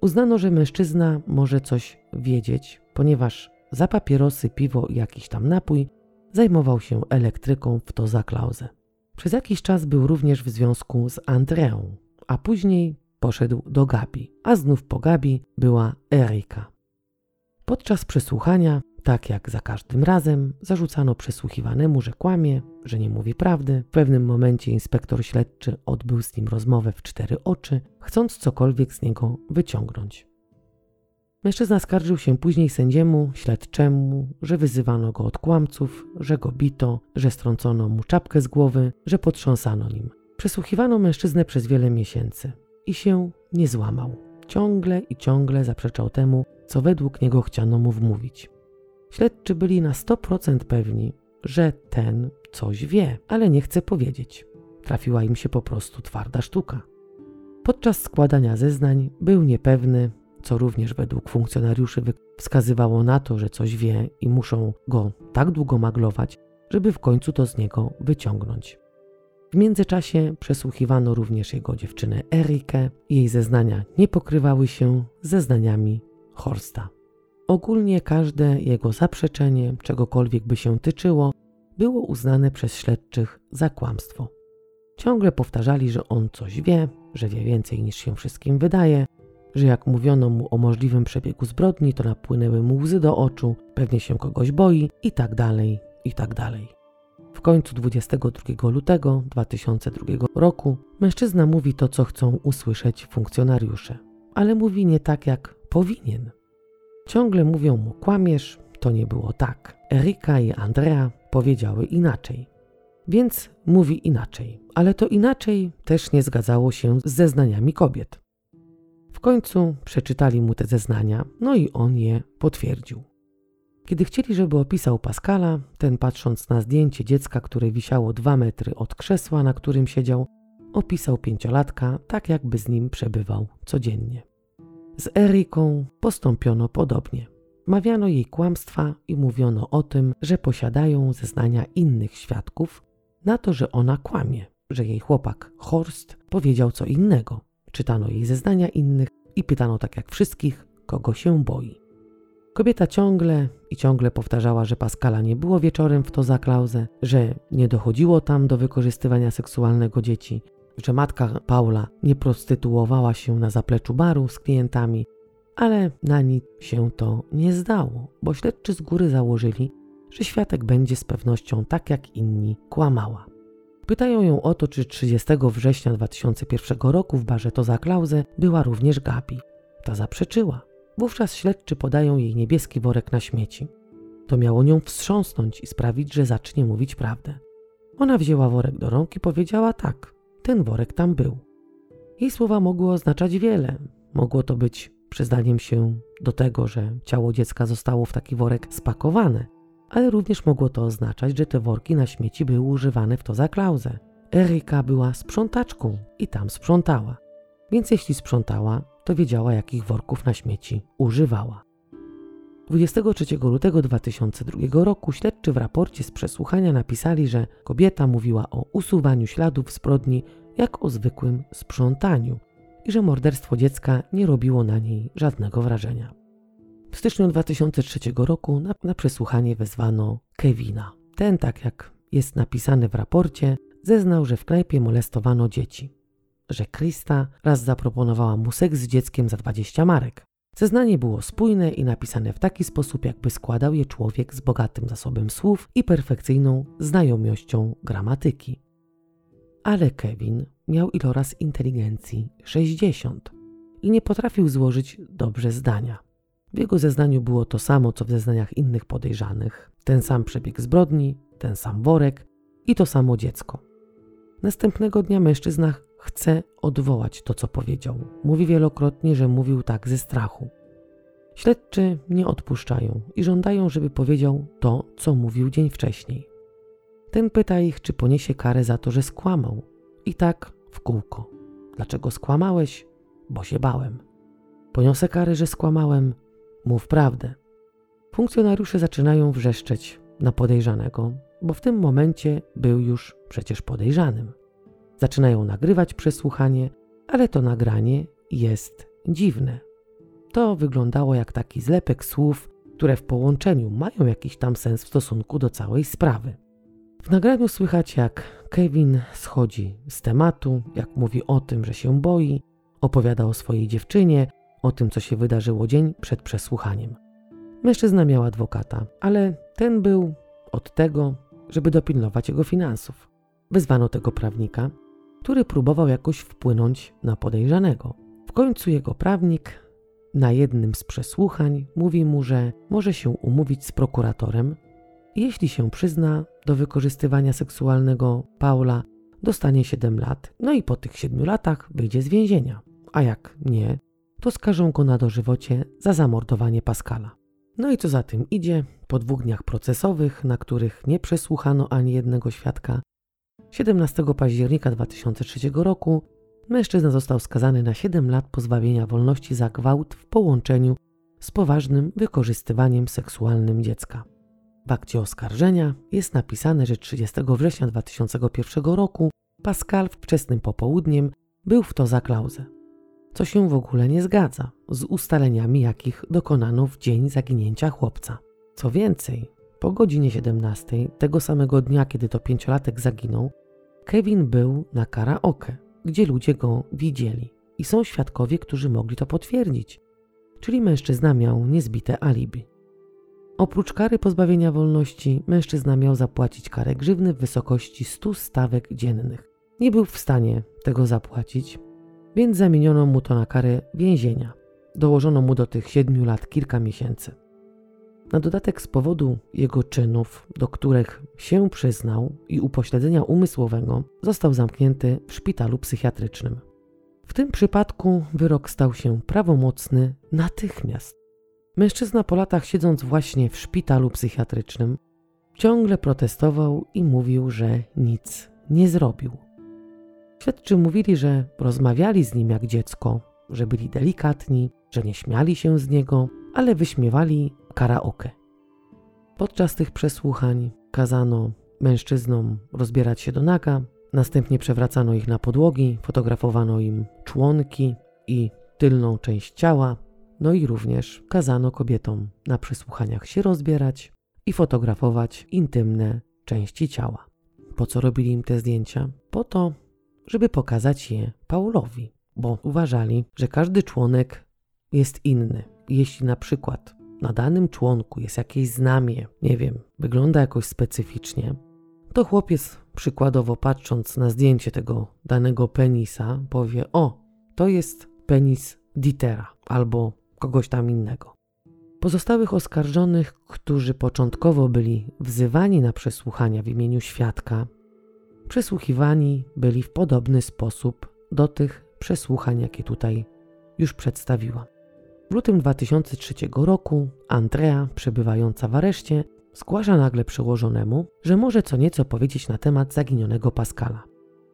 Speaker 1: Uznano, że mężczyzna może coś wiedzieć, ponieważ za papierosy, piwo i jakiś tam napój zajmował się elektryką w to za klauzę. Przez jakiś czas był również w związku z Andreą, a później poszedł do Gabi, a znów po Gabi była Erika. Podczas przesłuchania, tak jak za każdym razem, zarzucano przesłuchiwanemu, że kłamie, że nie mówi prawdy. W pewnym momencie inspektor śledczy odbył z nim rozmowę w cztery oczy, chcąc cokolwiek z niego wyciągnąć. Mężczyzna skarżył się później sędziemu, śledczemu, że wyzywano go od kłamców, że go bito, że strącono mu czapkę z głowy, że potrząsano nim. Przesłuchiwano mężczyznę przez wiele miesięcy i się nie złamał. Ciągle i ciągle zaprzeczał temu, co według niego chciano mu wmówić. Śledczy byli na 100% pewni, że ten coś wie, ale nie chce powiedzieć. Trafiła im się po prostu twarda sztuka. Podczas składania zeznań był niepewny, co również według funkcjonariuszy wskazywało na to, że coś wie i muszą go tak długo maglować, żeby w końcu to z niego wyciągnąć. W międzyczasie przesłuchiwano również jego dziewczynę Erikę. Jej zeznania nie pokrywały się zeznaniami Horsta. Ogólnie każde jego zaprzeczenie, czegokolwiek by się tyczyło, było uznane przez śledczych za kłamstwo. Ciągle powtarzali, że on coś wie, że wie więcej niż się wszystkim wydaje, że jak mówiono mu o możliwym przebiegu zbrodni, to napłynęły mu łzy do oczu, pewnie się kogoś boi i tak dalej, i tak dalej. W końcu 22 lutego 2002 roku mężczyzna mówi to, co chcą usłyszeć funkcjonariusze, ale mówi nie tak, jak powinien. Ciągle mówią mu kłamiesz, to nie było tak. Erika i Andrea powiedziały inaczej. Więc mówi inaczej, ale to inaczej też nie zgadzało się z zeznaniami kobiet. W końcu przeczytali mu te zeznania, no i on je potwierdził. Kiedy chcieli, żeby opisał Pascala, ten patrząc na zdjęcie dziecka, które wisiało dwa metry od krzesła, na którym siedział, opisał pięciolatka tak, jakby z nim przebywał codziennie. Z Eriką postąpiono podobnie. Mawiano jej kłamstwa i mówiono o tym, że posiadają zeznania innych świadków na to, że ona kłamie, że jej chłopak Horst powiedział co innego. Czytano jej zeznania innych i pytano tak jak wszystkich, kogo się boi. Kobieta ciągle i ciągle powtarzała, że Pascala nie było wieczorem w to za klauzę, że nie dochodziło tam do wykorzystywania seksualnego dzieci, że matka Paula nie prostytuowała się na zapleczu baru z klientami, ale na nic się to nie zdało, bo śledczy z góry założyli, że świadek będzie z pewnością tak jak inni kłamała. Pytają ją o to, czy 30 września 2001 roku w barze Toza Klauze była również Gabi. Ta zaprzeczyła. Wówczas śledczy podają jej niebieski worek na śmieci. To miało nią wstrząsnąć i sprawić, że zacznie mówić prawdę. Ona wzięła worek do rąk i powiedziała tak, ten worek tam był. Jej słowa mogły oznaczać wiele. Mogło to być przyznaniem się do tego, że ciało dziecka zostało w taki worek spakowane, ale również mogło to oznaczać, że te worki na śmieci były używane w to za klauzę. Erika była sprzątaczką i tam sprzątała. Więc jeśli sprzątała, to wiedziała, jakich worków na śmieci używała. 23 lutego 2002 roku śledczy w raporcie z przesłuchania napisali, że kobieta mówiła o usuwaniu śladów zbrodni jak o zwykłym sprzątaniu i że morderstwo dziecka nie robiło na niej żadnego wrażenia. W styczniu 2003 roku na, na przesłuchanie wezwano Kevina. Ten, tak jak jest napisane w raporcie, zeznał, że w knajpie molestowano dzieci. Że Krista raz zaproponowała mu seks z dzieckiem za 20 marek. Zeznanie było spójne i napisane w taki sposób, jakby składał je człowiek z bogatym zasobem słów i perfekcyjną znajomością gramatyki. Ale Kevin miał iloraz inteligencji 60 i nie potrafił złożyć dobrze zdania. W jego zeznaniu było to samo, co w zeznaniach innych podejrzanych: ten sam przebieg zbrodni, ten sam worek i to samo dziecko. Następnego dnia mężczyzna chce odwołać to, co powiedział. Mówi wielokrotnie, że mówił tak ze strachu. Śledczy nie odpuszczają i żądają, żeby powiedział to, co mówił dzień wcześniej. Ten pyta ich, czy poniesie karę za to, że skłamał. I tak w kółko. Dlaczego skłamałeś? Bo się bałem. Poniosę karę, że skłamałem? Mów prawdę. Funkcjonariusze zaczynają wrzeszczeć na podejrzanego, bo w tym momencie był już przecież podejrzanym. Zaczynają nagrywać przesłuchanie, ale to nagranie jest dziwne. To wyglądało jak taki zlepek słów, które w połączeniu mają jakiś tam sens w stosunku do całej sprawy. W nagraniu słychać, jak Kevin schodzi z tematu, jak mówi o tym, że się boi, opowiada o swojej dziewczynie, o tym, co się wydarzyło dzień przed przesłuchaniem. Mężczyzna miał adwokata, ale ten był od tego, żeby dopilnować jego finansów. Wezwano tego prawnika, który próbował jakoś wpłynąć na podejrzanego. W końcu jego prawnik na jednym z przesłuchań mówi mu, że może się umówić z prokuratorem, jeśli się przyzna do wykorzystywania seksualnego Paula, dostanie 7 lat, no i po tych 7 latach wyjdzie z więzienia. A jak nie, to skażą go na dożywocie za zamordowanie Pascala. No i co za tym idzie, po dwóch dniach procesowych, na których nie przesłuchano ani jednego świadka, 17 października 2003 roku Mężczyzna został skazany na 7 lat pozbawienia wolności za gwałt w połączeniu z poważnym wykorzystywaniem seksualnym dziecka. W akcie oskarżenia jest napisane, że 30 września 2001 roku Pascal wczesnym popołudniem był w to za klauzę, co się w ogóle nie zgadza z ustaleniami, jakich dokonano w dzień zaginięcia chłopca. Co więcej, po godzinie 17 tego samego dnia, kiedy to pięciolatek zaginął, Kevin był na karaoke, gdzie ludzie go widzieli i są świadkowie, którzy mogli to potwierdzić, czyli mężczyzna miał niezbite alibi. Oprócz kary pozbawienia wolności, mężczyzna miał zapłacić karę grzywny w wysokości 100 stawek dziennych. Nie był w stanie tego zapłacić, więc zamieniono mu to na karę więzienia. Dołożono mu do tych 7 lat kilka miesięcy. Na dodatek z powodu jego czynów, do których się przyznał i upośledzenia umysłowego, został zamknięty w szpitalu psychiatrycznym. W tym przypadku wyrok stał się prawomocny natychmiast. Mężczyzna po latach siedząc właśnie w szpitalu psychiatrycznym, ciągle protestował i mówił, że nic nie zrobił. Śledczy mówili, że rozmawiali z nim jak dziecko, że byli delikatni, że nie śmiali się z niego, ale wyśmiewali karaoke. Podczas tych przesłuchań kazano mężczyznom rozbierać się do naga, następnie przewracano ich na podłogi, fotografowano im członki i tylną część ciała, no i również kazano kobietom na przesłuchaniach się rozbierać i fotografować intymne części ciała. Po co robili im te zdjęcia? Po to, żeby pokazać je Paulowi, bo uważali, że każdy członek jest inny. Jeśli na przykład na danym członku jest jakieś znamie, nie wiem, wygląda jakoś specyficznie, to chłopiec przykładowo patrząc na zdjęcie tego danego penisa powie: O, to jest penis Dietera albo kogoś tam innego. Pozostałych oskarżonych, którzy początkowo byli wzywani na przesłuchania w imieniu świadka, przesłuchiwani byli w podobny sposób do tych przesłuchań, jakie tutaj już przedstawiłam. W lutym 2003 roku Andrea, przebywająca w areszcie, zgłasza nagle przełożonemu, że może co nieco powiedzieć na temat zaginionego Pascala.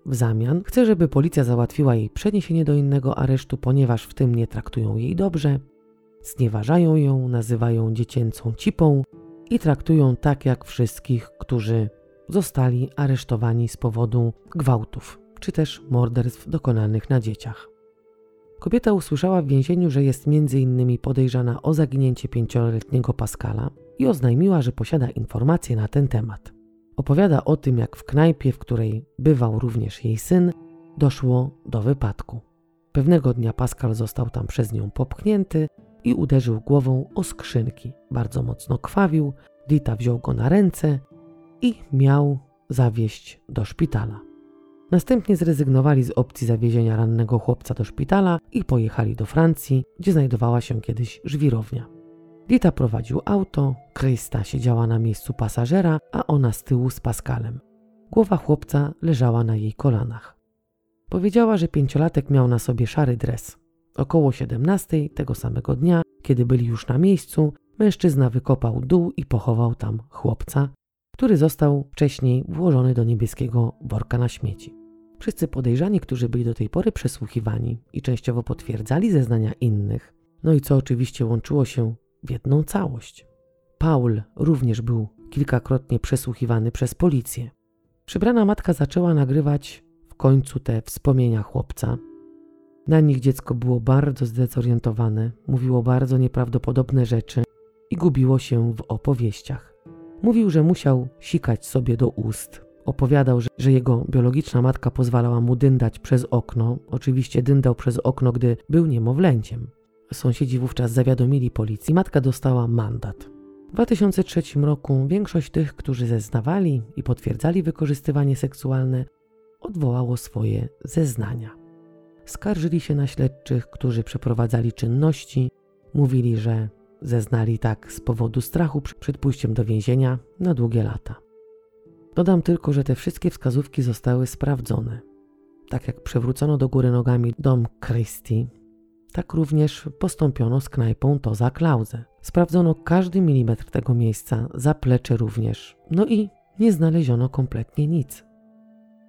Speaker 1: W zamian chce, żeby policja załatwiła jej przeniesienie do innego aresztu, ponieważ w tym nie traktują jej dobrze, znieważają ją, nazywają dziecięcą cipą i traktują tak jak wszystkich, którzy zostali aresztowani z powodu gwałtów czy też morderstw dokonanych na dzieciach. Kobieta usłyszała w więzieniu, że jest innymi podejrzana o zaginięcie pięcioletniego Pascala i oznajmiła, że posiada informacje na ten temat. Opowiada o tym, jak w knajpie, w której bywał również jej syn, doszło do wypadku. Pewnego dnia Pascal został tam przez nią popchnięty i uderzył głową o skrzynki. Bardzo mocno krwawił, Dita wziął go na ręce i miał zawieźć do szpitala. Następnie zrezygnowali z opcji zawiezienia rannego chłopca do szpitala i pojechali do Francji, gdzie znajdowała się kiedyś żwirownia. Dita prowadził auto, Krysta siedziała na miejscu pasażera, a ona z tyłu z Pascalem. Głowa chłopca leżała na jej kolanach. Powiedziała, że pięciolatek miał na sobie szary dres. Około 17 tego samego dnia, kiedy byli już na miejscu, mężczyzna wykopał dół i pochował tam chłopca, który został wcześniej włożony do niebieskiego worka na śmieci. Wszyscy podejrzani, którzy byli do tej pory przesłuchiwani i częściowo potwierdzali zeznania innych, no i co oczywiście łączyło się w jedną całość. Paul również był kilkakrotnie przesłuchiwany przez policję. Przybrana matka zaczęła nagrywać w końcu te wspomnienia chłopca. Na nich dziecko było bardzo zdezorientowane, mówiło bardzo nieprawdopodobne rzeczy i gubiło się w opowieściach. Mówił, że musiał sikać sobie do ust. Opowiadał, że, że jego biologiczna matka pozwalała mu dyndać przez okno. Oczywiście dyndał przez okno, gdy był niemowlęciem. Sąsiedzi wówczas zawiadomili policję. Matka dostała mandat. W 2003 roku większość tych, którzy zeznawali i potwierdzali wykorzystywanie seksualne, odwołało swoje zeznania. Skarżyli się na śledczych, którzy przeprowadzali czynności, mówili, że zeznali tak z powodu strachu przed pójściem do więzienia na długie lata. Dodam tylko, że te wszystkie wskazówki zostały sprawdzone. Tak jak przewrócono do góry nogami dom Christie, tak również postąpiono z knajpą Toza Klauze. Sprawdzono każdy milimetr tego miejsca, zaplecze również, no i nie znaleziono kompletnie nic.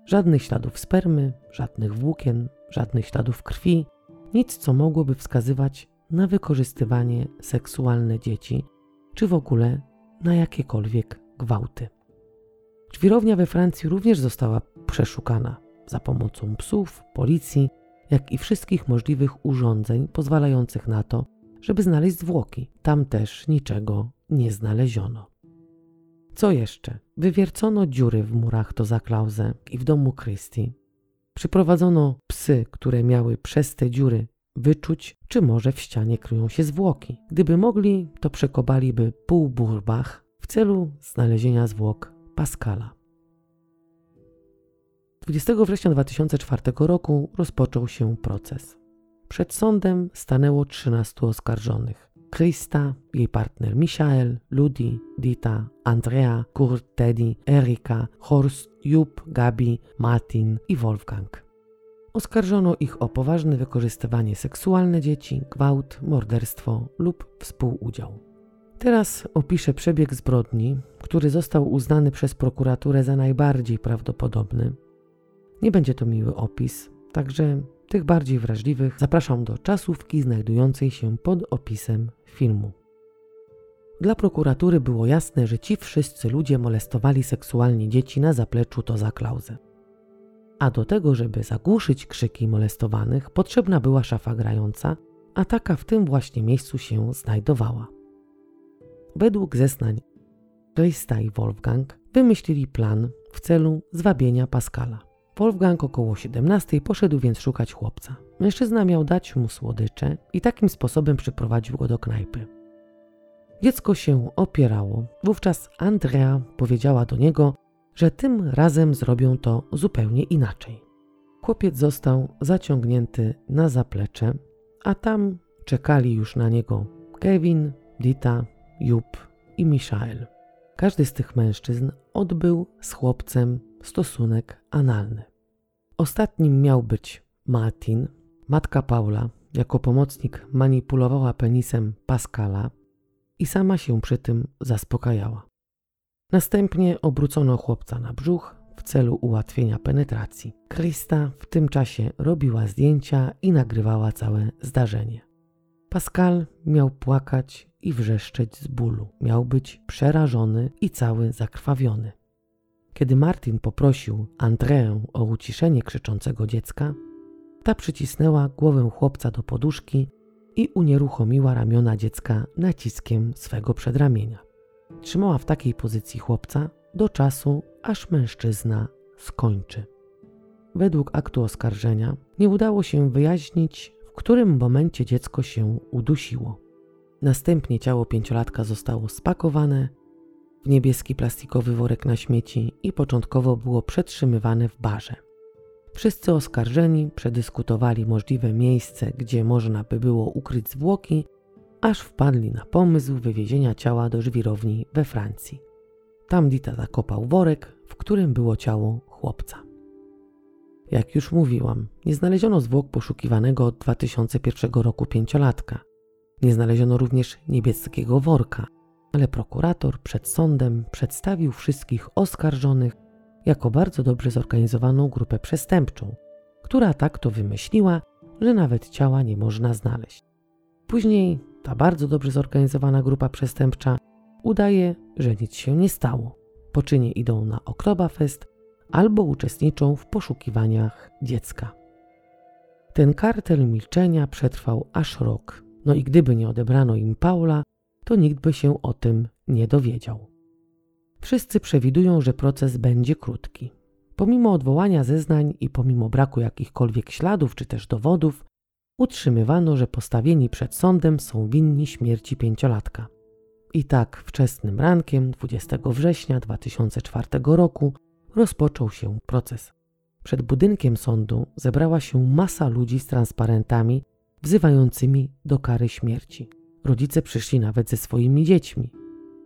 Speaker 1: Żadnych śladów spermy, żadnych włókien, żadnych śladów krwi, nic co mogłoby wskazywać na wykorzystywanie seksualne dzieci, czy w ogóle na jakiekolwiek gwałty. Ćwirownia we Francji również została przeszukana za pomocą psów, policji, jak i wszystkich możliwych urządzeń pozwalających na to, żeby znaleźć zwłoki. Tam też niczego nie znaleziono. Co jeszcze? Wywiercono dziury w murach do Zaklauzę i w domu Christie. Przyprowadzono psy, które miały przez te dziury wyczuć, czy może w ścianie kryją się zwłoki. Gdyby mogli, to przekopaliby pół burbach w celu znalezienia zwłok Pascala. 20 września 2004 roku rozpoczął się proces. Przed sądem stanęło 13 oskarżonych. Krista, jej partner Michael, Ludi, Dita, Andrea, Kurt, Teddy, Erika, Horst, Jupp, Gabi, Martin i Wolfgang. Oskarżono ich o poważne wykorzystywanie seksualne dzieci, gwałt, morderstwo lub współudział. Teraz opiszę przebieg zbrodni, który został uznany przez prokuraturę za najbardziej prawdopodobny. Nie będzie to miły opis, także tych bardziej wrażliwych zapraszam do czasówki znajdującej się pod opisem filmu. Dla prokuratury było jasne, że ci wszyscy ludzie molestowali seksualnie dzieci na zapleczu Toza Klauze. A do tego, żeby zagłuszyć krzyki molestowanych, potrzebna była szafa grająca, a taka w tym właśnie miejscu się znajdowała. Według zeznań Krista i Wolfgang wymyślili plan w celu zwabienia Pascala. Wolfgang około 17 poszedł więc szukać chłopca. Mężczyzna miał dać mu słodycze i takim sposobem przyprowadził go do knajpy. Dziecko się opierało. Wówczas Andrea powiedziała do niego, że tym razem zrobią to zupełnie inaczej. Chłopiec został zaciągnięty na zaplecze, a tam czekali już na niego Kevin, Dita, Jup i Michael. Każdy z tych mężczyzn odbył z chłopcem stosunek analny. Ostatnim miał być Martin. Matka Paula jako pomocnik manipulowała penisem Pascala i sama się przy tym zaspokajała. Następnie obrócono chłopca na brzuch w celu ułatwienia penetracji. Krista w tym czasie robiła zdjęcia i nagrywała całe zdarzenie. Pascal miał płakać i wrzeszczeć z bólu. Miał być przerażony i cały zakrwawiony. Kiedy Martin poprosił Andreę o uciszenie krzyczącego dziecka, ta przycisnęła głowę chłopca do poduszki i unieruchomiła ramiona dziecka naciskiem swego przedramienia. Trzymała w takiej pozycji chłopca do czasu, aż mężczyzna skończy. Według aktu oskarżenia nie udało się wyjaśnić, w którym momencie dziecko się udusiło. Następnie ciało pięciolatka zostało spakowane w niebieski plastikowy worek na śmieci i początkowo było przetrzymywane w barze. Wszyscy oskarżeni przedyskutowali możliwe miejsce, gdzie można by było ukryć zwłoki, aż wpadli na pomysł wywiezienia ciała do żwirowni we Francji. Tam Dita zakopał worek, w którym było ciało chłopca. Jak już mówiłam, nie znaleziono zwłok poszukiwanego od 2001 roku pięciolatka. Nie znaleziono również niebieskiego worka, ale prokurator przed sądem przedstawił wszystkich oskarżonych jako bardzo dobrze zorganizowaną grupę przestępczą, która tak to wymyśliła, że nawet ciała nie można znaleźć. Później ta bardzo dobrze zorganizowana grupa przestępcza udaje, że nic się nie stało. Po czynie idą na Oktoberfest albo uczestniczą w poszukiwaniach dziecka. Ten kartel milczenia przetrwał aż rok, no i gdyby nie odebrano im Paula, to nikt by się o tym nie dowiedział. Wszyscy przewidują, że proces będzie krótki. Pomimo odwołania zeznań i pomimo braku jakichkolwiek śladów czy też dowodów, utrzymywano, że postawieni przed sądem są winni śmierci pięciolatka. I tak wczesnym rankiem 20 września 2004 roku rozpoczął się proces. Przed budynkiem sądu zebrała się masa ludzi z transparentami wzywającymi do kary śmierci. Rodzice przyszli nawet ze swoimi dziećmi.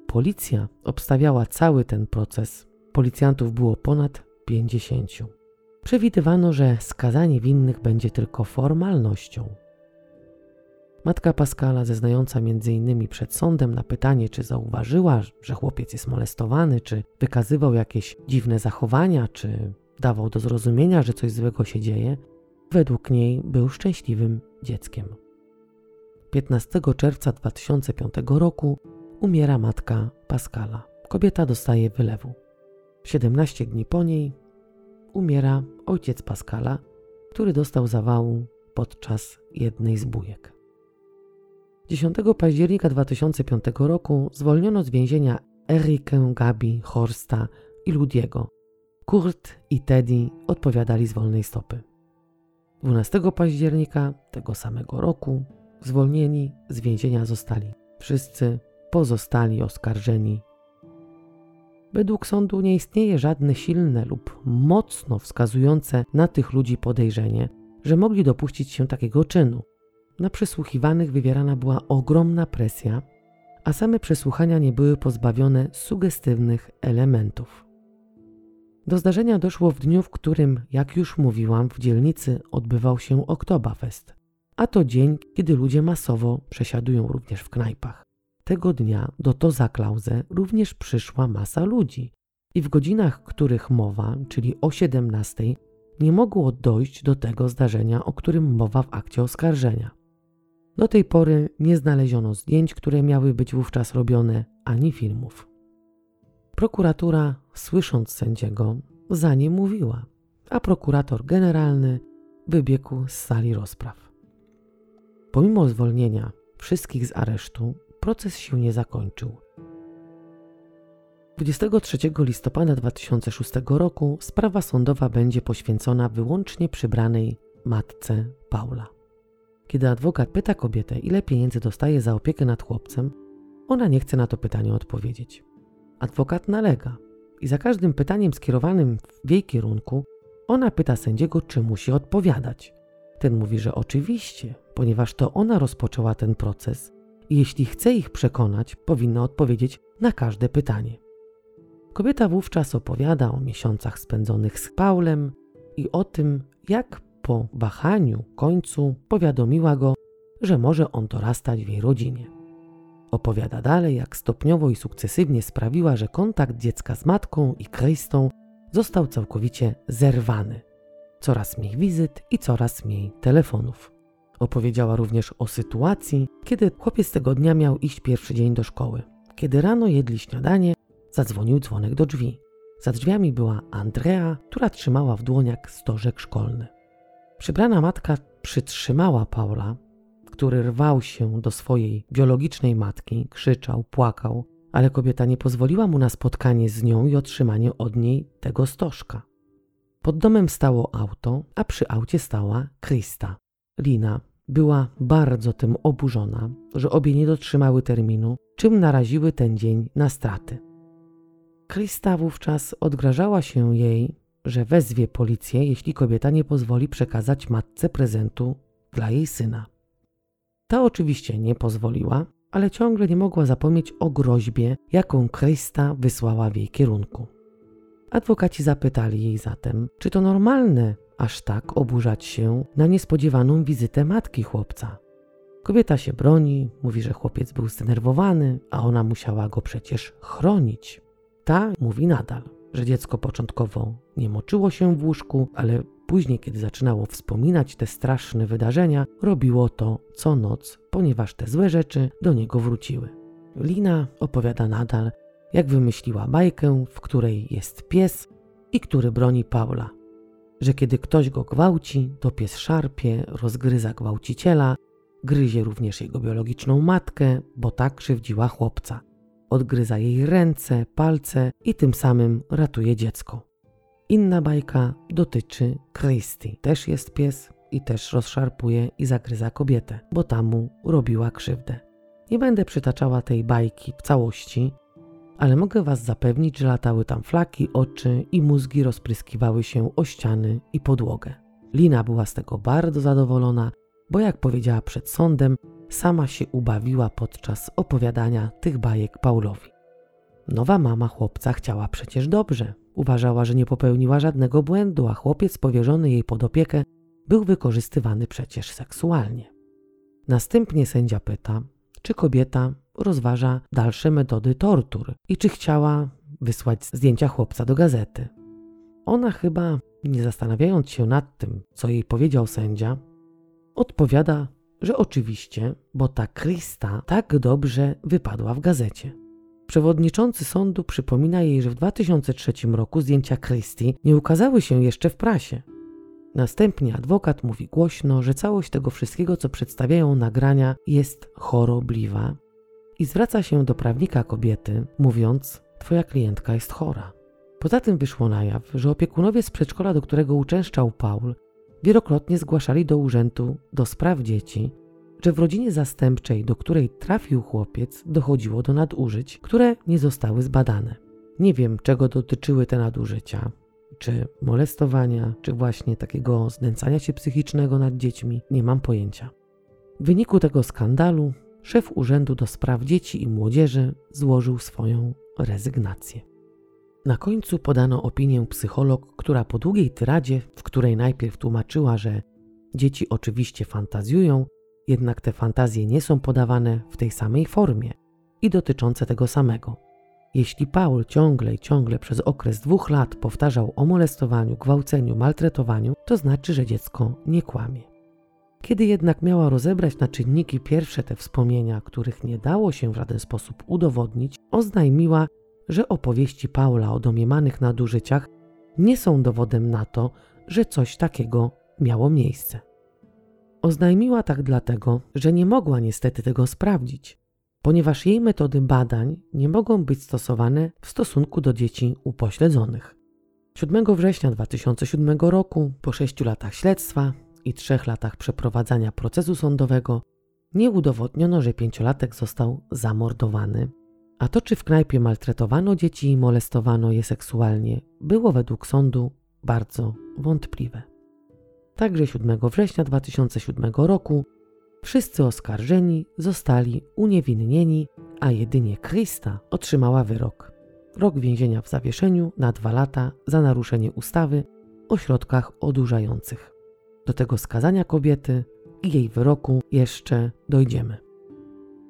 Speaker 1: Policja obstawiała cały ten proces. Policjantów było ponad 50. Przewidywano, że skazanie winnych będzie tylko formalnością. Matka Pascala, zeznająca m.in. przed sądem na pytanie, czy zauważyła, że chłopiec jest molestowany, czy wykazywał jakieś dziwne zachowania, czy dawał do zrozumienia, że coś złego się dzieje, według niej był szczęśliwym dzieckiem. 15 czerwca 2005 roku umiera matka Pascala. Kobieta dostaje wylewu. 17 dni po niej umiera ojciec Pascala, który dostał zawału podczas jednej z bujek. 10 października 2005 roku zwolniono z więzienia Erikę, Gabi, Horsta i Ludiego. Kurt i Teddy odpowiadali z wolnej stopy. 12 października tego samego roku zwolnieni z więzienia zostali wszyscy pozostali oskarżeni. Według sądu nie istnieje żadne silne lub mocno wskazujące na tych ludzi podejrzenie, że mogli dopuścić się takiego czynu. Na przesłuchiwanych wywierana była ogromna presja, a same przesłuchania nie były pozbawione sugestywnych elementów. Do zdarzenia doszło w dniu, w którym, jak już mówiłam, w dzielnicy odbywał się Oktoberfest, a to dzień, kiedy ludzie masowo przesiadują również w knajpach. Tego dnia do Toza Klauze również przyszła masa ludzi i w godzinach, których mowa, czyli o 17, nie mogło dojść do tego zdarzenia, o którym mowa w akcie oskarżenia. Do tej pory nie znaleziono zdjęć, które miały być wówczas robione, ani filmów. Prokuratura, słysząc sędziego, za nie mówiła, a prokurator generalny wybiegł z sali rozpraw. Pomimo zwolnienia wszystkich z aresztu, proces się nie zakończył. 23 listopada 2006 roku sprawa sądowa będzie poświęcona wyłącznie przybranej matce Paula. Kiedy adwokat pyta kobietę, ile pieniędzy dostaje za opiekę nad chłopcem, ona nie chce na to pytanie odpowiedzieć. Adwokat nalega i za każdym pytaniem skierowanym w jej kierunku, ona pyta sędziego, czy musi odpowiadać. Ten mówi, że oczywiście, ponieważ to ona rozpoczęła ten proces i jeśli chce ich przekonać, powinna odpowiedzieć na każde pytanie. Kobieta wówczas opowiada o miesiącach spędzonych z Paulem i o tym, jak po wahaniu końcu powiadomiła go, że może on dorastać w jej rodzinie. Opowiada dalej, jak stopniowo i sukcesywnie sprawiła, że kontakt dziecka z matką i Krystą został całkowicie zerwany. Coraz mniej wizyt i coraz mniej telefonów. Opowiedziała również o sytuacji, kiedy chłopiec tego dnia miał iść pierwszy dzień do szkoły. Kiedy rano jedli śniadanie, zadzwonił dzwonek do drzwi. Za drzwiami była Andrea, która trzymała w dłoniach stożek szkolny. Przybrana matka przytrzymała Paula, który rwał się do swojej biologicznej matki, krzyczał, płakał, ale kobieta nie pozwoliła mu na spotkanie z nią i otrzymanie od niej tego stożka. Pod domem stało auto, a przy aucie stała Krista. Lina była bardzo tym oburzona, że obie nie dotrzymały terminu, czym naraziły ten dzień na straty. Krista wówczas odgrażała się jej, że wezwie policję, jeśli kobieta nie pozwoli przekazać matce prezentu dla jej syna. Ta oczywiście nie pozwoliła, ale ciągle nie mogła zapomnieć o groźbie, jaką Krista wysłała w jej kierunku. Adwokaci zapytali jej zatem, czy to normalne, aż tak oburzać się na niespodziewaną wizytę matki chłopca. Kobieta się broni, mówi, że chłopiec był zdenerwowany, a ona musiała go przecież chronić. Ta mówi nadal, że dziecko początkowo nie moczyło się w łóżku, ale później, kiedy zaczynało wspominać te straszne wydarzenia, robiło to co noc, ponieważ te złe rzeczy do niego wróciły. Lina opowiada nadal, jak wymyśliła bajkę, w której jest pies i który broni Paula. Że kiedy ktoś go gwałci, to pies szarpie, rozgryza gwałciciela, gryzie również jego biologiczną matkę, bo tak krzywdziła chłopca. Odgryza jej ręce, palce i tym samym ratuje dziecko. Inna bajka dotyczy Christy. Też jest pies i też rozszarpuje i zagryza kobietę, bo ta mu robiła krzywdę. Nie będę przytaczała tej bajki w całości, ale mogę Was zapewnić, że latały tam flaki, oczy i mózgi rozpryskiwały się o ściany i podłogę. Lina była z tego bardzo zadowolona, bo jak powiedziała przed sądem, sama się ubawiła podczas opowiadania tych bajek Paulowi. Nowa mama chłopca chciała przecież dobrze. Uważała, że nie popełniła żadnego błędu, a chłopiec powierzony jej pod opiekę był wykorzystywany przecież seksualnie. Następnie sędzia pyta, czy kobieta rozważa dalsze metody tortur i czy chciała wysłać zdjęcia chłopca do gazety. ona chyba, nie zastanawiając się nad tym, co jej powiedział sędzia, odpowiada, że oczywiście, bo ta Krista tak dobrze wypadła w gazecie. Przewodniczący sądu przypomina jej, że w 2003 roku zdjęcia Christie nie ukazały się jeszcze w prasie. Następnie adwokat mówi głośno, że całość tego wszystkiego, co przedstawiają nagrania, jest chorobliwa i zwraca się do prawnika kobiety, mówiąc: Twoja klientka jest chora. Poza tym wyszło na jaw, że opiekunowie z przedszkola, do którego uczęszczał Paul, wielokrotnie zgłaszali do urzędu do spraw dzieci, że w rodzinie zastępczej, do której trafił chłopiec, dochodziło do nadużyć, które nie zostały zbadane. Nie wiem, czego dotyczyły te nadużycia. Czy molestowania, czy właśnie takiego znęcania się psychicznego nad dziećmi, nie mam pojęcia. W wyniku tego skandalu szef Urzędu do Spraw Dzieci i Młodzieży złożył swoją rezygnację. Na końcu podano opinię psycholog, która po długiej tyradzie, w której najpierw tłumaczyła, że dzieci oczywiście fantazjują, jednak te fantazje nie są podawane w tej samej formie i dotyczące tego samego. Jeśli Paul ciągle i ciągle przez okres dwóch lat powtarzał o molestowaniu, gwałceniu, maltretowaniu, to znaczy, że dziecko nie kłamie. Kiedy jednak miała rozebrać na czynniki pierwsze te wspomnienia, których nie dało się w żaden sposób udowodnić, oznajmiła, że opowieści Paula o domniemanych nadużyciach nie są dowodem na to, że coś takiego miało miejsce. Oznajmiła tak dlatego, że nie mogła niestety tego sprawdzić, ponieważ jej metody badań nie mogą być stosowane w stosunku do dzieci upośledzonych. 7 września 2007 roku, po 6 latach śledztwa i 3 latach przeprowadzania procesu sądowego, nie udowodniono, że pięciolatek został zamordowany. A to, czy w knajpie maltretowano dzieci i molestowano je seksualnie, było według sądu bardzo wątpliwe. Także 7 września 2007 roku wszyscy oskarżeni zostali uniewinnieni, a jedynie Krista otrzymała wyrok. Rok więzienia w zawieszeniu na dwa lata za naruszenie ustawy o środkach odurzających. Do tego skazania kobiety i jej wyroku jeszcze dojdziemy.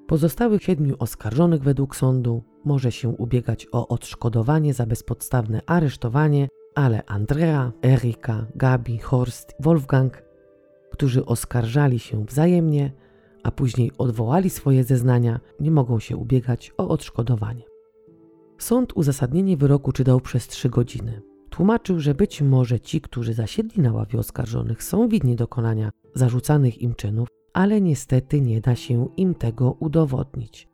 Speaker 1: Pozostałych siedmiu oskarżonych według sądu może się ubiegać o odszkodowanie za bezpodstawne aresztowanie ale Andrea, Erika, Gabi, Horst, Wolfgang, którzy oskarżali się wzajemnie, a później odwołali swoje zeznania, nie mogą się ubiegać o odszkodowanie. Sąd uzasadnienie wyroku czytał przez trzy godziny. Tłumaczył, że być może ci, którzy zasiedli na ławie oskarżonych, są winni dokonania zarzucanych im czynów, ale niestety nie da się im tego udowodnić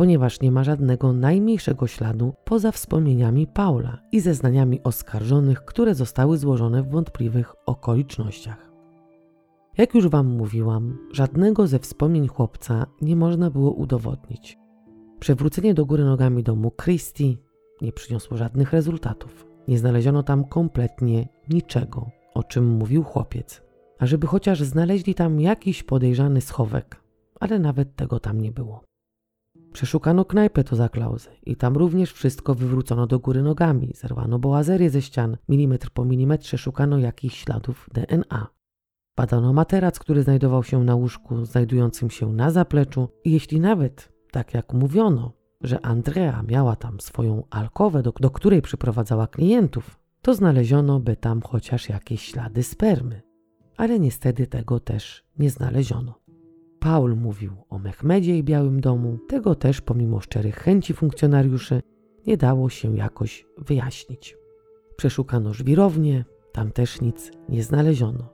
Speaker 1: ponieważ nie ma żadnego najmniejszego śladu poza wspomnieniami Paula i zeznaniami oskarżonych, które zostały złożone w wątpliwych okolicznościach. Jak już Wam mówiłam, żadnego ze wspomnień chłopca nie można było udowodnić. Przewrócenie do góry nogami domu Christie nie przyniosło żadnych rezultatów. Nie znaleziono tam kompletnie niczego, o czym mówił chłopiec. A żeby chociaż znaleźli tam jakiś podejrzany schowek, ale nawet tego tam nie było. Przeszukano knajpę to za klauzę i tam również wszystko wywrócono do góry nogami. Zerwano boazerię ze ścian, milimetr po milimetrze szukano jakichś śladów DNA. Badano materac, który znajdował się na łóżku znajdującym się na zapleczu i jeśli nawet, tak jak mówiono, że Andrea miała tam swoją alkowę, do, do której przyprowadzała klientów, to znaleziono by tam chociaż jakieś ślady spermy. Ale niestety tego też nie znaleziono. Paul mówił o Mehmedzie i Białym Domu, tego też pomimo szczerych chęci funkcjonariuszy nie dało się jakoś wyjaśnić. Przeszukano żwirownię, tam też nic nie znaleziono.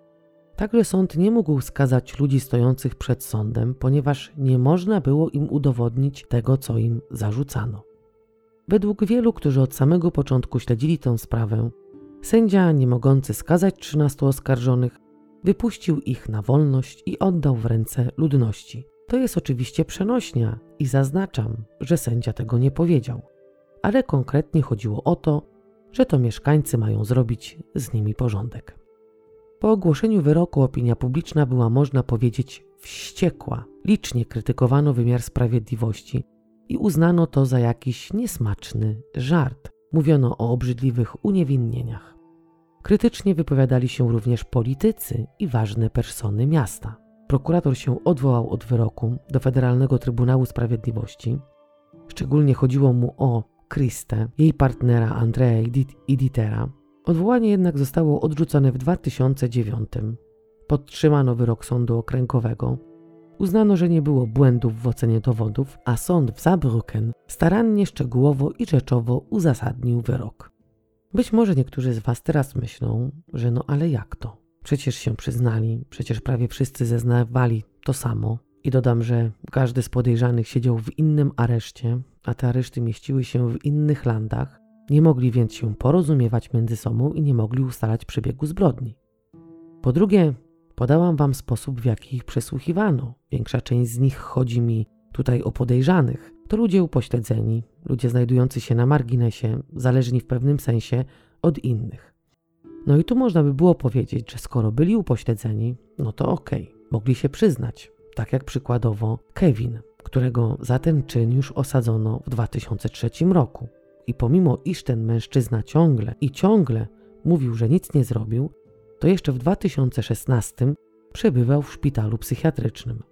Speaker 1: Także sąd nie mógł skazać ludzi stojących przed sądem, ponieważ nie można było im udowodnić tego, co im zarzucano. Według wielu, którzy od samego początku śledzili tę sprawę, sędzia, nie mogący skazać 13 oskarżonych, wypuścił ich na wolność i oddał w ręce ludności. To jest oczywiście przenośnia i zaznaczam, że sędzia tego nie powiedział, ale konkretnie chodziło o to, że to mieszkańcy mają zrobić z nimi porządek. Po ogłoszeniu wyroku opinia publiczna była, można powiedzieć, wściekła. Licznie krytykowano wymiar sprawiedliwości i uznano to za jakiś niesmaczny żart. Mówiono o obrzydliwych uniewinnieniach. Krytycznie wypowiadali się również politycy i ważne persony miasta. Prokurator się odwołał od wyroku do Federalnego Trybunału Sprawiedliwości. Szczególnie chodziło mu o Kristę, jej partnera Andrea i Dietera. Odwołanie jednak zostało odrzucone w 2009. Podtrzymano wyrok sądu okręgowego. Uznano, że nie było błędów w ocenie dowodów, a sąd w Saarbrücken starannie, szczegółowo i rzeczowo uzasadnił wyrok. Być może niektórzy z Was teraz myślą, że no ale jak to? Przecież się przyznali, przecież prawie wszyscy zeznawali to samo. I dodam, że każdy z podejrzanych siedział w innym areszcie, a te areszty mieściły się w innych landach. Nie mogli więc się porozumiewać między sobą i nie mogli ustalać przebiegu zbrodni. Po drugie, podałam Wam sposób, w jaki ich przesłuchiwano. Większa część z nich chodzi mi tutaj o podejrzanych. To ludzie upośledzeni, ludzie znajdujący się na marginesie, zależni w pewnym sensie od innych. No i tu można by było powiedzieć, że skoro byli upośledzeni, no to okej, okay, mogli się przyznać. Tak jak przykładowo Kevin, którego za ten czyn już osadzono w 2003 roku. I pomimo iż ten mężczyzna ciągle i ciągle mówił, że nic nie zrobił, to jeszcze w 2016 przebywał w szpitalu psychiatrycznym.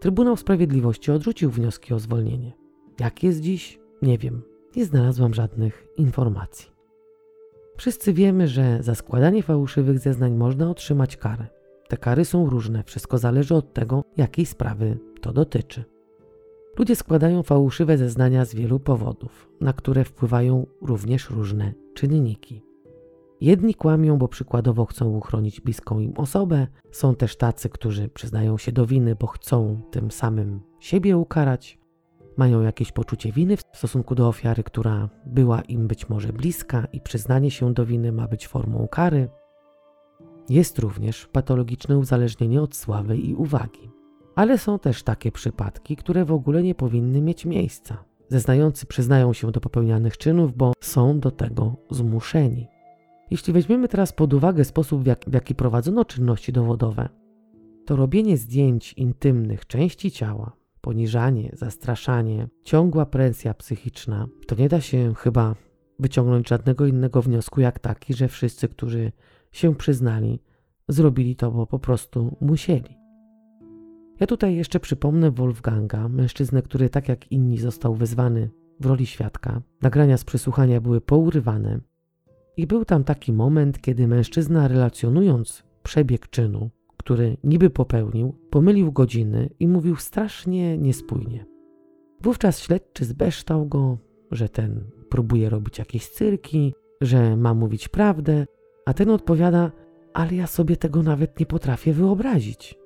Speaker 1: Trybunał Sprawiedliwości odrzucił wnioski o zwolnienie. Jak jest dziś? Nie wiem. Nie znalazłam żadnych informacji. Wszyscy wiemy, że za składanie fałszywych zeznań można otrzymać karę. Te kary są różne, wszystko zależy od tego, jakiej sprawy to dotyczy. Ludzie składają fałszywe zeznania z wielu powodów, na które wpływają również różne czynniki. Jedni kłamią, bo przykładowo chcą uchronić bliską im osobę, są też tacy, którzy przyznają się do winy, bo chcą tym samym siebie ukarać, mają jakieś poczucie winy w stosunku do ofiary, która była im być może bliska i przyznanie się do winy ma być formą kary. Jest również patologiczne uzależnienie od sławy i uwagi. Ale są też takie przypadki, które w ogóle nie powinny mieć miejsca. Zeznający przyznają się do popełnianych czynów, bo są do tego zmuszeni. Jeśli weźmiemy teraz pod uwagę sposób, w, jak, w jaki prowadzono czynności dowodowe, to robienie zdjęć intymnych części ciała, poniżanie, zastraszanie, ciągła presja psychiczna, to nie da się chyba wyciągnąć żadnego innego wniosku jak taki, że wszyscy, którzy się przyznali, zrobili to, bo po prostu musieli. Ja tutaj jeszcze przypomnę Wolfganga, mężczyznę, który tak jak inni został wezwany w roli świadka. Nagrania z przesłuchania były pourywane, i był tam taki moment, kiedy mężczyzna relacjonując przebieg czynu, który niby popełnił, pomylił godziny i mówił strasznie niespójnie. Wówczas śledczy zbeształ go, że ten próbuje robić jakieś cyrki, że ma mówić prawdę, a ten odpowiada: Ale ja sobie tego nawet nie potrafię wyobrazić.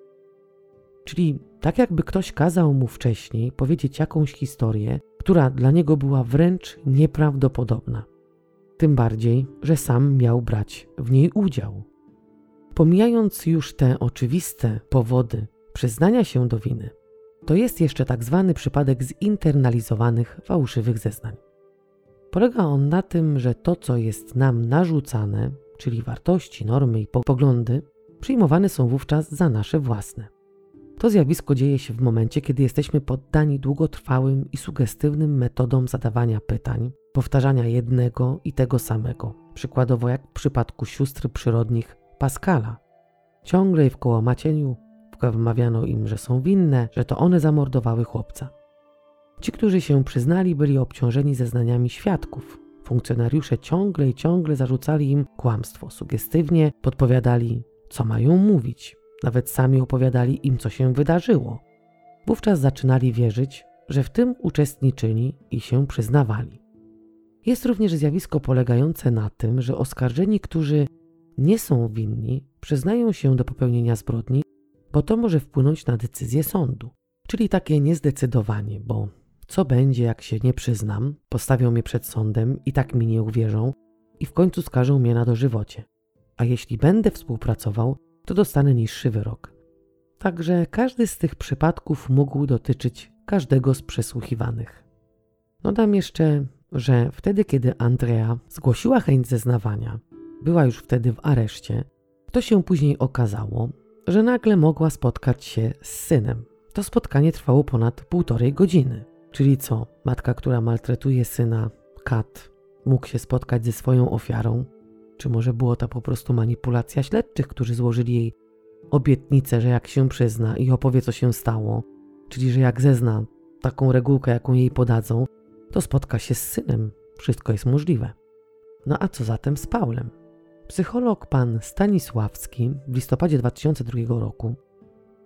Speaker 1: Czyli tak jakby ktoś kazał mu wcześniej powiedzieć jakąś historię, która dla niego była wręcz nieprawdopodobna tym bardziej, że sam miał brać w niej udział. Pomijając już te oczywiste powody przyznania się do winy, to jest jeszcze tak zwany przypadek zinternalizowanych fałszywych zeznań. Polega on na tym, że to, co jest nam narzucane, czyli wartości, normy i poglądy, przyjmowane są wówczas za nasze własne. To zjawisko dzieje się w momencie, kiedy jesteśmy poddani długotrwałym i sugestywnym metodom zadawania pytań, powtarzania jednego i tego samego, przykładowo jak w przypadku sióstr przyrodnich Pascala. Ciągle i w kołomacieniu wmawiano im, że są winne, że to one zamordowały chłopca. Ci, którzy się przyznali, byli obciążeni zeznaniami świadków. Funkcjonariusze ciągle i ciągle zarzucali im kłamstwo, sugestywnie podpowiadali, co mają mówić, nawet sami opowiadali im, co się wydarzyło. Wówczas zaczynali wierzyć, że w tym uczestniczyli i się przyznawali. Jest również zjawisko polegające na tym, że oskarżeni, którzy nie są winni, przyznają się do popełnienia zbrodni, bo to może wpłynąć na decyzję sądu. Czyli takie niezdecydowanie, bo co będzie, jak się nie przyznam, postawią mnie przed sądem i tak mi nie uwierzą i w końcu skażą mnie na dożywocie. A jeśli będę współpracował, to dostanę niższy wyrok. Także każdy z tych przypadków mógł dotyczyć każdego z przesłuchiwanych. Dodam jeszcze, że wtedy, kiedy Andrea zgłosiła chęć zeznawania, była już wtedy w areszcie, to się później okazało, że nagle mogła spotkać się z synem. To spotkanie trwało ponad półtorej godziny. Czyli co, matka, która maltretuje syna, Kat, mógł się spotkać ze swoją ofiarą, czy może było to po prostu manipulacja śledczych, którzy złożyli jej obietnicę, że jak się przyzna i opowie, co się stało, czyli że jak zezna taką regułkę, jaką jej podadzą, to spotka się z synem. Wszystko jest możliwe. No a co zatem z Paulem? Psycholog pan Stanisławski w listopadzie 2002 roku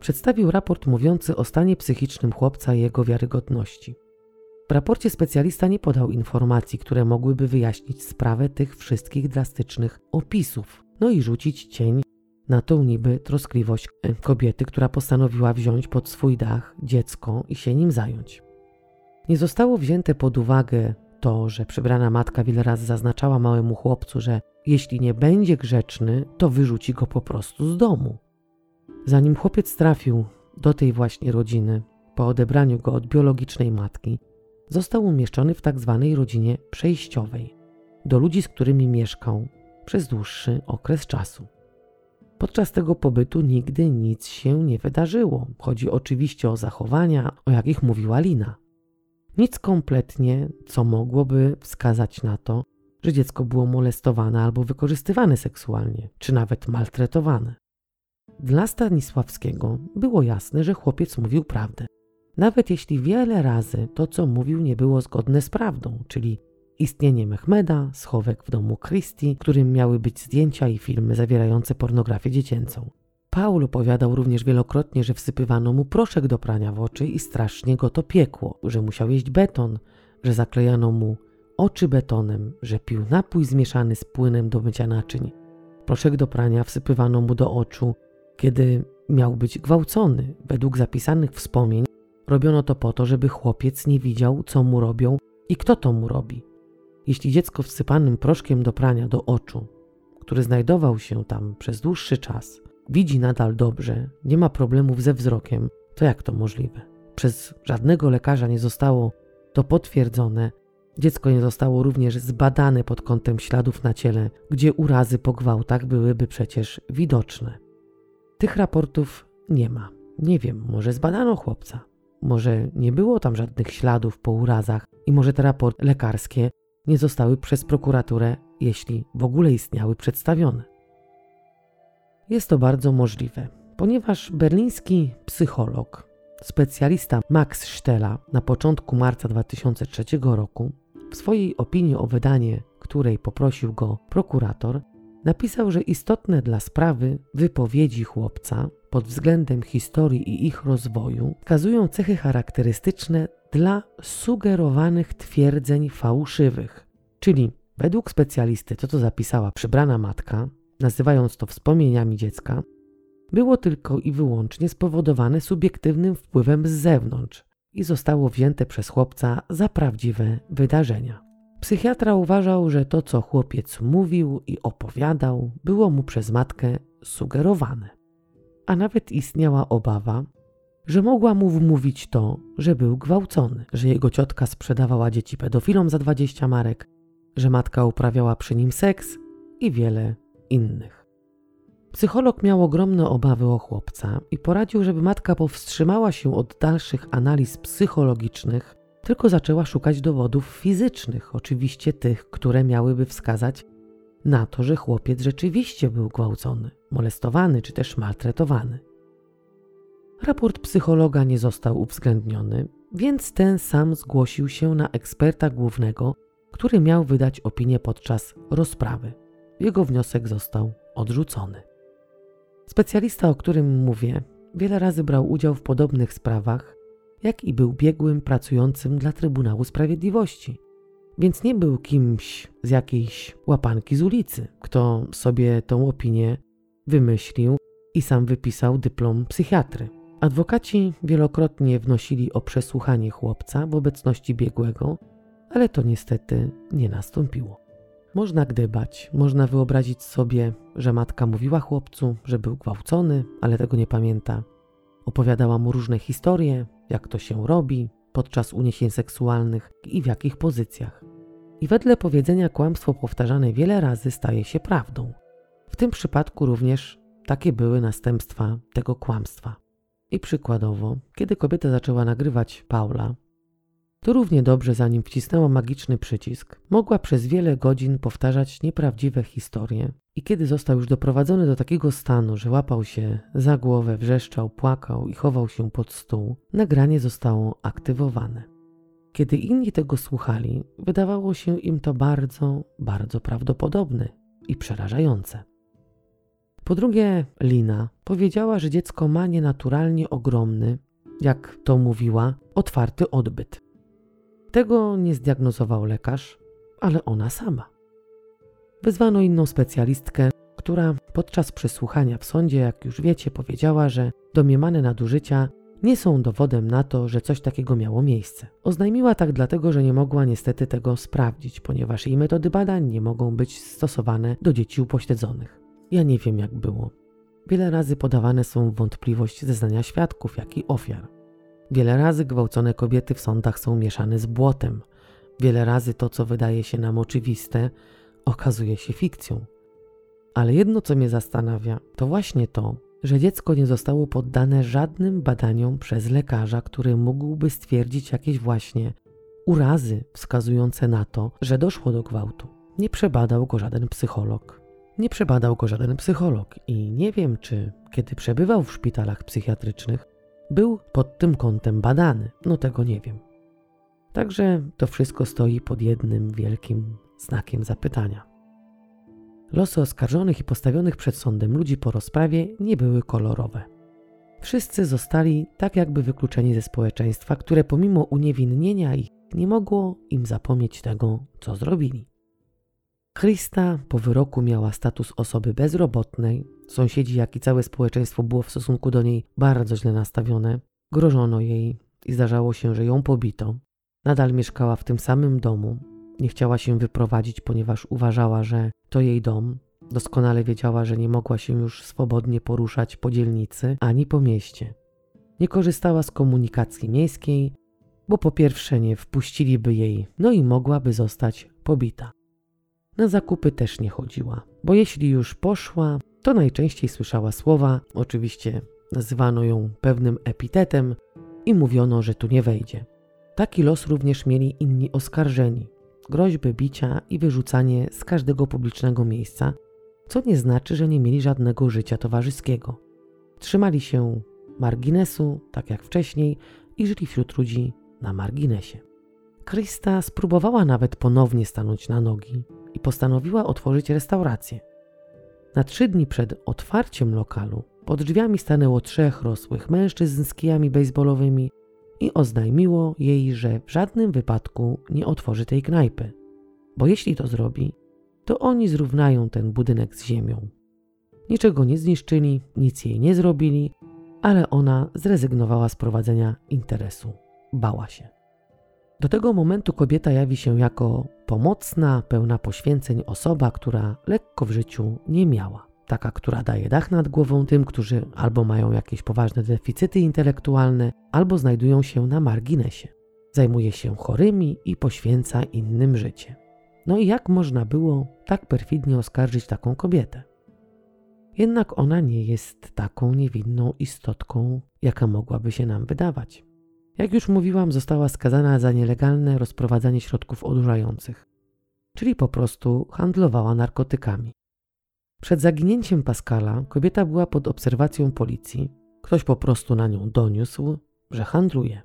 Speaker 1: przedstawił raport mówiący o stanie psychicznym chłopca i jego wiarygodności. W raporcie specjalista nie podał informacji, które mogłyby wyjaśnić sprawę tych wszystkich drastycznych opisów, no i rzucić cień na tą niby troskliwość kobiety, która postanowiła wziąć pod swój dach dziecko i się nim zająć. Nie zostało wzięte pod uwagę to, że przybrana matka wiele razy zaznaczała małemu chłopcu, że jeśli nie będzie grzeczny, to wyrzuci go po prostu z domu. Zanim chłopiec trafił do tej właśnie rodziny, po odebraniu go od biologicznej matki, został umieszczony w tak zwanej rodzinie przejściowej, do ludzi, z którymi mieszkał przez dłuższy okres czasu. Podczas tego pobytu nigdy nic się nie wydarzyło. Chodzi oczywiście o zachowania, o jakich mówiła Lina. Nic kompletnie, co mogłoby wskazać na to, że dziecko było molestowane albo wykorzystywane seksualnie, czy nawet maltretowane. Dla Stanisławskiego było jasne, że chłopiec mówił prawdę. Nawet jeśli wiele razy to, co mówił, nie było zgodne z prawdą, czyli istnienie Mehmeda, schowek w domu Christie, którym miały być zdjęcia i filmy zawierające pornografię dziecięcą. Paul opowiadał również wielokrotnie, że wsypywano mu proszek do prania w oczy i strasznie go to piekło, że musiał jeść beton, że zaklejano mu oczy betonem, że pił napój zmieszany z płynem do mycia naczyń. Proszek do prania wsypywano mu do oczu, kiedy miał być gwałcony. Według zapisanych wspomnień robiono to po to, żeby chłopiec nie widział, co mu robią i kto to mu robi. Jeśli dziecko wsypanym proszkiem do prania do oczu, który znajdował się tam przez dłuższy czas, widzi nadal dobrze, nie ma problemów ze wzrokiem, to jak to możliwe? Przez żadnego lekarza nie zostało to potwierdzone. Dziecko nie zostało również zbadane pod kątem śladów na ciele, gdzie urazy po gwałtach byłyby przecież widoczne. Tych raportów nie ma. Nie wiem, może zbadano chłopca. Może nie było tam żadnych śladów po urazach i może te raporty lekarskie nie zostały przez prokuraturę, jeśli w ogóle istniały, przedstawione. Jest to bardzo możliwe, ponieważ berliński psycholog, specjalista Max Stella na początku marca 2003 roku w swojej opinii o wydanie, której poprosił go prokurator, napisał, że istotne dla sprawy wypowiedzi chłopca pod względem historii i ich rozwoju wskazują cechy charakterystyczne dla sugerowanych twierdzeń fałszywych. Czyli według specjalisty to, co zapisała przybrana matka, nazywając to wspomnieniami dziecka, było tylko i wyłącznie spowodowane subiektywnym wpływem z zewnątrz i zostało wzięte przez chłopca za prawdziwe wydarzenia. Psychiatra uważał, że to, co chłopiec mówił i opowiadał, było mu przez matkę sugerowane. A nawet istniała obawa, że mogła mu wmówić to, że był gwałcony, że jego ciotka sprzedawała dzieci pedofilom za 20 marek, że matka uprawiała przy nim seks i wiele innych. Psycholog miał ogromne obawy o chłopca i poradził, żeby matka powstrzymała się od dalszych analiz psychologicznych, tylko zaczęła szukać dowodów fizycznych, oczywiście tych, które miałyby wskazać na to, że chłopiec rzeczywiście był gwałcony, molestowany czy też maltretowany. Raport psychologa nie został uwzględniony, więc ten sam zgłosił się na eksperta głównego, który miał wydać opinię podczas rozprawy. Jego wniosek został odrzucony. Specjalista, o którym mówię, wiele razy brał udział w podobnych sprawach, jak i był biegłym pracującym dla Trybunału Sprawiedliwości. Więc nie był kimś z jakiejś łapanki z ulicy, kto sobie tą opinię wymyślił i sam wypisał dyplom psychiatry. Adwokaci wielokrotnie wnosili o przesłuchanie chłopca w obecności biegłego, ale to niestety nie nastąpiło. Można gdybać, można wyobrazić sobie, że matka mówiła chłopcu, że był gwałcony, ale tego nie pamięta. Opowiadała mu różne historie, jak to się robi podczas uniesień seksualnych i w jakich pozycjach. I wedle powiedzenia kłamstwo powtarzane wiele razy staje się prawdą. W tym przypadku również takie były następstwa tego kłamstwa. I przykładowo, kiedy kobieta zaczęła nagrywać Paula, to równie dobrze, zanim wcisnęła magiczny przycisk, mogła przez wiele godzin powtarzać nieprawdziwe historie. I kiedy został już doprowadzony do takiego stanu, że łapał się za głowę, wrzeszczał, płakał i chował się pod stół, nagranie zostało aktywowane. Kiedy inni tego słuchali, wydawało się im to bardzo, bardzo prawdopodobne i przerażające. Po drugie, Lina powiedziała, że dziecko ma nienaturalnie ogromny, jak to mówiła, otwarty odbyt. Tego nie zdiagnozował lekarz, ale ona sama. Wezwano inną specjalistkę, która podczas przesłuchania w sądzie, jak już wiecie, powiedziała, że domniemane nadużycia nie są dowodem na to, że coś takiego miało miejsce. Oznajmiła tak dlatego, że nie mogła niestety tego sprawdzić, ponieważ jej metody badań nie mogą być stosowane do dzieci upośledzonych. Ja nie wiem, jak było. Wiele razy podawane są wątpliwość zeznania świadków, jak i ofiar. Wiele razy gwałcone kobiety w sądach są mieszane z błotem. Wiele razy to, co wydaje się nam oczywiste, okazuje się fikcją. Ale jedno, co mnie zastanawia, to właśnie to, że dziecko nie zostało poddane żadnym badaniom przez lekarza, który mógłby stwierdzić jakieś właśnie urazy wskazujące na to, że doszło do gwałtu. Nie przebadał go żaden psycholog. Nie przebadał go żaden psycholog i nie wiem, czy kiedy przebywał w szpitalach psychiatrycznych, był pod tym kątem badany. No tego nie wiem. Także to wszystko stoi pod jednym wielkim znakiem zapytania. Losy oskarżonych i postawionych przed sądem ludzi po rozprawie nie były kolorowe. Wszyscy zostali tak jakby wykluczeni ze społeczeństwa, które pomimo uniewinnienia ich nie mogło im zapomnieć tego, co zrobili. Krista po wyroku miała status osoby bezrobotnej. Sąsiedzi, jak i całe społeczeństwo było w stosunku do niej bardzo źle nastawione. Grożono jej i zdarzało się, że ją pobito. Nadal mieszkała w tym samym domu, nie chciała się wyprowadzić, ponieważ uważała, że to jej dom. Doskonale wiedziała, że nie mogła się już swobodnie poruszać po dzielnicy ani po mieście. Nie korzystała z komunikacji miejskiej, bo po pierwsze nie wpuściliby jej, no i mogłaby zostać pobita. Na zakupy też nie chodziła, bo jeśli już poszła, to najczęściej słyszała słowa, oczywiście nazywano ją pewnym epitetem i mówiono, że tu nie wejdzie. Taki los również mieli inni oskarżeni, groźby bicia i wyrzucanie z każdego publicznego miejsca, co nie znaczy, że nie mieli żadnego życia towarzyskiego. Trzymali się marginesu, tak jak wcześniej, i żyli wśród ludzi na marginesie. Krista spróbowała nawet ponownie stanąć na nogi i postanowiła otworzyć restaurację. Na trzy dni przed otwarciem lokalu pod drzwiami stanęło trzech rosłych mężczyzn z kijami baseballowymi i oznajmiło jej, że w żadnym wypadku nie otworzy tej knajpy, bo jeśli to zrobi, to oni zrównają ten budynek z ziemią. Niczego nie zniszczyli, nic jej nie zrobili, ale ona zrezygnowała z prowadzenia interesu. Bała się. Do tego momentu kobieta jawi się jako pomocna, pełna poświęceń osoba, która lekko w życiu nie miała taka, która daje dach nad głową tym, którzy albo mają jakieś poważne deficyty intelektualne, albo znajdują się na marginesie. Zajmuje się chorymi i poświęca innym życie. No i jak można było tak perfidnie oskarżyć taką kobietę? Jednak ona nie jest taką niewinną istotką, jaka mogłaby się nam wydawać. Jak już mówiłam, została skazana za nielegalne rozprowadzanie środków odurzających, czyli po prostu handlowała narkotykami. Przed zaginięciem Pascala kobieta była pod obserwacją policji. Ktoś po prostu na nią doniósł, że handluje.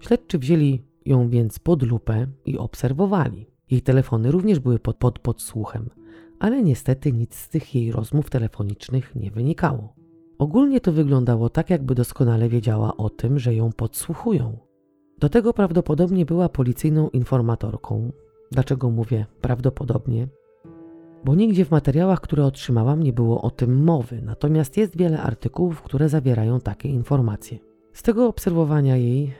Speaker 1: Śledczy wzięli ją więc pod lupę i obserwowali. Jej telefony również były pod, pod podsłuchem, ale niestety nic z tych jej rozmów telefonicznych nie wynikało. Ogólnie to wyglądało tak, jakby doskonale wiedziała o tym, że ją podsłuchują. Do tego prawdopodobnie była policyjną informatorką. Dlaczego mówię prawdopodobnie? bo nigdzie w materiałach, które otrzymałam, nie było o tym mowy, natomiast jest wiele artykułów, które zawierają takie informacje. Z tego obserwowania jej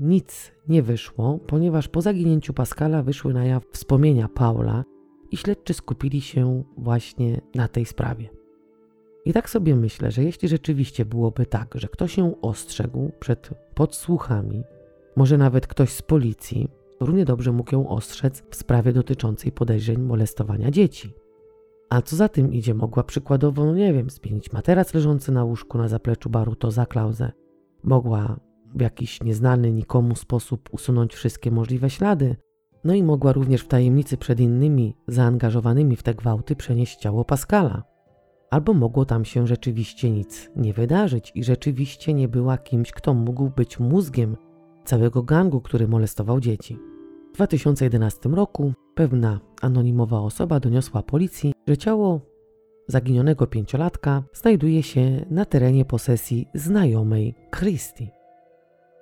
Speaker 1: nic nie wyszło, ponieważ po zaginięciu Pascala wyszły na jaw wspomnienia Paula i śledczy skupili się właśnie na tej sprawie. I tak sobie myślę, że jeśli rzeczywiście byłoby tak, że ktoś ją ostrzegł przed podsłuchami, może nawet ktoś z policji, równie dobrze mógł ją ostrzec w sprawie dotyczącej podejrzeń molestowania dzieci. A co za tym idzie, mogła przykładowo, no nie wiem, zmienić materac leżący na łóżku na zapleczu baru to za klauzę. Mogła w jakiś nieznany nikomu sposób usunąć wszystkie możliwe ślady. No i mogła również w tajemnicy przed innymi zaangażowanymi w te gwałty przenieść ciało Pascala. Albo mogło tam się rzeczywiście nic nie wydarzyć i rzeczywiście nie była kimś, kto mógł być mózgiem całego gangu, który molestował dzieci. W 2011 roku pewna anonimowa osoba doniosła policji, że ciało zaginionego pięciolatka znajduje się na terenie posesji znajomej Christie.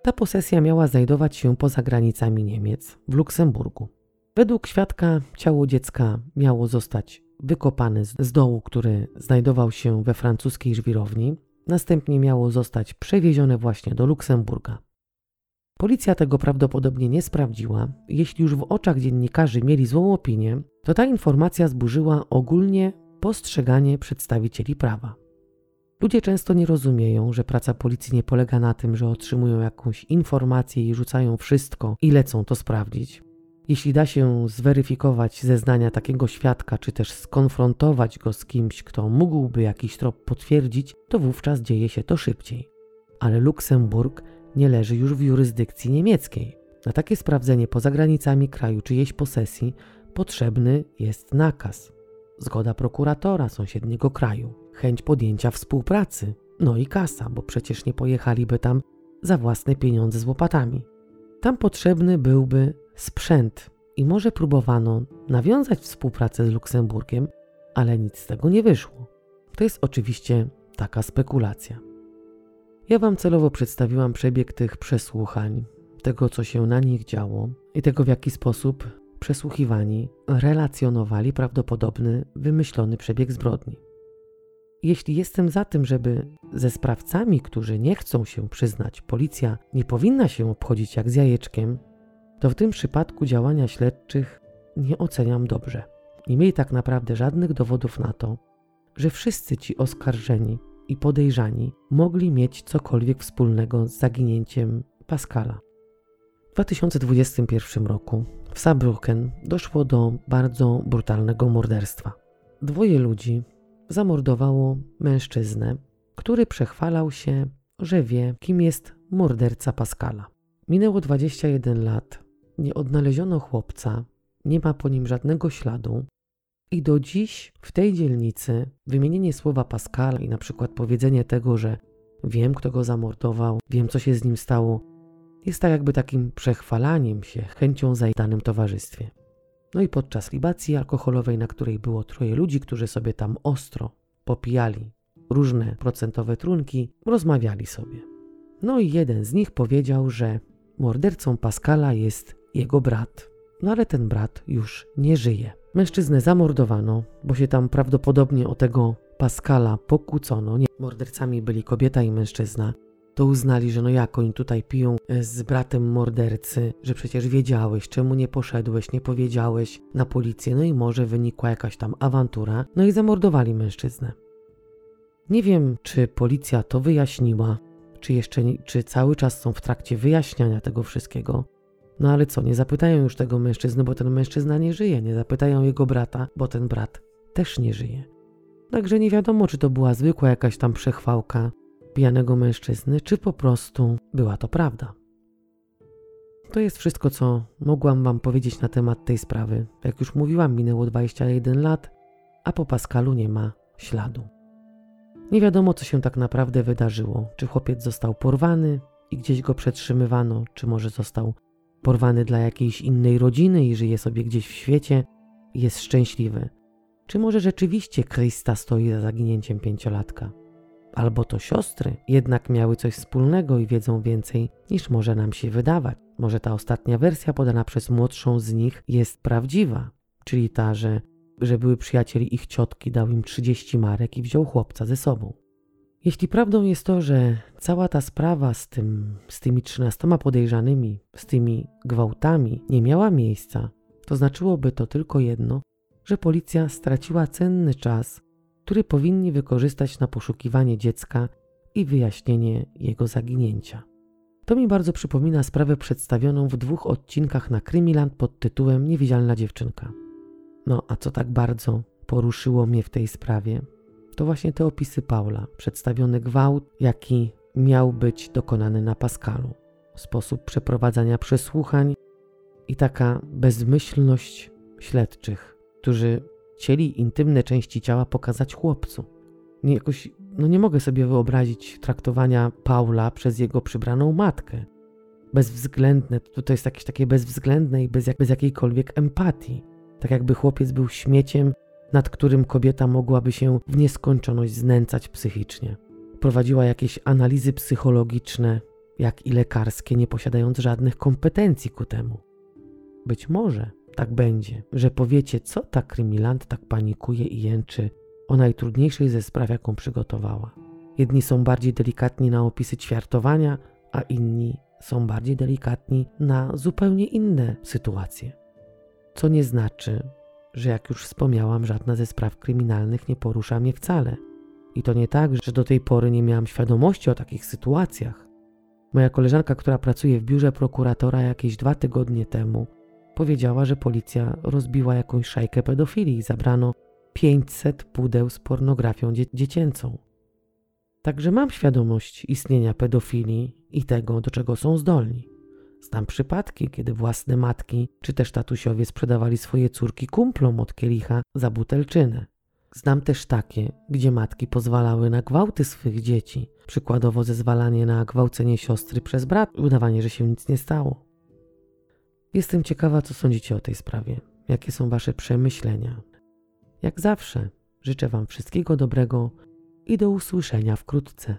Speaker 1: Ta posesja miała znajdować się poza granicami Niemiec, w Luksemburgu. Według świadka ciało dziecka miało zostać wykopane z dołu, który znajdował się we francuskiej żwirowni, następnie miało zostać przewiezione właśnie do Luksemburga. Policja tego prawdopodobnie nie sprawdziła. Jeśli już w oczach dziennikarzy mieli złą opinię, to ta informacja zburzyła ogólnie postrzeganie przedstawicieli prawa. Ludzie często nie rozumieją, że praca policji nie polega na tym, że otrzymują jakąś informację i rzucają wszystko i lecą to sprawdzić. Jeśli da się zweryfikować zeznania takiego świadka, czy też skonfrontować go z kimś, kto mógłby jakiś trop potwierdzić, to wówczas dzieje się to szybciej. Ale Luksemburg nie leży już w jurysdykcji niemieckiej. Na takie sprawdzenie poza granicami kraju czyjejś posesji potrzebny jest nakaz, zgoda prokuratora sąsiedniego kraju, chęć podjęcia współpracy, no i kasa, bo przecież nie pojechaliby tam za własne pieniądze z łopatami. Tam potrzebny byłby sprzęt i może próbowano nawiązać współpracę z Luksemburgiem, ale nic z tego nie wyszło. To jest oczywiście taka spekulacja. Ja Wam celowo przedstawiłam przebieg tych przesłuchań, tego co się na nich działo i tego w jaki sposób przesłuchiwani relacjonowali prawdopodobny, wymyślony przebieg zbrodni. Jeśli jestem za tym, żeby ze sprawcami, którzy nie chcą się przyznać, policja nie powinna się obchodzić jak z jajeczkiem, to w tym przypadku działania śledczych nie oceniam dobrze. Nie mieli tak naprawdę żadnych dowodów na to, że wszyscy ci oskarżeni i podejrzani mogli mieć cokolwiek wspólnego z zaginięciem Pascala. W 2021 roku w Saarbrücken doszło do bardzo brutalnego morderstwa. Dwoje ludzi zamordowało mężczyznę, który przechwalał się, że wie, kim jest morderca Pascala. Minęło 21 lat, nie odnaleziono chłopca, nie ma po nim żadnego śladu, i do dziś w tej dzielnicy wymienienie słowa Pascala i na przykład powiedzenie tego, że wiem, kto go zamordował, wiem, co się z nim stało, jest tak jakby takim przechwalaniem się, chęcią za danym towarzystwie. No i podczas libacji alkoholowej, na której było troje ludzi, którzy sobie tam ostro popijali różne procentowe trunki, rozmawiali sobie. No i jeden z nich powiedział, że mordercą Pascala jest jego brat. No ale ten brat już nie żyje. Mężczyznę zamordowano, bo się tam prawdopodobnie o tego Pascala pokłócono. Nie, mordercami byli kobieta i mężczyzna. To uznali, że no jak oni tutaj piją e, z bratem mordercy, że przecież wiedziałeś, czemu nie poszedłeś, nie powiedziałeś na policję, no i może wynikła jakaś tam awantura, no i zamordowali mężczyznę. Nie wiem, czy policja to wyjaśniła, czy jeszcze, czy cały czas są w trakcie wyjaśniania tego wszystkiego, no ale co, nie zapytają już tego mężczyzny, bo ten mężczyzna nie żyje, nie zapytają jego brata, bo ten brat też nie żyje. Także nie wiadomo, czy to była zwykła jakaś tam przechwałka pijanego mężczyzny, czy po prostu była to prawda. To jest wszystko, co mogłam Wam powiedzieć na temat tej sprawy. Jak już mówiłam, minęło 21 lat, a po Pascalu nie ma śladu. Nie wiadomo, co się tak naprawdę wydarzyło. Czy chłopiec został porwany i gdzieś go przetrzymywano, czy może został porwany dla jakiejś innej rodziny i żyje sobie gdzieś w świecie jest szczęśliwy. Czy może rzeczywiście Krista stoi za zaginięciem pięciolatka? Albo to siostry jednak miały coś wspólnego i wiedzą więcej niż może nam się wydawać. Może ta ostatnia wersja podana przez młodszą z nich jest prawdziwa, czyli ta, że, że były przyjacieli ich ciotki, dał im 30 marek i wziął chłopca ze sobą. Jeśli prawdą jest to, że cała ta sprawa z, tym, z tymi trzynastoma podejrzanymi, z tymi gwałtami nie miała miejsca, to znaczyłoby to tylko jedno, że policja straciła cenny czas, który powinni wykorzystać na poszukiwanie dziecka i wyjaśnienie jego zaginięcia. To mi bardzo przypomina sprawę przedstawioną w dwóch odcinkach na Krymiland pod tytułem Niewidzialna dziewczynka. No a co tak bardzo poruszyło mnie w tej sprawie, to właśnie te opisy Paula, przedstawiony gwałt, jaki miał być dokonany na Pascalu, sposób przeprowadzania przesłuchań i taka bezmyślność śledczych, którzy chcieli intymne części ciała pokazać chłopcu. Nie, jakoś, no nie mogę sobie wyobrazić traktowania Paula przez jego przybraną matkę. bezwzględne, to, to jest jakieś takie bezwzględne i bez, jak, bez jakiejkolwiek empatii. Tak jakby chłopiec był śmieciem, nad którym kobieta mogłaby się w nieskończoność znęcać psychicznie. Prowadziła jakieś analizy psychologiczne, jak i lekarskie, nie posiadając żadnych kompetencji ku temu. Być może tak będzie, że powiecie, co ta krymilant tak panikuje i jęczy o najtrudniejszej ze spraw, jaką przygotowała. Jedni są bardziej delikatni na opisy ćwiartowania, a inni są bardziej delikatni na zupełnie inne sytuacje. Co nie znaczy, że jak już wspomniałam, żadna ze spraw kryminalnych nie porusza mnie wcale. I to nie tak, że do tej pory nie miałam świadomości o takich sytuacjach. Moja koleżanka, która pracuje w biurze prokuratora jakieś dwa tygodnie temu, powiedziała, że policja rozbiła jakąś szajkę pedofilii i zabrano 500 pudeł z pornografią dzie dziecięcą. Także mam świadomość istnienia pedofilii i tego, do czego są zdolni. Znam przypadki, kiedy własne matki czy też tatusiowie sprzedawali swoje córki kumplom od kielicha za butelczynę. Znam też takie, gdzie matki pozwalały na gwałty swych dzieci, przykładowo zezwalanie na gwałcenie siostry przez brat, udawanie, że się nic nie stało. Jestem ciekawa, co sądzicie o tej sprawie, jakie są wasze przemyślenia. Jak zawsze, życzę wam wszystkiego dobrego i do usłyszenia wkrótce.